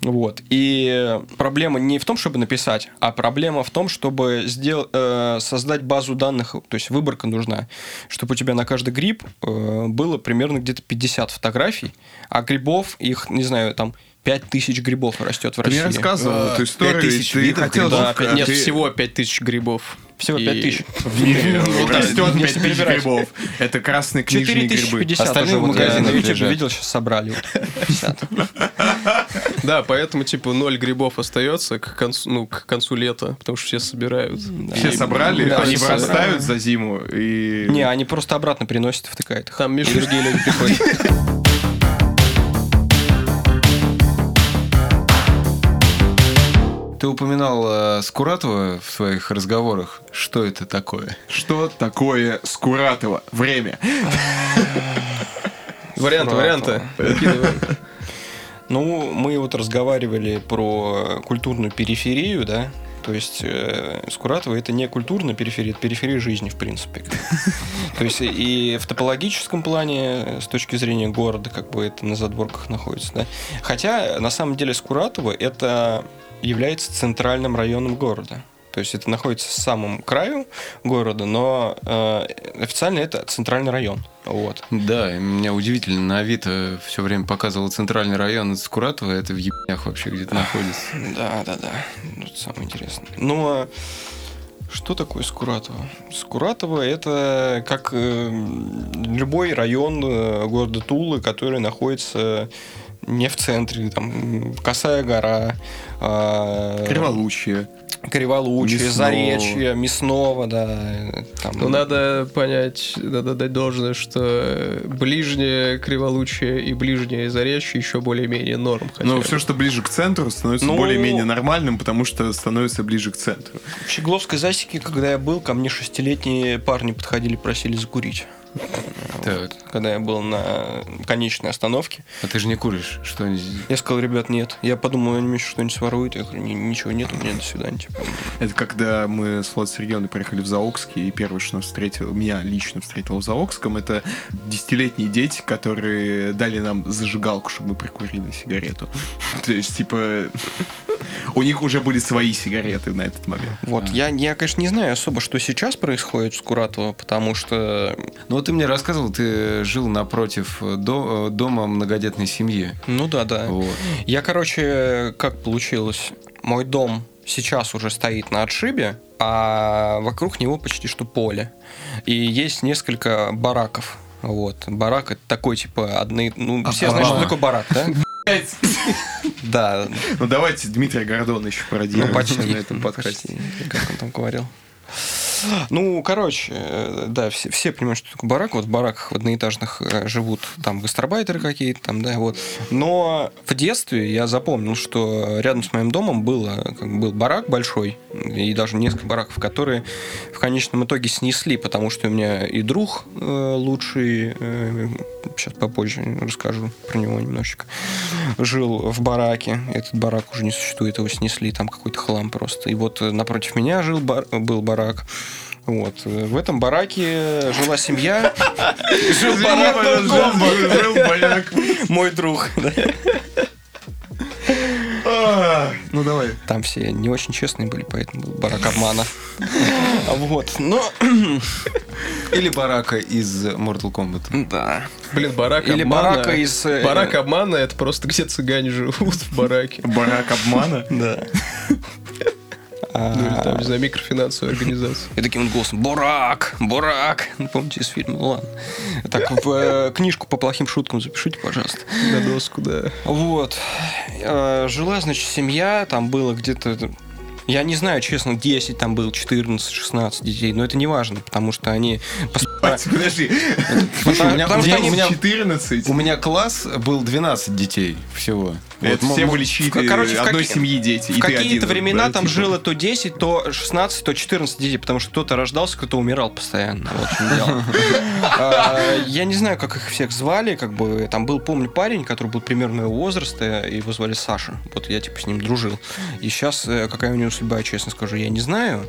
Вот. И проблема не в том, чтобы написать, а проблема в том, чтобы сдел- э, создать базу данных, то есть выборка нужна, чтобы у тебя на каждый гриб Э, было примерно где-то 50 фотографий, а грибов, их, не знаю, там 5000 грибов растет в Ты России. мне рассказывал эту историю, 5000 ты видов хотел... грибов? Да, нет, ты- всего 5000 грибов. Всего И- 5000. Ну, да, Растет если 5000 перебирать. грибов. Это красные книжные грибы. 4050 Остальные в на YouTube видел, сейчас собрали. 50. Да, поэтому, типа, ноль грибов остается к концу, ну, к концу лета, потому что все собирают. Все собрали, они вырастают за зиму и... Не, они просто обратно приносят, втыкают. Там между другие люди приходят. Ты упоминал э, Скуратова в своих разговорах. Что это такое? Что такое Скуратова? Время. Варианты, варианты. Ну, мы вот разговаривали про культурную периферию, да, то есть э, Скуратова это не культурная периферия, это периферия жизни, в принципе. То есть и в топологическом плане, с точки зрения города, как бы это на задворках находится, да. Хотя, на самом деле, Скуратова это является центральным районом города. То есть это находится в самом краю города, но э, официально это центральный район. Вот. Да, и меня удивительно, на Авито все время показывал центральный район из Скуратова, это в ебнях вообще где-то находится. Да, да, да. Это самое интересное. Ну, а что такое Скуратово? Скуратово это как э, любой район э, города Тулы, который находится не в центре, там Косая гора, э, Криволучие. Криволучие, Мясного. Заречье, Мясного, да. Там, Ну, надо понять, надо дать должное, что ближнее Криволучие и ближнее Заречье еще более-менее норм. хотя Но бы. все, что ближе к центру, становится Ну- более-менее нормальным, потому что становится ближе к центру. В Щегловской засеке, когда я был, ко мне шестилетние парни подходили, просили закурить. Так, Когда я был на конечной остановке. а ты же не куришь, что Я сказал, ребят, нет. Я подумал, они мне еще что-нибудь своруют. Я говорю, «Ни- ничего нет, у меня до свидания. Типа. Это когда мы с Влад Сергеевной приехали в Заокске, и первое, что нас встретил, меня лично встретил в Заокском, это десятилетние дети, которые дали нам зажигалку, чтобы мы прикурили сигарету. То есть, типа, у них уже были свои сигареты на этот момент. Вот, я, я, конечно, не знаю особо, что сейчас происходит с Куратово, потому что, Ну, вот ты мне рассказывал, ты жил напротив до- дома многодетной семьи. ну да, да. Вот. Я, короче, как получилось, мой дом сейчас уже стоит на отшибе, а вокруг него почти что поле. И есть несколько бараков. Вот. Барак это такой, типа, одни... Ну, все знают, что Ага. такое барак, да? Да, Ну, давайте Дмитрия Гордона еще Ну, пародируем почти. на этом подкасте. Как он там говорил? Ну, короче, э, да, все, все понимают, что такое барак. Вот в бараках в одноэтажных э, живут там гастарбайтеры какие-то, там, да, вот. Но в детстве я запомнил, что рядом с моим домом было, как бы был барак большой, и даже несколько бараков, которые в конечном итоге снесли, потому что у меня и друг э, лучший, сейчас попозже расскажу про него немножечко, жил в бараке. Этот барак уже не существует, его снесли, там какой-то хлам просто. И вот э, напротив меня жил бар- был барак. Вот. В этом бараке жила семья. Жил барак. Мой друг. Ну, давай. Там все не очень честные были, поэтому был барак обмана. Вот. Но, Или барака из Mortal Kombat. да. Блин, барак Или обмана. барака из, э, Барак обмана это просто где цыгане живут в бараке. Барак обмана. Да. Ну или там, не знаю, микрофинансовая организация. И таким вот голосом «Бурак! Бурак!» Ну, Помните из фильма? Ну ладно. Так, в э, книжку по плохим шуткам запишите, пожалуйста. На доску, да. Вот. Э, Жила, значит, семья, там было где-то Я не знаю, честно, 10 там был, 14, 16 детей, но это не важно, потому что они... Подожди. Потому- у меня- потому у что меня- они- у меня- 14. У меня класс был 12 детей всего. Вот, все были чьи-то короче, одной семьи дети. В какие-то времена да, там типа. жило то 10, то 16, то 14 детей, потому что кто-то рождался, кто-то умирал постоянно. А, Я не знаю, как их всех звали, как бы там был, помню, парень, который был примерно моего возраста, его звали Саша. Вот я типа с ним дружил. И сейчас какая у него судьба, честно скажу, я не знаю.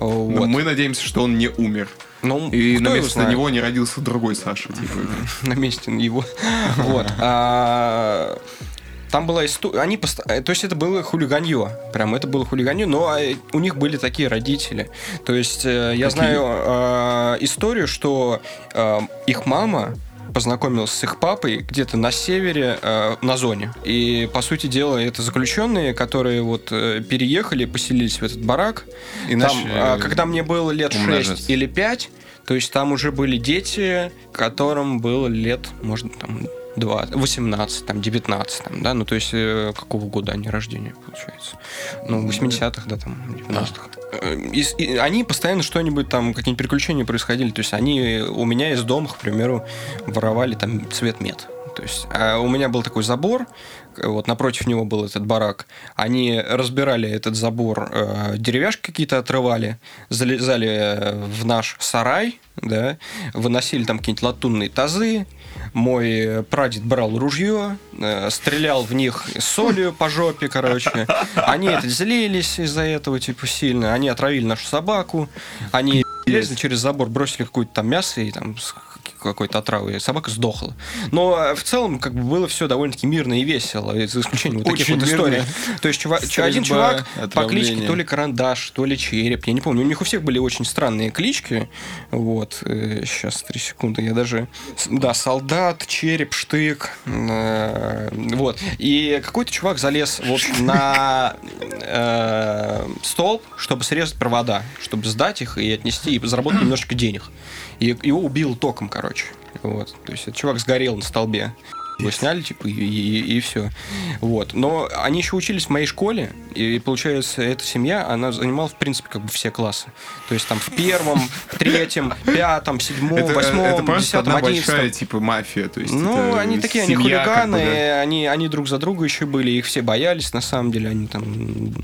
Но Вот. мы надеемся, что он не умер. Ну, И на место знает? него не родился другой Саша. Типа. на месте его. Вот. А, Там была история, они пост- э, то есть это было хулиганье, прям это было хулиганье, но э, у них были такие родители. То есть э, я Какие? знаю э, историю, что э, их мама познакомилась с их папой где-то на севере, э, на зоне. И, по сути дела, это заключенные, которые вот э, переехали, поселились в этот барак. И Там, а, когда мне было лет 6 умножаться. или 5, то есть там уже были дети, которым было лет, может, там, 20, 18, там, 19, там, да, ну, то есть э, какого года они рождения, получается? Ну, 80-х, да, там, 90-х. Э, и и они постоянно что-нибудь там, какие-нибудь приключения происходили, то есть они у меня из дома, к примеру, воровали там цвет мед. То есть а у меня был такой забор, вот напротив него был этот барак. Они разбирали этот забор, э, деревяшки какие-то отрывали, залезали в наш сарай, да, выносили там какие-нибудь латунные тазы. Мой прадед брал ружье, э, стрелял в них солью по жопе, короче. Они это злились из-за этого, типа, сильно. Они отравили нашу собаку. Они лезли через забор, бросили какое-то там мясо и там какой-то отравой, и собака сдохла. Но э, в целом как бы было все довольно-таки мирно и весело, за исключением вот таких Очень вот историй. То есть чува- чу- один Стрельба, чувак по кличке отравление. то ли Карандаш, то ли Череп, я не помню. У них у всех были очень странные клички. Вот, сейчас, три секунды, я даже... Да, Солдат, Череп, Штык. э, Вот. И какой-то чувак залез, в общем, на э, столб, чтобы срезать провода, чтобы сдать их и отнести, и заработать немножечко денег. И его убил током, короче. Вот. То есть этот чувак сгорел на столбе. Его сняли, типа, и, все. Вот. Но они еще учились в моей школе, и получается, эта семья, она занимала, в принципе, как бы все классы. То есть там в первом, в третьем, пятом, седьмом, Это, восьмом, это просто десятом, одна одиннадцатом. большая, типа, мафия. То есть Ну, они такие, они семья, как хулиганы, бы, да. они, они друг за друга еще были, их все боялись, на самом деле, они там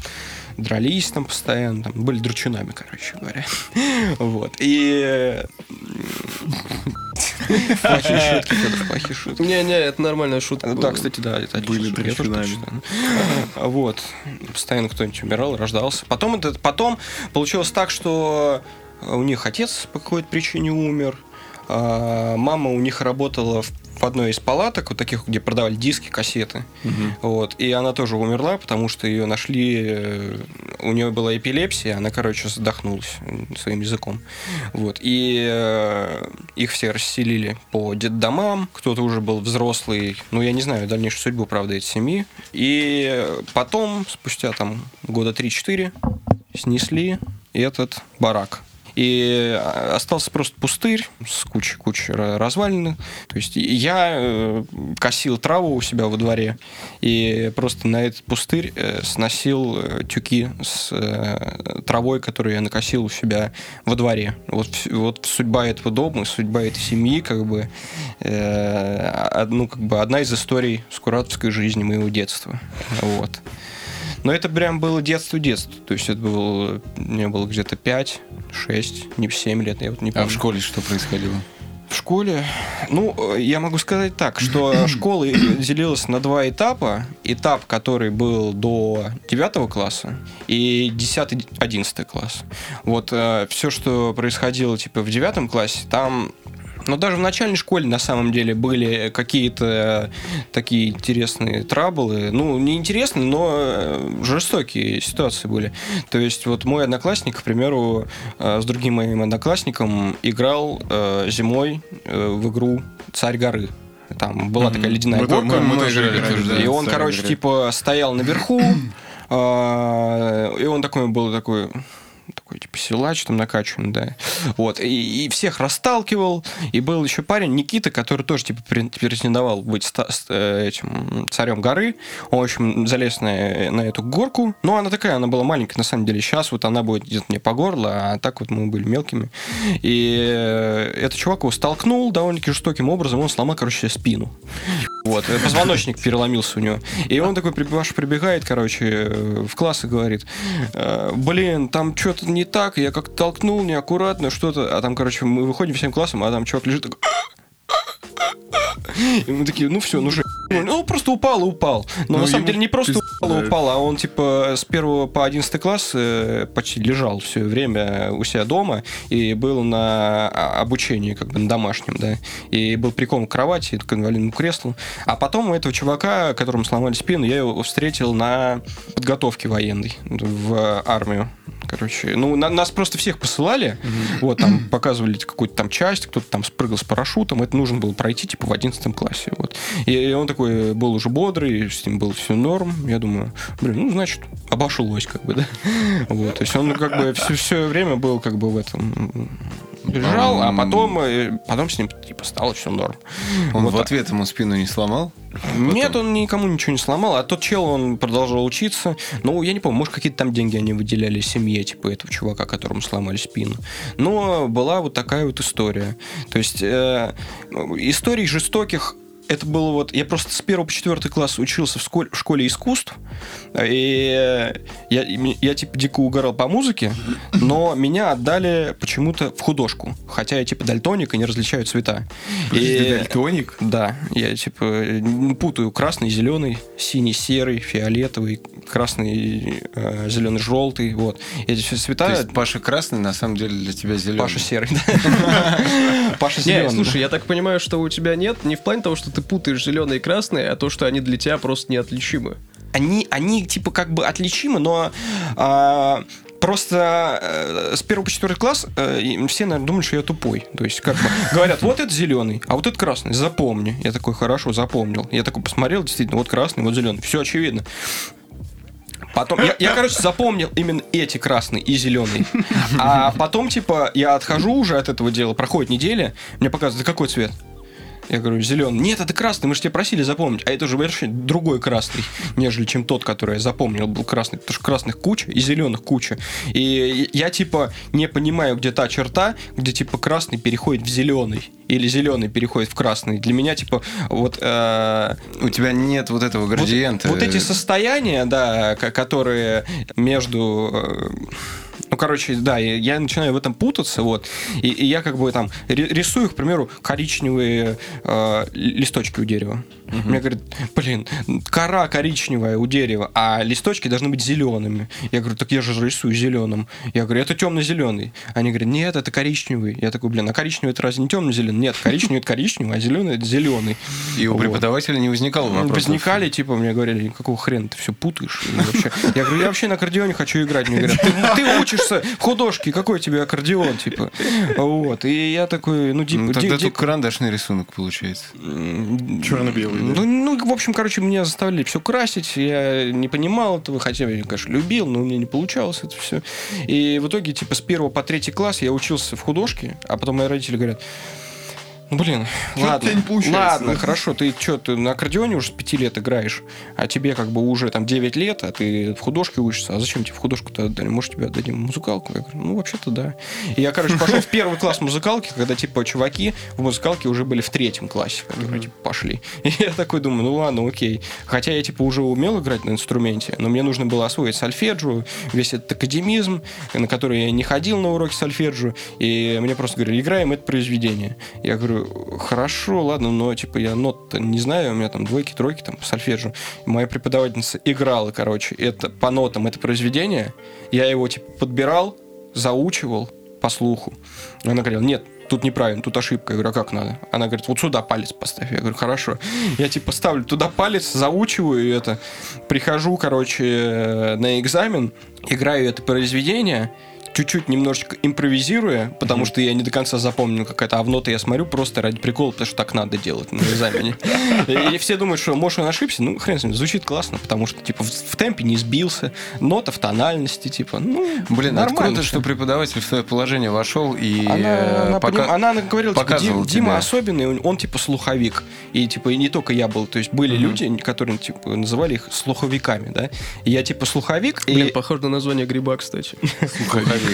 дрались там постоянно, там, были дручунами, короче говоря. Вот. И... Плохие шутки, Федор, плохие шутки. Не-не, это нормальная шутка. Да, кстати, да, это Были так считаю. Вот. Постоянно кто-нибудь умирал, рождался. Потом, это, потом получилось так, что у них отец по какой-то причине умер. а Мама у них работала в в одной из палаток, вот таких, где продавали диски, кассеты. Вот. И она тоже умерла, потому что ее нашли... э, У нее была эпилепсия, она, короче, задохнулась своим языком. Вот. И э, их все расселили по детдомам. Кто-то уже был взрослый. Ну, я не знаю дальнейшую судьбу, правда, этой семьи. И потом, спустя там года 3-4, снесли этот барак. И остался просто пустырь с кучей-кучей развалин. То есть я э, косил траву у себя во дворе и просто на этот пустырь э, сносил э, тюки с э, травой, которую я накосил у себя во дворе. Вот, вот судьба этого дома, судьба этой семьи, как бы, э, од- ну, как бы одна из историй скуратовской жизни моего детства. Вот. Но это прям было детство-детство. То есть это было, мне было где-то 5, 6, не 7 лет, я вот не А помню. в школе что происходило? В школе, ну, э, я могу сказать так, что школа делилась на два этапа. Этап, который был до 9 класса, и 10-11 класс. Вот все, что происходило типа в 9 классе, там но даже в начальной школе на самом деле были какие-то такие интересные траблы. Ну, не интересные, но э, жестокие ситуации были. То есть вот мой одноклассник, к примеру, э, с другим моим одноклассником играл э, зимой э, в игру «Царь горы». Там была такая ледяная Мы горка. мы- мы Мы тоже играли играли, да. И он, «Царь короче, горы». типа стоял наверху, и он такой был такой такой, типа, силач там накачан, да. Вот, и, и всех расталкивал, и был еще парень Никита, который тоже, типа, пре- претендовал быть ста- э, этим царем горы. Он, в общем, залез на, на эту горку, но она такая, она была маленькая, на самом деле. Сейчас вот она будет где-то мне по горло, а так вот мы были мелкими. И э, этот чувак его столкнул довольно-таки жестоким образом, он сломал, короче, спину. Вот, э, позвоночник переломился у него. И он такой, Паша прибегает, короче, э, в класс и говорит, «Э, блин, там что-то не так, я как-то толкнул неаккуратно, что-то, а там, короче, мы выходим всем классом, а там чувак лежит такой... И мы такие, ну все, ну же, ну просто упал и упал. Но Ну, на самом деле не просто пиздец, упал и да. упал, а он типа с первого по одиннадцатый класс э, почти лежал все время у себя дома и был на а, обучении как бы на домашнем, да, и был прикован к кровати, к инвалидному креслу. А потом у этого чувака, которому сломали спину, я его встретил на подготовке военной в армию. Короче, ну, на- нас просто всех посылали, вот, там показывали какую-то там часть, кто-то там спрыгал с парашютом, это нужно было пройти, типа, в 11 классе, вот. И он такой был уже бодрый, с ним было все норм, я думаю, блин, ну, значит, обошлось, как бы, да. Вот, то есть он как бы все, все время был как бы в этом лежал, а потом, э, потом с ним, типа, стало все норм. Он Вот в ответ ему спину не сломал? Нет, он никому ничего не сломал, а тот чел, он продолжал учиться. Ну, я не помню, может, какие-то там деньги они выделяли семье, типа этого чувака, которому сломали спину. Но была вот такая вот история. То есть э, историй жестоких это было вот... Я просто с первого по четвертый класс учился в, сколь- в школе искусств, и я, я, типа, дико угорал по музыке, но меня отдали почему-то в художку. Хотя я, типа, дальтоник и не различаю цвета. Подожди, И- дальтоник? да, я типа м, путаю красный, зеленый, синий, серый, фиолетовый, красный, э, зеленый, желтый, вот. Эти все цвета. То есть Паша красный, на самом деле для тебя зеленый. Паша серый. да. Паша зеленый. слушай, я так понимаю, что у тебя нет не в плане того, что ты путаешь зеленый и красный, а то, что они для тебя просто неотличимы. они, они типа как бы отличимы, но а, просто э, с первого по четвертый класс э, все, наверное, думают, что я тупой. То есть, как бы говорят, вот это зеленый, а вот это красный, запомни. Я такой, хорошо, запомнил. Я такой посмотрел, действительно, вот красный, вот зеленый. Все очевидно. Потом, я, я, короче, запомнил именно эти красный и зеленый. А потом, типа, я отхожу уже от этого дела, проходит неделя, мне показывают, «Да какой цвет? Я говорю, зеленый. Нет, это красный, мы же тебя просили запомнить. А это уже вообще другой красный, нежели чем тот, который я запомнил, был красный. Потому что красных куча и зеленых куча. И я, типа, не понимаю, где та черта, где, типа, красный переходит в зеленый. Или зеленый переходит в красный. Для меня, типа, вот... э, У тебя нет вот этого градиента. вот, вот эти состояния, да, ко- которые между... э, Ну, короче, да, я, начинаю в этом путаться, вот, и, и я как бы там ри- рисую, к примеру, коричневые э, листочки у дерева. Мне говорят, блин, кора коричневая у дерева, а листочки должны быть зелеными. Я говорю, так я же рисую зеленым. Я говорю, это темно-зеленый. Они говорят, нет, это коричневый. Я такой, блин, а коричневый это разве не темно-зеленый? Нет, коричневый это коричневый, а зеленый это зеленый. И у Вот. преподавателя не возникало вопросов. Возникали, типа, мне говорили, какого хрена ты все путаешь? Я говорю, я вообще на аккордеоне хочу играть. Мне говорят, ты, ты учишься в художке, какой тебе аккордеон, типа. Вот. И я такой, ну, типа, Ну, тогда только карандашный рисунок получается. м, Ну, ну, в общем, короче, меня заставляли все красить. Я не понимал этого, хотя я, конечно, любил, но у меня не получалось это все. И в итоге, типа, с первого по третий класс я учился в художке, а потом мои родители говорят, ну, блин, Чё-то ладно, не получается, ладно, хорошо, ты что, ты на аккордеоне уже с пяти лет играешь, а тебе как бы уже там 9 лет, а ты в художке учишься, а зачем тебе в художку-то отдали? Может, тебе отдадим музыкалку? Я говорю, ну, вообще-то да. И я, короче, пошел в первый класс музыкалки, когда, типа, чуваки в музыкалке уже были в третьем классе, которые, типа, пошли. И я такой думаю, ну, ладно, окей. Хотя я, типа, уже умел играть на инструменте, но мне нужно было освоить сольфеджио, весь этот академизм, на который я не ходил на уроки сольфеджио, и мне просто говорили, играем это произведение. Я говорю, хорошо, ладно, но, типа, я нот не знаю, у меня там двойки, тройки, там, по сольфеджио. Моя преподавательница играла, короче, это по нотам это произведение, я его, типа, подбирал, заучивал по слуху. Она говорила, нет, тут неправильно, тут ошибка. Я говорю, а как надо? Она говорит, вот сюда палец поставь. Я говорю, хорошо. Я типа ставлю туда палец, заучиваю это, прихожу, короче, на экзамен, играю это произведение, чуть-чуть немножечко импровизируя, потому что я не до конца запомнил, как это авно-то я смотрю просто ради прикола, потому что так надо делать на экзамене. И все думают, что, может, он ошибся. Ну, хрен с ним, звучит классно, потому что, типа, в, в темпе не сбился, нота в тональности, типа, ну, Блин, это нормально. круто, что преподаватель в твое положение вошел и Она, э, она, она говорила, типа, Дим- Дима особенный, он, он, типа слуховик. И типа и не только я был. То есть были люди, которые типа называли их слуховиками, да. И я типа слуховик, Блин, и похоже на название гриба, кстати. Слуховик.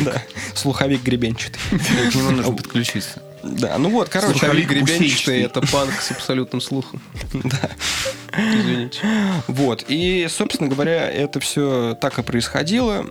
Слуховик гребенчатый. К нему нужно подключиться. Да, ну вот, короче, Слуховик гребенчатый. это панк с абсолютным слухом. да. Извините. Вот. И, собственно говоря, это все так и происходило.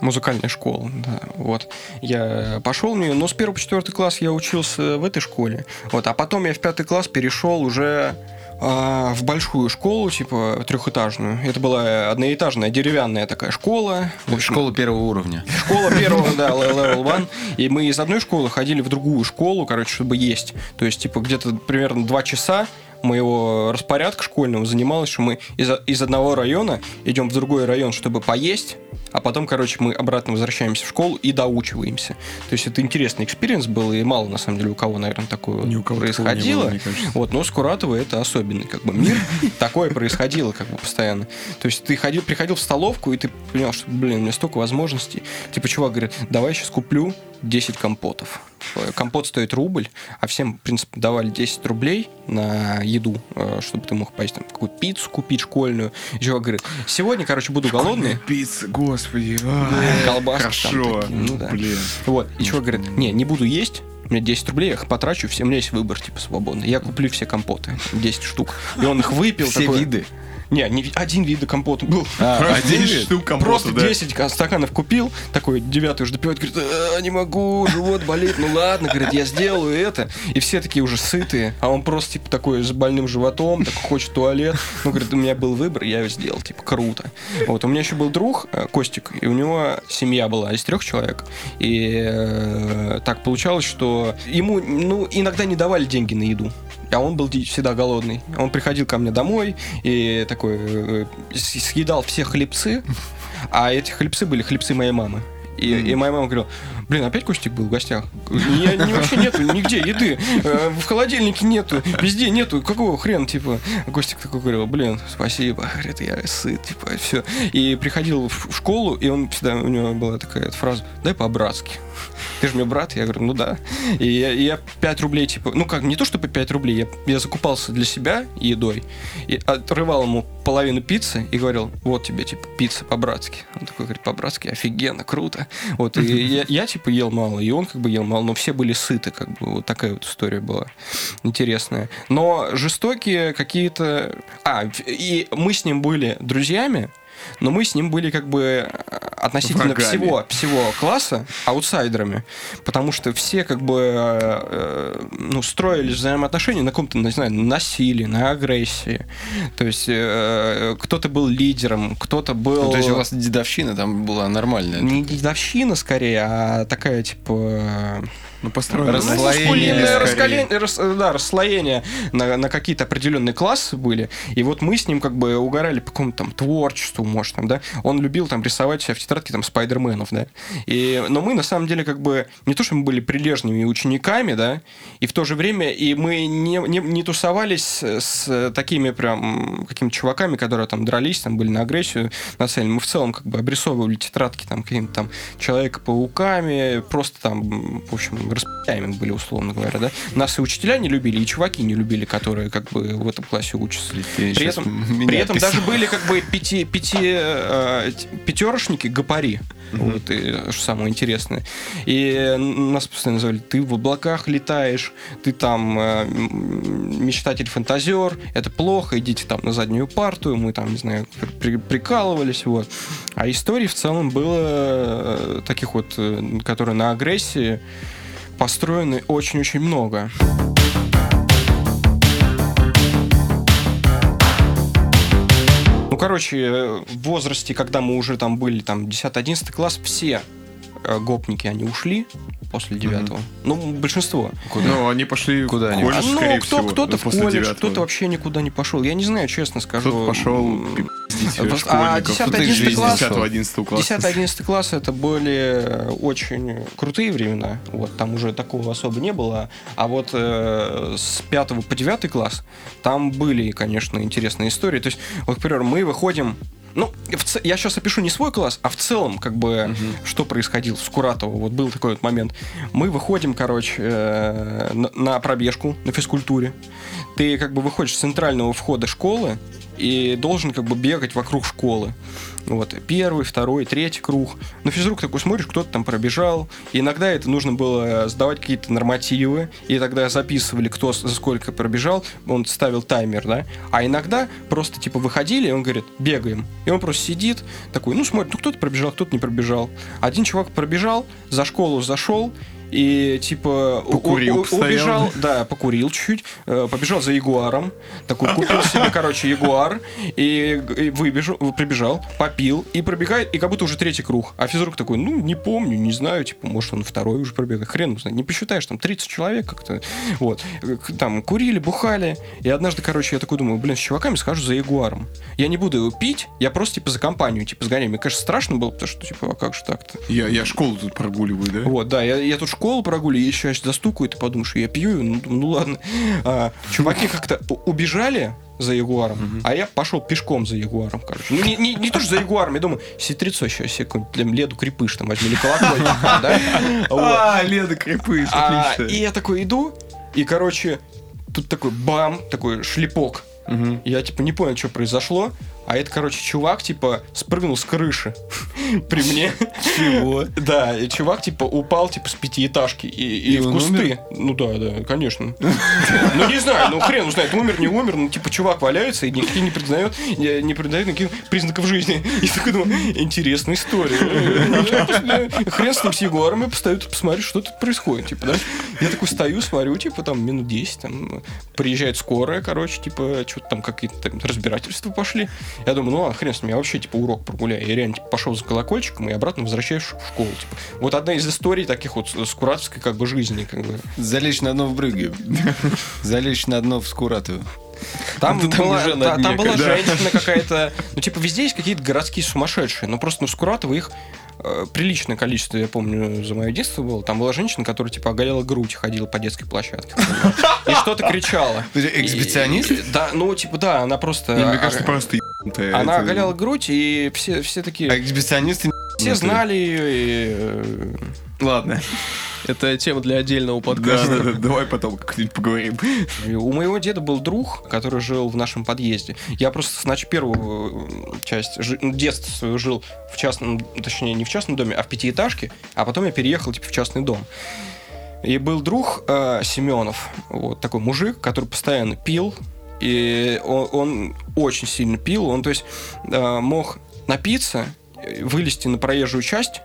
Музыкальная школа, да, вот. Я пошел в нее, но с первого по четвертый класс я учился в этой школе. Вот, а потом я в пятый класс перешел уже в большую школу, типа трехэтажную. Это была одноэтажная деревянная такая школа. В общем, Школа первого уровня. Школа первого, да, level one. И мы из одной школы ходили в другую школу, короче, чтобы есть. То есть, типа, где-то примерно два часа моего распорядка школьного занималось, что мы из, из одного района идем в другой район, чтобы поесть, а потом, короче, мы обратно возвращаемся в школу и доучиваемся. То есть это интересный experience был, и мало, на самом деле, у кого, наверное, такое Ни у кого такого не происходило. было. Вот, но Скуратова это особенный как бы мир. Такое происходило как бы постоянно. То есть ты ходил, приходил в столовку, и ты понял, что, блин, у меня столько возможностей. Типа, чувак говорит, давай сейчас куплю 10 компотов. Э, Компот стоит рубль, а всем, в принципе, давали 10 рублей на еду, э, чтобы ты мог поесть там какую-то пиццу купить школьную. И чувак говорит, сегодня, короче, буду голодный. Пицца, господи. Колбаски там Хорошо. такие, ну да. Блин. Вот, и чувак говорит, не, не буду есть, у меня 10 рублей, я их потрачу, все, у меня есть выбор, типа, свободный. Я куплю все компоты, 10 штук. И он их выпил. Все такой- виды. Не, не, один вид компота был. А, один штук компота, Просто да. 10 ка- стаканов купил, такой девятый уже допивает, говорит, «А, не могу, живот болит, ну ладно, говорит, я сделаю это. И все такие уже сытые, а он просто, типа, такой с больным животом, такой хочет туалет. Ну, говорит, у меня был выбор, я его сделал, типа, круто. Вот, у меня еще был друг, э, Костик, и у него семья была из трех человек. И э, так получалось, что ему, ну, иногда не давали деньги на еду. А он был всегда голодный. Он приходил ко мне домой и такой э, съедал все хлебцы, а эти хлебцы были хлебцы моей мамы. И, и моя мама говорила, блин, опять Костик был в гостях? Я, не- вообще нету нигде еды, э, в холодильнике нету, везде нету, какого хрена, типа. Костик такой говорил, блин, спасибо, говорит, я сыт, типа, все. И приходил в в школу, и он всегда, у него была такая фраза, дай по-братски. Ты же мне брат? Я говорю, ну да. И я, и я 5 рублей, типа, ну как, не то чтобы 5 рублей, я, я закупался для себя едой, и отрывал ему половину пиццы и говорил, вот тебе, типа, пицца по-братски. Он такой говорит, по-братски, офигенно, круто. Вот, и я, я, типа, ел мало, и он, как бы, ел мало, но все были сыты, как бы, вот такая вот история была интересная. Но жестокие какие-то... А, и мы с ним были друзьями, но мы с ним были как бы относительно Врагами. всего, всего класса аутсайдерами, потому что все как бы э, э, ну, строили взаимоотношения на каком-то, не знаю, на насилии, на агрессии. То есть э, кто-то был лидером, кто-то был... Ну, то есть у вас дедовщина там была нормальная. не дедовщина скорее, а такая типа Ну, построено. Расслоение, скорее. раскаление- рас- да, расслоение на, на какие-то определенные классы были. И вот мы с ним как бы угорали по какому-то там творчеству, может, там, да. Он любил там рисовать себя в тетрадке там спайдерменов, да. И, но мы на самом деле как бы не то, что мы были прилежными учениками, да, и в то же время и мы не, не, не тусовались с такими прям какими-то чуваками, которые там дрались, там были на агрессию нацелены. Мы в целом как бы обрисовывали тетрадки там какими-то там Человека-пауками, просто там, в общем, распяями были, условно говоря, да. Нас и учителя не любили, и чуваки не любили, которые как бы в этом классе учатся. Ты При этом, при этом даже были как бы пяти, пяти, э, пятерошники гопари. Вот, и, что самое интересное. И нас постоянно называли, ты в облаках летаешь, ты там э, мечтатель-фантазер, это плохо, идите там на заднюю парту, мы там, не знаю, при- прикалывались, вот. А историй в целом было э, таких вот, э, которые на агрессии построены очень-очень много. Ну, короче, э, в возрасте, когда мы уже там были, там, 10-11 класс, все гопники, они ушли после девятого. Ну, большинство. Ну, они пошли Куда они колледж, ну, скорее кто, всего, кто-то в колледж, кто-то вообще никуда не пошел. Я не знаю, честно скажу. Кто-то пошел а школьников. 10-11 Кто-то из жизни класс- 10-11 класса. 10-11 класс это были очень крутые времена. Вот, там уже такого особо не было. А вот э, с 5 по 9 класс там были, конечно, интересные истории. То есть, вот, например, мы выходим ну, ц- я сейчас опишу не свой класс, а в целом, как бы, что происходило с Куратово. Вот был такой вот момент. Мы выходим, короче, э, на, на пробежку на физкультуре. Ты как бы выходишь с центрального входа школы и должен как бы бегать вокруг школы. Вот, первый, второй, третий круг. На физрук такой смотришь, кто-то там пробежал. И иногда это нужно было сдавать какие-то нормативы. И тогда записывали, кто за сколько пробежал. Он ставил таймер, да. А иногда просто типа выходили, и он говорит, бегаем. И он просто сидит, такой, ну смотрит, ну кто-то пробежал, кто-то не пробежал. Один чувак пробежал, за школу зашел, и типа Покурил у- у- убежал, да, покурил чуть-чуть, э, побежал за Ягуаром, такой купил себе, короче, Ягуар, и, и выбежал, прибежал, попил, и пробегает, и как будто уже третий круг. А физрук такой, ну, не помню, не знаю, типа, может, он второй уже пробегает, хрен знает, не посчитаешь, там 30 человек как-то, вот. Там курили, бухали, и однажды, короче, я такой думаю, блин, с чуваками схожу за Ягуаром. Я не буду его пить, я просто, типа, за компанию, типа, сгоняю. Мне, конечно, страшно было, потому что, типа, а как же так-то? Я, я школу тут прогуливаю, да? Вот, да, я, я тут школу прогуливаю, еще сейчас застукаю, ты подумаешь, я пью, ну, ну ладно. А, чуваки как-то убежали за Ягуаром, а я пошел пешком за Ягуаром, короче. Ну, не, не, не то, что за Ягуаром, я думаю, сестрица сейчас там, Леду Крепыш там возьми, или колокольчик, да? А, Леда Крепыш, А, отлично. И я такой иду, и, короче, тут такой бам, такой шлепок. Я, типа, не понял, что произошло. А это, короче, чувак, типа, спрыгнул с крыши при мне. Чего? Да, и чувак, типа, упал, типа, с пятиэтажки. И, и в кусты. Ну да, да, конечно. Ну не знаю, ну хрен знает, умер, не умер, ну типа чувак валяется и никаких не признает, не, придает никаких признаков жизни. И такой думаю, интересная история. Хрен с ним с Егором, я постою посмотрю, что тут происходит, типа, да. Я такой стою, смотрю, типа, там, минут 10, там, приезжает скорая, короче, типа, что-то там какие-то там разбирательства пошли. Я думаю, ну, а хрен с ним, я вообще, типа, урок прогуляю. Я реально, типа, пошел за колокольчиком и обратно возвращаюсь в школу, типа. Вот одна из историй таких вот с куратовской, как бы, жизни, как бы. Залечь на дно в Брыге. Залечь на дно в Скуратово. Там, там была, уже та- там была да. женщина какая-то. Ну, типа, везде есть какие-то городские сумасшедшие. Но просто ну, в Скуратово их э, приличное количество, я помню, за мое детство было. Там была женщина, которая, типа, оголяла грудь и ходила по детской площадке. И что-то кричала. Эксбиционист? И- Да, ну, типа, да, она просто... Не, Мне кажется, а- просто ебанутая. Она Это- оголяла грудь, и все, все А такие... эксбиционисты Все знали ее, и... э, Ладно. Это тема для отдельного Да, подкаста. да, да, давай потом как-нибудь поговорим. У моего деда был друг, который жил в нашем подъезде. Я просто, значит, первую э, часть жи- ну, детства своего жил в частном, точнее, не в частном доме, а в пятиэтажке, а потом я переехал, типа, в частный дом. И был друг э, Семенов, вот такой мужик, который постоянно пил, и он, он очень сильно пил, он, то есть, э, мог напиться, вылезти на проезжую часть,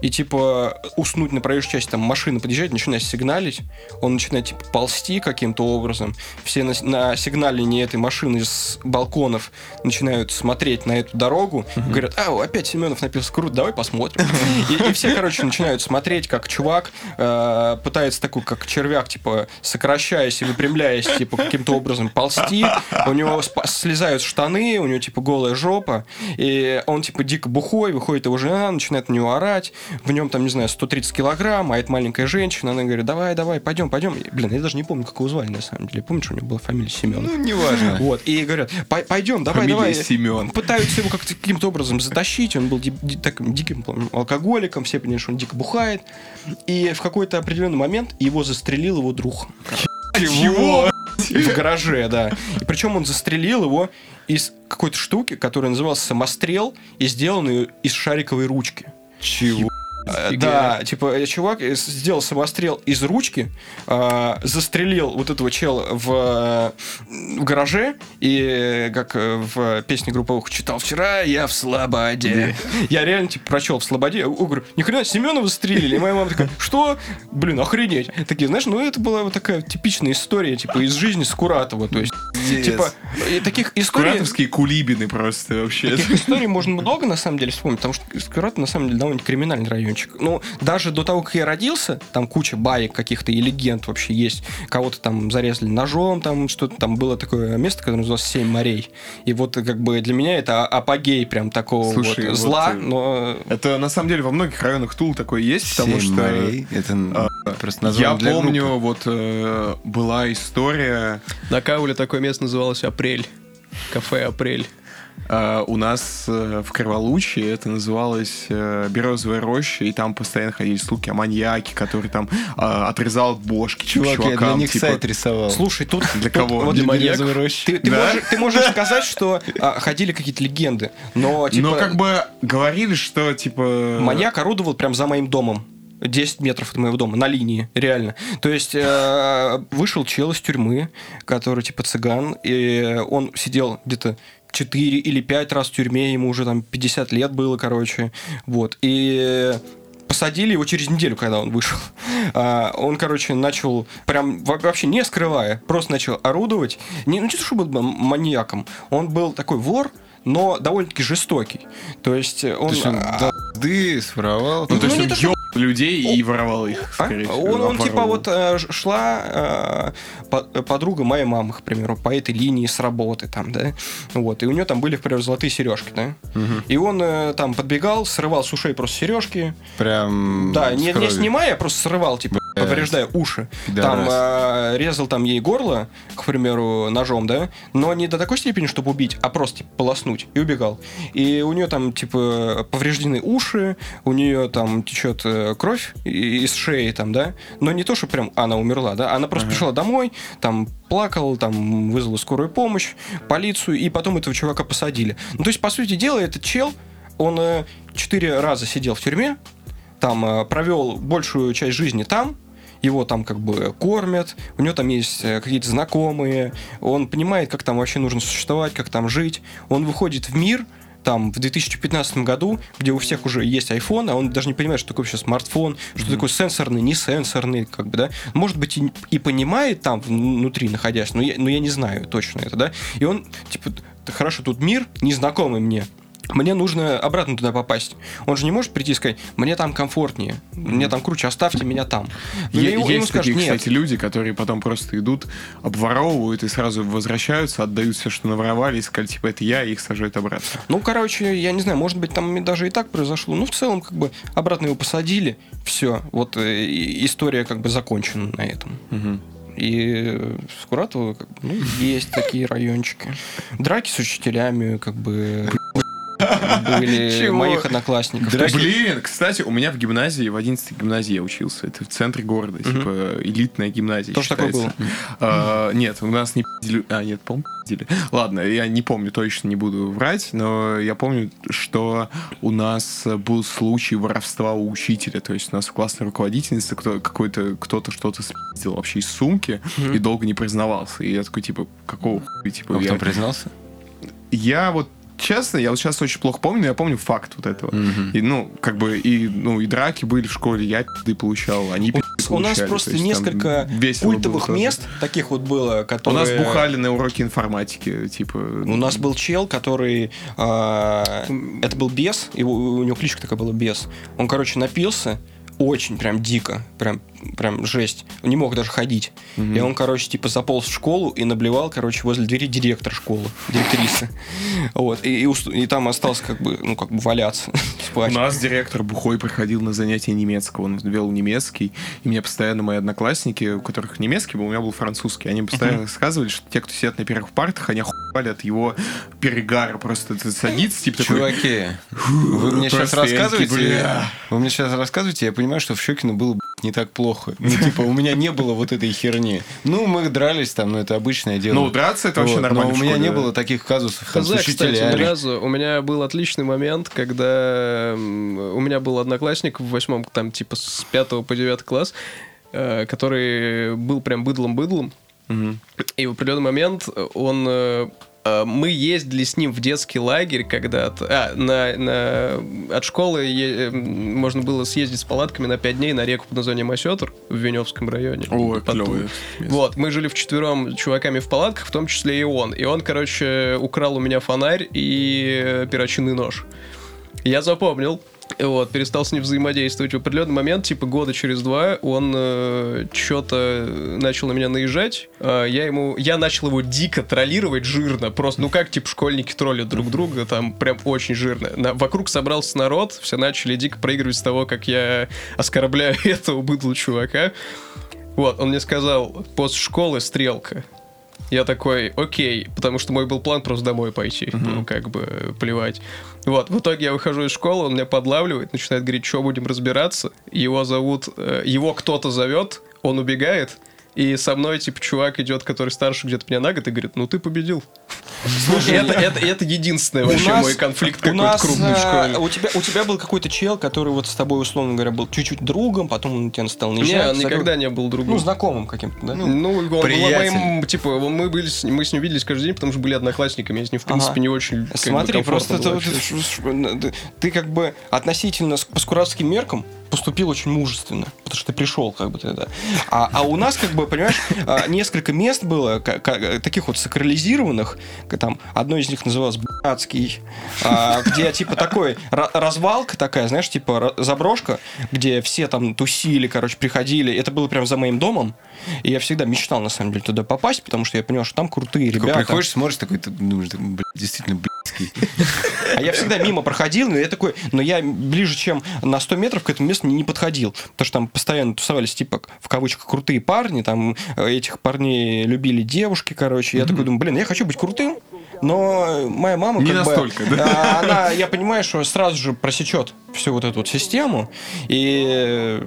и типа уснуть на проезжей части, там машина подъезжает, начинает сигналить, он начинает типа ползти каким-то образом, все на, на сигналении этой машины с балконов начинают смотреть на эту дорогу, говорят, а, опять Семенов напился, круто, давай посмотрим. И, и все, короче, начинают смотреть, как чувак э, пытается такой, как червяк, типа, сокращаясь и выпрямляясь, типа, каким-то образом ползти, у него слезают штаны, у него, типа, голая жопа, и он, типа, дико бухой, выходит его жена, начинает на него орать, в нем, там, не знаю, 130 килограмм, а это маленькая женщина, она говорит, давай, давай, пойдем, пойдем. И, блин, я даже не помню, как его звали, на самом деле. Помню, что у него была фамилия Семенов. Ну, неважно. Вот, и говорят, «Пой- пойдем, давай, Фамилия давай. Семен. Пытаются его как-то каким-то образом затащить, он был ди- ди- таким диким алкоголиком, все поняли, что он дико бухает. И в какой-то определенный момент его застрелил его друг. Чего? В гараже, да. И причем он застрелил его из какой-то штуки, которая называлась самострел, и сделанную из шариковой ручки. Чего? Да, типа, э, чувак э, сделал самострел из ручки, э, застрелил вот этого чела в, в гараже, и э, как в песне групповых читал вчера, я в Слободе. Я реально, типа, прочел в Слободе, говорю, ни хрена, Семенова застрелили. И моя мама такая, что? Блин, охренеть. Такие, знаешь, ну это была вот такая типичная история, типа, из жизни Скуратова, то есть Молодец. Типа, таких историй... Куратовские кулибины просто вообще. Таких историй можно много, на самом деле, вспомнить, потому что Скорат, на самом деле, довольно криминальный райончик. Ну, даже до того, как я родился, там куча баек каких-то и легенд вообще есть. Кого-то там зарезали ножом, там что-то там было такое место, которое называлось «Семь морей». И вот как бы для меня это апогей прям такого Слушай, вот вот, зла, э, но... Это на самом деле во многих районах Тул такое есть, потому Семь что морей. Это просто я название для помню, группы. вот э, была история. На Кауле такое место называлось «Апрель». Кафе «Апрель». Э, у нас э, в Криволуче это называлось э, Березовая роща, и там постоянно ходили слухи о маньяке, который там отрезал бошки Чувак, я для чувакам. них типа, сайт рисовал. Слушай, тут... Для кого? вот Для Березовой рощи. Ты, ты Да? можешь, ты можешь сказать, что а, ходили какие-то легенды, но типа Но как бы говорили, что типа... маньяк орудовал прям за моим домом. 10 метров от моего дома, на линии, реально. То есть э, вышел чел из тюрьмы, который типа цыган, и он сидел где-то 4 или 5 раз в тюрьме, ему уже там 50 лет было, короче. Вот. И посадили его через неделю, когда он вышел. А, он, короче, начал прям во- вообще не скрывая, просто начал орудовать. Не, ну, не то, что был маньяком, он был такой вор, но довольно-таки жестокий. То есть он... То есть он а, ды, своровал. Ну, то есть не он ебал людей и воровал их, А? всего. Он, он типа вот э, шла э, по- подруга моей мамы, к примеру, по этой линии с работы там, да, вот, и у нее там были, к примеру, золотые сережки, да, и он э, там подбегал, срывал с ушей просто сережки, Прям да, не, не снимая, а просто срывал, типа. Повреждая уши, Да, там раз. э, резал там ей горло, к примеру, ножом, да, но не до такой степени, чтобы убить, а просто типа, полоснуть, и убегал. И у нее там, типа, повреждены уши, у нее там течет э, кровь из шеи, там, да, но не то, что прям она умерла, да, она просто пришла домой, там, плакала, там, вызвала скорую помощь, полицию, и потом этого чувака посадили. Ну, то есть, по сути дела, этот чел, он э, четыре раза сидел в тюрьме, там э, провел большую часть жизни там, его там как бы кормят, у него там есть э, какие-то знакомые, он понимает, как там вообще нужно существовать, как там жить. Он выходит в мир, там, в 2015 году, где у всех уже есть iPhone, а он даже не понимает, что такое вообще смартфон, что такое сенсорный, не сенсорный, как бы, да. Может быть, и, и понимает там внутри находясь, но я, но я не знаю точно это, да. И он, типа, «Да хорошо, тут мир незнакомый мне, мне нужно обратно туда попасть. Он же не может прийти и сказать, мне там комфортнее, мне там круче, оставьте меня там. Ну, Е- ему- ему Есть скажут, такие, «Нет». кстати, люди, которые потом просто идут, обворовывают и сразу возвращаются, отдают все, что наворовали, и сказали, типа, это я, и их сажают обратно. Ну, короче, я не знаю, может быть, там даже и так произошло. Ну, в целом, как бы, обратно его посадили, все, вот э, история как бы закончена на этом. И в Скуратово как бы, ну, есть такие райончики. Драки с учителями, как бы, были Чего? моих одноклассников. Драки- Блин, кстати, у меня в гимназии, в 11 гимназии я учился. Это в центре города, типа элитная гимназия Тоже такое считается. А, нет, у нас не пиздили. А, нет, пиздили. Ладно, я не помню, точно не буду врать, но я помню, что у нас был случай воровства у учителя. То есть у нас классная руководительница, кто, какой-то, кто-то что-то спиздил вообще из сумки и долго не признавался. И я такой, типа, какого хуя? Типа, А я, потом признался? я вот честно, я вот сейчас очень плохо помню, но я помню факт вот этого. И, ну, как бы, и, ну, и драки были в школе, я пизды получал, они пизды У нас просто то есть несколько культовых было тоже. мест таких вот было, У которые... нас бухали на уроке информатики, типа... У нас был чел, который... а, это был бес, его, у него кличка такая была бес. Он, короче, напился очень прям дико, прям, прям жесть. Он не мог даже ходить. И он, короче, типа заполз в школу и наблевал, короче, возле двери директора школы, директрисы. Вот. И, и и там остался как бы, ну, как бы валяться, У спать. нас директор бухой приходил на занятия немецкого, он вел немецкий, и мне постоянно мои одноклассники, у которых немецкий был, у меня был французский, они постоянно рассказывали, что те, кто сидят на первых партах, они охуевали от его перегара, просто ты садится, типа такой... Чуваки, вы мне сейчас рассказываете, бля. вы мне сейчас рассказываете, я понимаю, что в Щекино было не так плохо. Ну, типа, у меня не было вот этой херни. Ну, мы дрались там, ну, это обычное дело. Ну, драться это вообще нормально Но у меня не было таких казусов там, с кстати, ни учителями. разу. У меня был отличный момент, когда у меня был одноклассник в восьмом, там, типа, с пятого по девятый класс, э, который был прям быдлом-быдлом. И в определенный момент он Э, Мы ездили с ним в детский лагерь когда-то. А, на, на- от школы е- м, можно было съездить с палатками на 5 дней на реку под названием Осетр в Веневском районе. Тулой. место. Вот, мы жили вчетвером чуваками в палатках, в том числе и он. И он, короче, украл у меня фонарь и э, перочинный нож. Я запомнил. Вот, перестал с ним взаимодействовать. В определенный момент, типа года через два, он что-то начал на меня наезжать. А, я ему, я начал его дико троллировать жирно. Просто, ну как, типа, школьники троллят друг друга, там прям очень жирно. На- вокруг собрался народ, все начали дико проигрывать с того, как я оскорбляю этого быдла чувака. Вот, он мне сказал, после школы стрелка. Я такой, окей, потому что мой был план просто домой пойти, ну, как бы, плевать. Вот, в итоге я выхожу из школы, он меня подлавливает, начинает говорить, что будем разбираться. Его зовут, э, его кто-то зовет, он убегает, и со мной, типа, чувак идет, который старше где-то меня на год, и говорит, ну, ты победил. И это, это, это единственный вообще нас- мой конфликт какой-то крупный в э, школе. у тебя у тебя был какой-то чел, который вот с тобой условно говоря был чуть-чуть другом, потом он тебя стал. Не, он Закрыл- никогда не был другом. ну знакомым каким-то, да? Ну, он был моим, типа, мы были, мы с ним виделись каждый день, потому что были одноклассниками. Я с ним, в принципе, Ага. не очень Смотри, просто комфортно ты, ты- как бы относительно по скуратским меркам поступил очень мужественно, потому что ты пришел как бы тогда. А, а у нас как бы, понимаешь, а, несколько мест было таких вот сакрализированных, там одно из них называлось Блядский, а, где типа такой ра- развалка такая, знаешь, типа заброшка, где все там тусили, короче, приходили. Это было прям за моим домом, и я всегда мечтал на самом деле туда попасть, потому что я понял, что там крутые Такой ребята. приходишь, смотришь, такой, ты думаешь, блядь, действительно, блядский. А я всегда мимо проходил, но я такой, но я ближе, чем на 100 метров к этому месту не, подходил. Потому что там постоянно тусовались, типа, в кавычках, крутые парни, там э, этих парней любили девушки, короче. Я такой думаю, блин, я хочу быть крутым, но моя мама Не как бы, настолько, да? а, она, я понимаю, что сразу же просечет всю вот эту вот систему и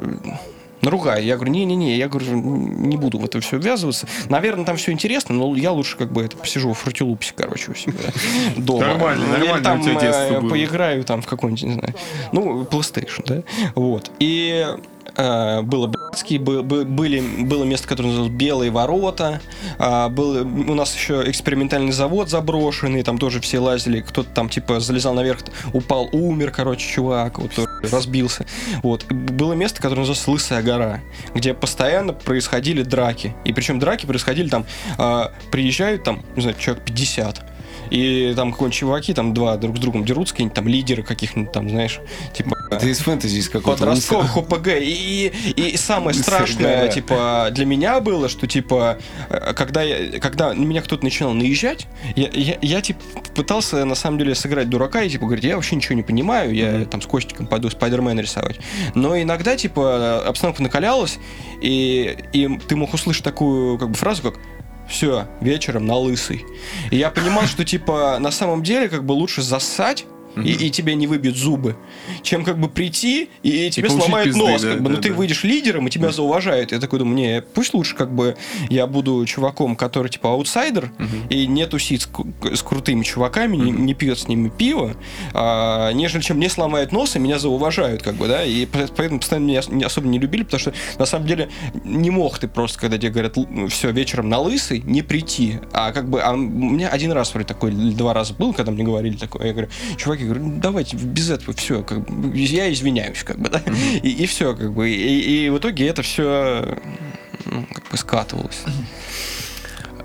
наругай. Я говорю, не-не-не, я говорю, не буду в это все ввязываться. Наверное, там все интересно, но я лучше как бы это посижу в фрутилупсе, короче, у себя дома. Нормально, Или нормально там у тебя детство э, поиграю там в какой-нибудь, не знаю, ну, PlayStation, да, вот. И было блядский, бы- бы- были, было место, которое называлось Белые ворота, а, был, у нас еще экспериментальный завод заброшенный, там тоже все лазили, кто-то там типа залезал наверх, упал, умер, короче, чувак, вот разбился. Вот. Было место, которое называлось Лысая гора, где постоянно происходили драки. И причем драки происходили там, а, приезжают там, не знаю, человек 50, и там какие-нибудь чуваки, там два друг с другом дерутся, какие-нибудь там лидеры каких-нибудь там, знаешь, типа... Это из фэнтези из какого-то. Подростковых ОПГ. И, и, и самое страшное, типа, для меня было, что, типа, э, когда, я, когда на меня кто-то начинал наезжать, я, я, я, типа, пытался, на самом деле, сыграть дурака и, типа, говорить, я вообще ничего не понимаю, я там с Костиком пойду Спайдермена рисовать. Но иногда, типа, обстановка накалялась, и, и ты мог услышать такую, как бы, фразу, как все, вечером на лысый. И я понимал, что, типа, на самом деле, как бы, лучше зассать, и, и тебе не выбьют зубы, чем как бы прийти и тебе получить сломают пизды, нос. да, как бы, да, ну ты да. выйдешь лидером, и тебя зауважают. Я такой думаю, не, пусть лучше как бы я буду чуваком, который типа аутсайдер, и не тусит с, с крутыми чуваками, не, не пьет с ними пиво, а, нежели чем мне сломают нос, и меня зауважают, как бы, да, и по- поэтому постоянно меня не- особо не любили, потому что на самом деле не мог ты просто, когда тебе говорят, все, вечером на лысый, не прийти. А как бы, а у меня один раз вроде такой, или два раза был, когда мне говорили такое, я говорю, чуваки, говорю, «Ну, давайте без этого все, как бы, я извиняюсь, как бы, да, и, все, как бы, и, и в итоге это все как бы скатывалось.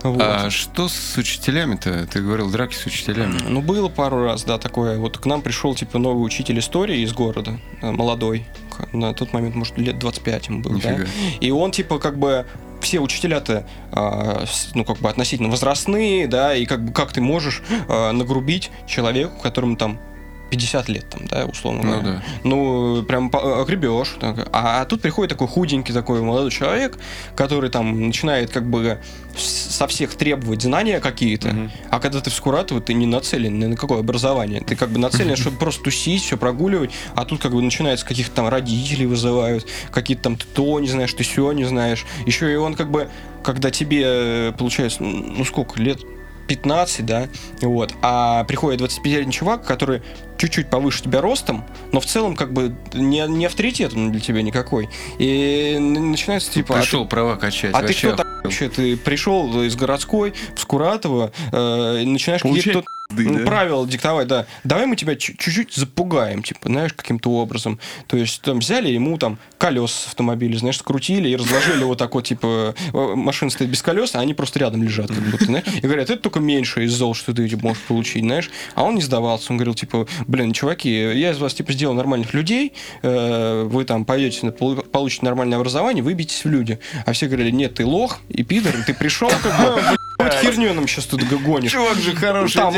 Вот. А что с учителями-то? Ты говорил, драки с учителями. Ну, было пару раз, да, такое. Вот к нам пришел, типа, новый учитель истории из города, э, молодой. На тот момент, может, лет 25 ему было, да? Нифига. И он, типа, как бы все учителя-то, а, ну, как бы относительно возрастные, да, и как бы как ты можешь а, нагрубить человеку, которому там 50 лет, там, да, условно Ну говоря. да. Ну, прям огребешь. так. А, тут приходит такой худенький такой молодой человек, который там начинает как бы со всех требовать знания какие-то. Мгм. А когда ты в Скуратово, ты не нацелен ни на какое образование. Ты как бы нацелен, чтобы просто тусить, все прогуливать. А тут как бы начинается каких-то там родителей вызывают, какие-то там ты то не знаешь, ты все не знаешь. Еще и он как бы, когда тебе, э, получается, ну сколько лет, 15, да, вот, а приходит 25-летний чувак, который чуть-чуть повыше тебя ростом, но в целом как бы не, не авторитет он для тебя никакой. И начинается типа... а ты- Пришел права качать. а ты вообще кто такой вообще? Ты пришел из городской, в Скуратово, э, начинаешь Получай какие-то пизды, ну, да? правила диктовать, да. Давай мы тебя чуть- чуть-чуть запугаем, типа, знаешь, каким-то образом. То есть там взяли ему там колес с автомобиля, знаешь, скрутили и разложили вот так вот, типа, э, машина стоит без колес, а они просто рядом лежат, как будто, знаешь. И говорят, это только меньше из зол, что ты типа, можешь получить, знаешь. А он не сдавался, он говорил, типа, блин, чуваки, я из вас, типа, сделал нормальных людей, э, вы там пойдете, получите нормальное образование, выбейтесь в люди. А все говорили, нет, ты лох и пидор, ты пришел, как бы, херню нам сейчас тут гонишь. Чувак же хороший Там,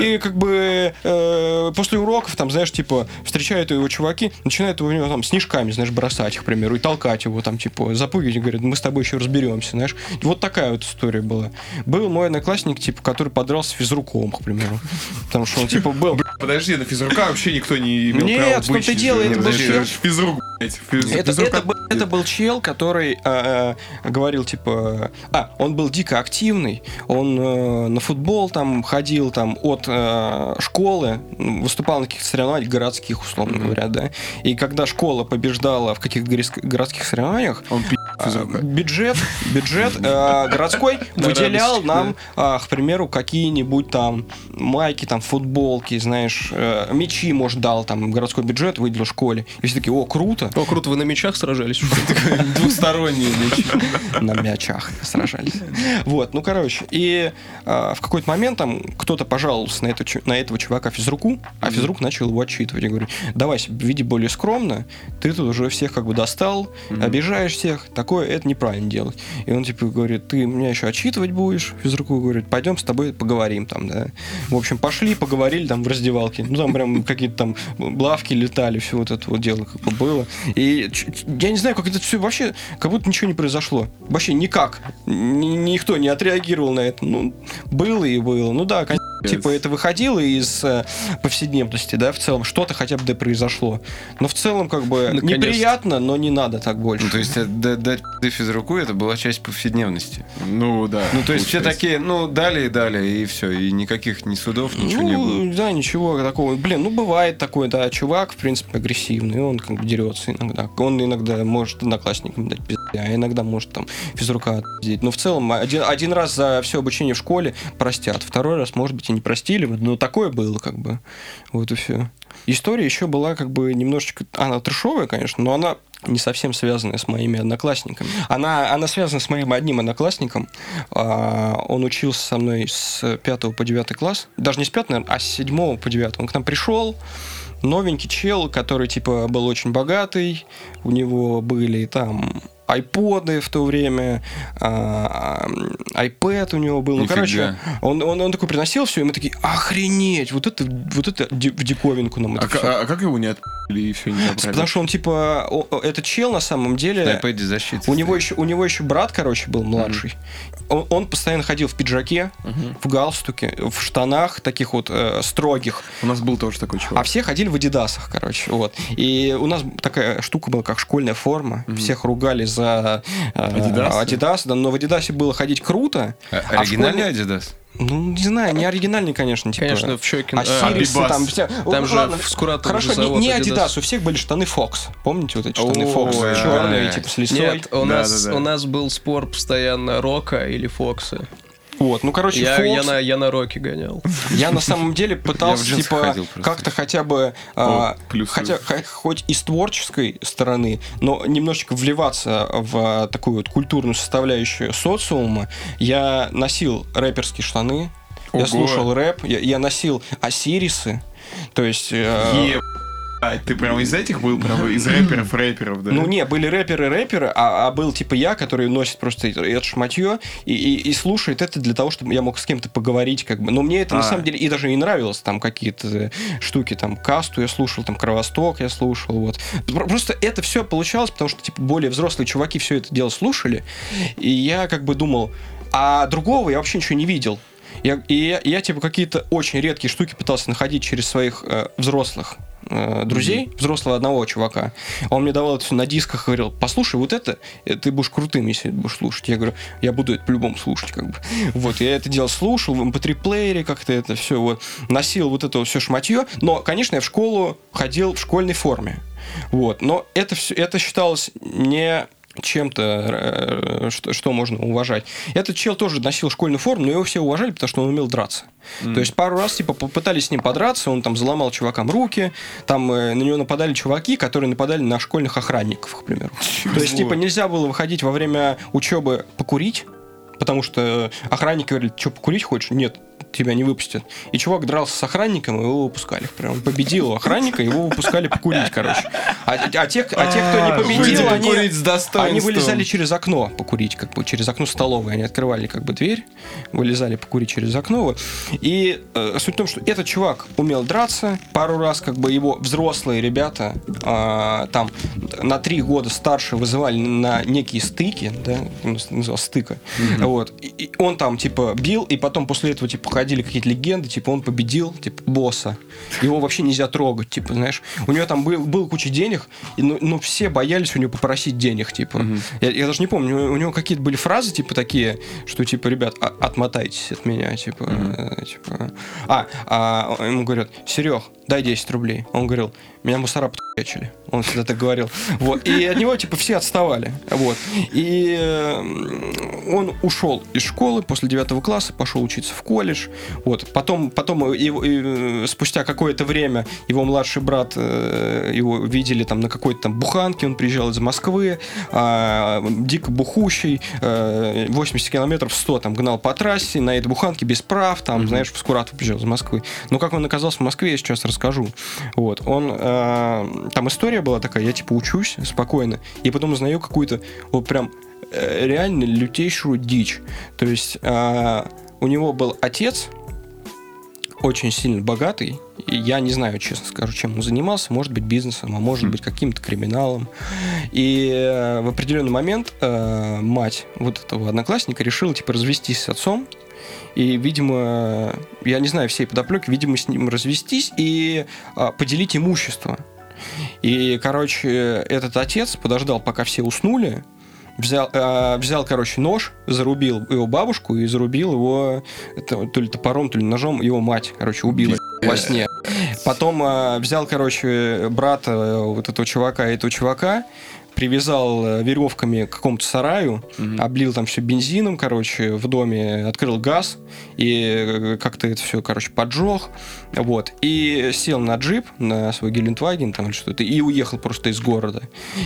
и, как бы э, после уроков, там, знаешь, типа, встречают его чуваки, начинают его, у него там снежками, знаешь, бросать их, к примеру, и толкать его, там, типа, запугивать, и говорят, мы с тобой еще разберемся, знаешь. Вот такая вот история была. Был мой одноклассник, типа, который подрался физруком, к примеру. Потому что он, типа, был... Подожди, на физрука вообще никто не имел Нет, права в том-то дело, это Не, был. Физрук, Это, это это был чел, который э, э, говорил, типа... А, он был дико активный, он э, на футбол там ходил там от э, школы, выступал на каких-то соревнованиях городских, условно говоря, да. И когда школа побеждала в каких-то городских соревнованиях, Он физрука. бюджет, бюджет э, городской выделял нам, а, к примеру, какие-нибудь там майки, там футболки, знаешь, э, мечи, может, дал там городской бюджет, выделил школе. И все такие, о, круто, О, круто, вы на мечах сражались? Двусторонние мечи. на мячах сражались. Вот, ну, короче, и а, в какой-то момент там кто-то пожаловался на, это, на этого чувака физруку, а физрук начал его отчитывать. Я говорю, давай себя веди более скромно, ты тут уже всех как бы достал, обижаешь всех, такое это неправильно делать. И он типа говорит, ты меня еще отчитывать будешь? Физруку говорит, пойдем с тобой поговорим там, да. В общем, пошли, поговорили там в раздевалке. Ну, там прям какие-то там лавки летали, все вот это вот дело как бы было. И я не знаю, как это все вообще, как будто ничего не произошло. Вообще никак. Ни- никто не отреагировал на это. Ну, было и было. Ну да, конечно, time. Типа это выходило из э, повседневности, да, в целом. Что-то хотя бы да произошло. Но в целом как бы Наконец-то. неприятно, но не надо так больше. Ну, то есть, э, да- дать пизды физруку, это была часть повседневности. Ну, да. Ну, то есть, все такие, ну, дали и дали, и все. И никаких ни судов, ничего не было. Ну, да, ничего такого. Блин, ну бывает такой, да, чувак, в принципе, агрессивный, он как бы дерется иногда. Он иногда может одноклассникам дать пизды, а иногда может там физрука отпиздить. Но в целом один, один раз за все обучение в школе простят, второй раз, может быть, и не простили, но такое было как бы. Вот и все. История еще была как бы немножечко... Она трешовая, конечно, но она не совсем связанная с моими одноклассниками. Она, она связана с моим одним одноклассником. А, Он учился со мной с 5 по 9 класс. Даже не с 5, наверное, а с 7 по 9. Он к нам пришел, новенький чел, который, типа, был очень богатый. У него были там айподы в то время, а, а, iPad у него был. Ну, Нифига. короче, он, он, он такой приносил все, и мы такие, охренеть, вот это, вот это в диковинку нам это А, всё». ка- а как его не отпили и все не забрали? Потому что он типа о- этот чел на самом деле. На iPad защита. У него еще у него еще брат, короче, был младший. Он, он постоянно ходил в пиджаке, в галстуке, в штанах таких вот э, строгих. У нас был тоже такой А чувак. все ходили в Адидасах, короче, вот. И у нас такая штука была, как школьная форма. Всех ругали за э, Адидасы? Адидас, да, но в Адидасе было ходить круто. А- а Оригинальный школе- Adidas? Ну, не знаю, не оригинальный, конечно, типа. Конечно, в Щекин... А Сирисы Абибас. там все. Там Ну, же ладно, в Скуратово Хорошо, не, не Adidas. Adidas, у всех были штаны Fox. Помните вот эти штаны О, Fox? да. Черные, типа с лисой. Нет, у, Да, нас, да, да. у нас был спор постоянно Рока или Фокса. Вот, ну, короче, Я, Fox, я, на, я на Роке гонял. Я на самом деле пытался, типа, как-то хотя бы, а, О, хотя, хо- хоть и с творческой стороны, но немножечко вливаться в такую вот культурную составляющую социума. Я носил рэперские штаны, я слушал рэп, я, я носил осирисы, то есть... э, Е- А, ты прям из этих был, прям из рэперов рэперов, да? Ну, не, были рэперы-рэперы, а, а был типа я, который носит просто это шматье и, и, и слушает это для того, чтобы я мог с кем-то поговорить, как бы. Но мне это на А. самом деле и даже не нравилось, там какие-то э, штуки, там касту я слушал, там Кровосток я слушал, вот. Про- Просто это все получалось, потому что типа более взрослые чуваки все это дело слушали, и я как бы думал, а другого я вообще ничего не видел. Я, и я, я, типа какие-то очень редкие штуки пытался находить через своих э, взрослых э, друзей, взрослого одного чувака. Он мне давал это все на дисках, говорил, послушай вот это, э, ты будешь крутым, если будешь слушать. Я говорю, я буду это по-любому слушать, как бы. Вот, я это дело слушал в mp3-плеере, как-то это все вот, носил вот это все шматье, но, конечно, я в школу ходил в школьной форме. Вот, но это все, это считалось не чем-то, э, что, что можно уважать. Этот чел тоже носил школьную форму, но его все уважали, потому что он умел драться. Mm. То есть пару раз типа попытались с ним подраться, он там заломал чувакам руки, там э, на него нападали чуваки, которые нападали на школьных охранников, к примеру. Чего? То есть типа нельзя было выходить во время учебы покурить, потому что охранники говорили, что покурить хочешь? Нет, тебя не выпустят. И чувак дрался с охранником, и его выпускали. Прям победил охранника, его выпускали покурить, короче. А, а, те, а те, кто не победил, они, они вылезали через окно покурить, как бы через окно столовой. Они открывали как бы дверь, вылезали покурить через окно. И э, суть в том, что этот чувак умел драться. Пару раз как бы его взрослые ребята э, там на три года старше вызывали на некие стыки, да, назывался стыка. Mm-hmm. Вот. И, и он там типа бил, и потом после этого типа ходили какие-то легенды, типа он победил, типа босса. Его вообще нельзя трогать, типа, знаешь. У него там был, был куча денег, и, но, но все боялись у него попросить денег, типа. Угу. Я, я даже не помню, у, у него какие-то были фразы, типа, такие, что, типа, ребят, а, отмотайтесь от меня, типа, угу. э, типа. А, а ему говорят, Серег, дай 10 рублей. Он говорил, меня мусора подключили. Он всегда так говорил. Вот. И от него, типа, все отставали. Вот. И э, он ушел из школы после 9 класса, пошел учиться в колледж. Вот. Потом, потом его, и, спустя какое-то время его младший брат, э, его видели там на какой-то там буханке, он приезжал из Москвы, э, дико бухущий, э, 80 километров 100 там гнал по трассе, на этой буханке без прав, там, mm-hmm. знаешь, в Скуратов приезжал из Москвы. Но как он оказался в Москве, я сейчас расскажу. Вот. Он э, там история была такая, я типа учусь спокойно, и потом узнаю какую-то вот прям э, реально лютейшую дичь. То есть э, у него был отец, очень сильно богатый. И я не знаю, честно скажу, чем он занимался. Может быть, бизнесом, а может быть, каким-то криминалом. И э, в определенный момент э, мать вот этого одноклассника решила, типа, развестись с отцом и, видимо, я не знаю всей подоплеки, видимо, с ним развестись и а, поделить имущество. И, короче, этот отец подождал, пока все уснули, взял, э, взял, короче, нож, зарубил его бабушку и зарубил его это, то ли топором, то ли ножом его мать, короче, убил во сне. Потом э, взял, короче, брата вот этого чувака и этого чувака, привязал э, веревками к какому-то сараю, угу. облил там все бензином, короче, в доме, открыл газ и э, как-то это все, короче, поджег, вот, и сел на джип, на свой Гелендваген там или что-то, и уехал просто из города.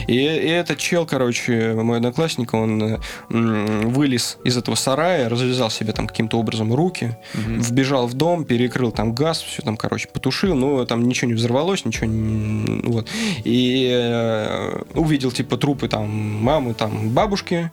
И, и этот чел, короче, мой одноклассник, он э, вылез из этого сарая, развязал себе там каким-то образом руки, угу. вбежал в дом, перекрыл там газ, все там, короче, потушил, но там ничего не взорвалось, ничего не... Вот. И э, увидел, типа, трупы там мамы, там бабушки,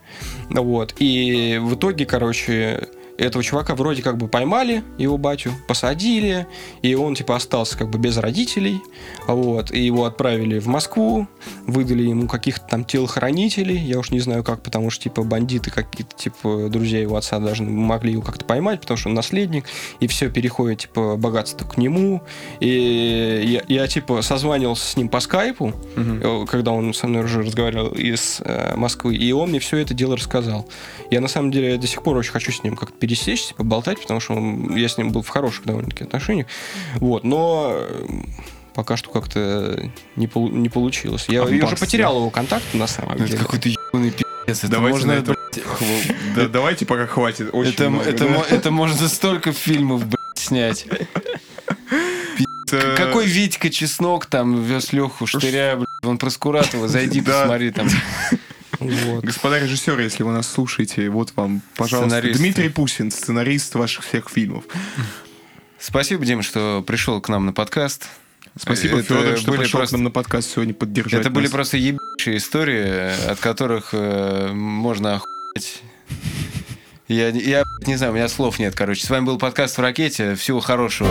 вот, и в итоге, короче, этого чувака вроде как бы поймали, его батю, посадили, и он типа остался как бы без родителей, вот, и его отправили в Москву, выдали ему каких-то там телохранителей, я уж не знаю как, потому что типа бандиты какие-то, типа друзья его отца даже могли его как-то поймать, потому что он наследник, и все переходит типа богатство к нему, и я, я типа созванивался с ним по скайпу, угу. когда он со мной уже разговаривал из э, Москвы, и он мне все это дело рассказал. Я на самом деле до сих пор очень хочу с ним как-то пересечься, поболтать, потому что он, я с ним был в хороших довольно-таки отношениях. Вот, но э, пока что как-то не, пол, не получилось. Я, а я уже потерял его контакт, на самом деле. Это какой-то ебаный пи***ц. Это давайте можно, это, да, давайте пока хватит. Очень это, много, это, да? это можно столько фильмов, блядь, снять. Какой Витька Чеснок там вез Леху Штыря, блядь, он про Скуратова, зайди, посмотри там. Вот. Господа режиссеры, если вы нас слушаете, вот вам, пожалуйста, Дмитрий Пусин, сценарист ваших всех фильмов. Спасибо, Дим, что пришел к нам на подкаст. Спасибо, это Федор, что пришел просто... к нам на подкаст сегодня поддержать Это нас. были просто ебучие истории, от которых э, можно охуеть. Я, я не знаю, у меня слов нет, короче. С вами был подкаст в ракете. Всего хорошего.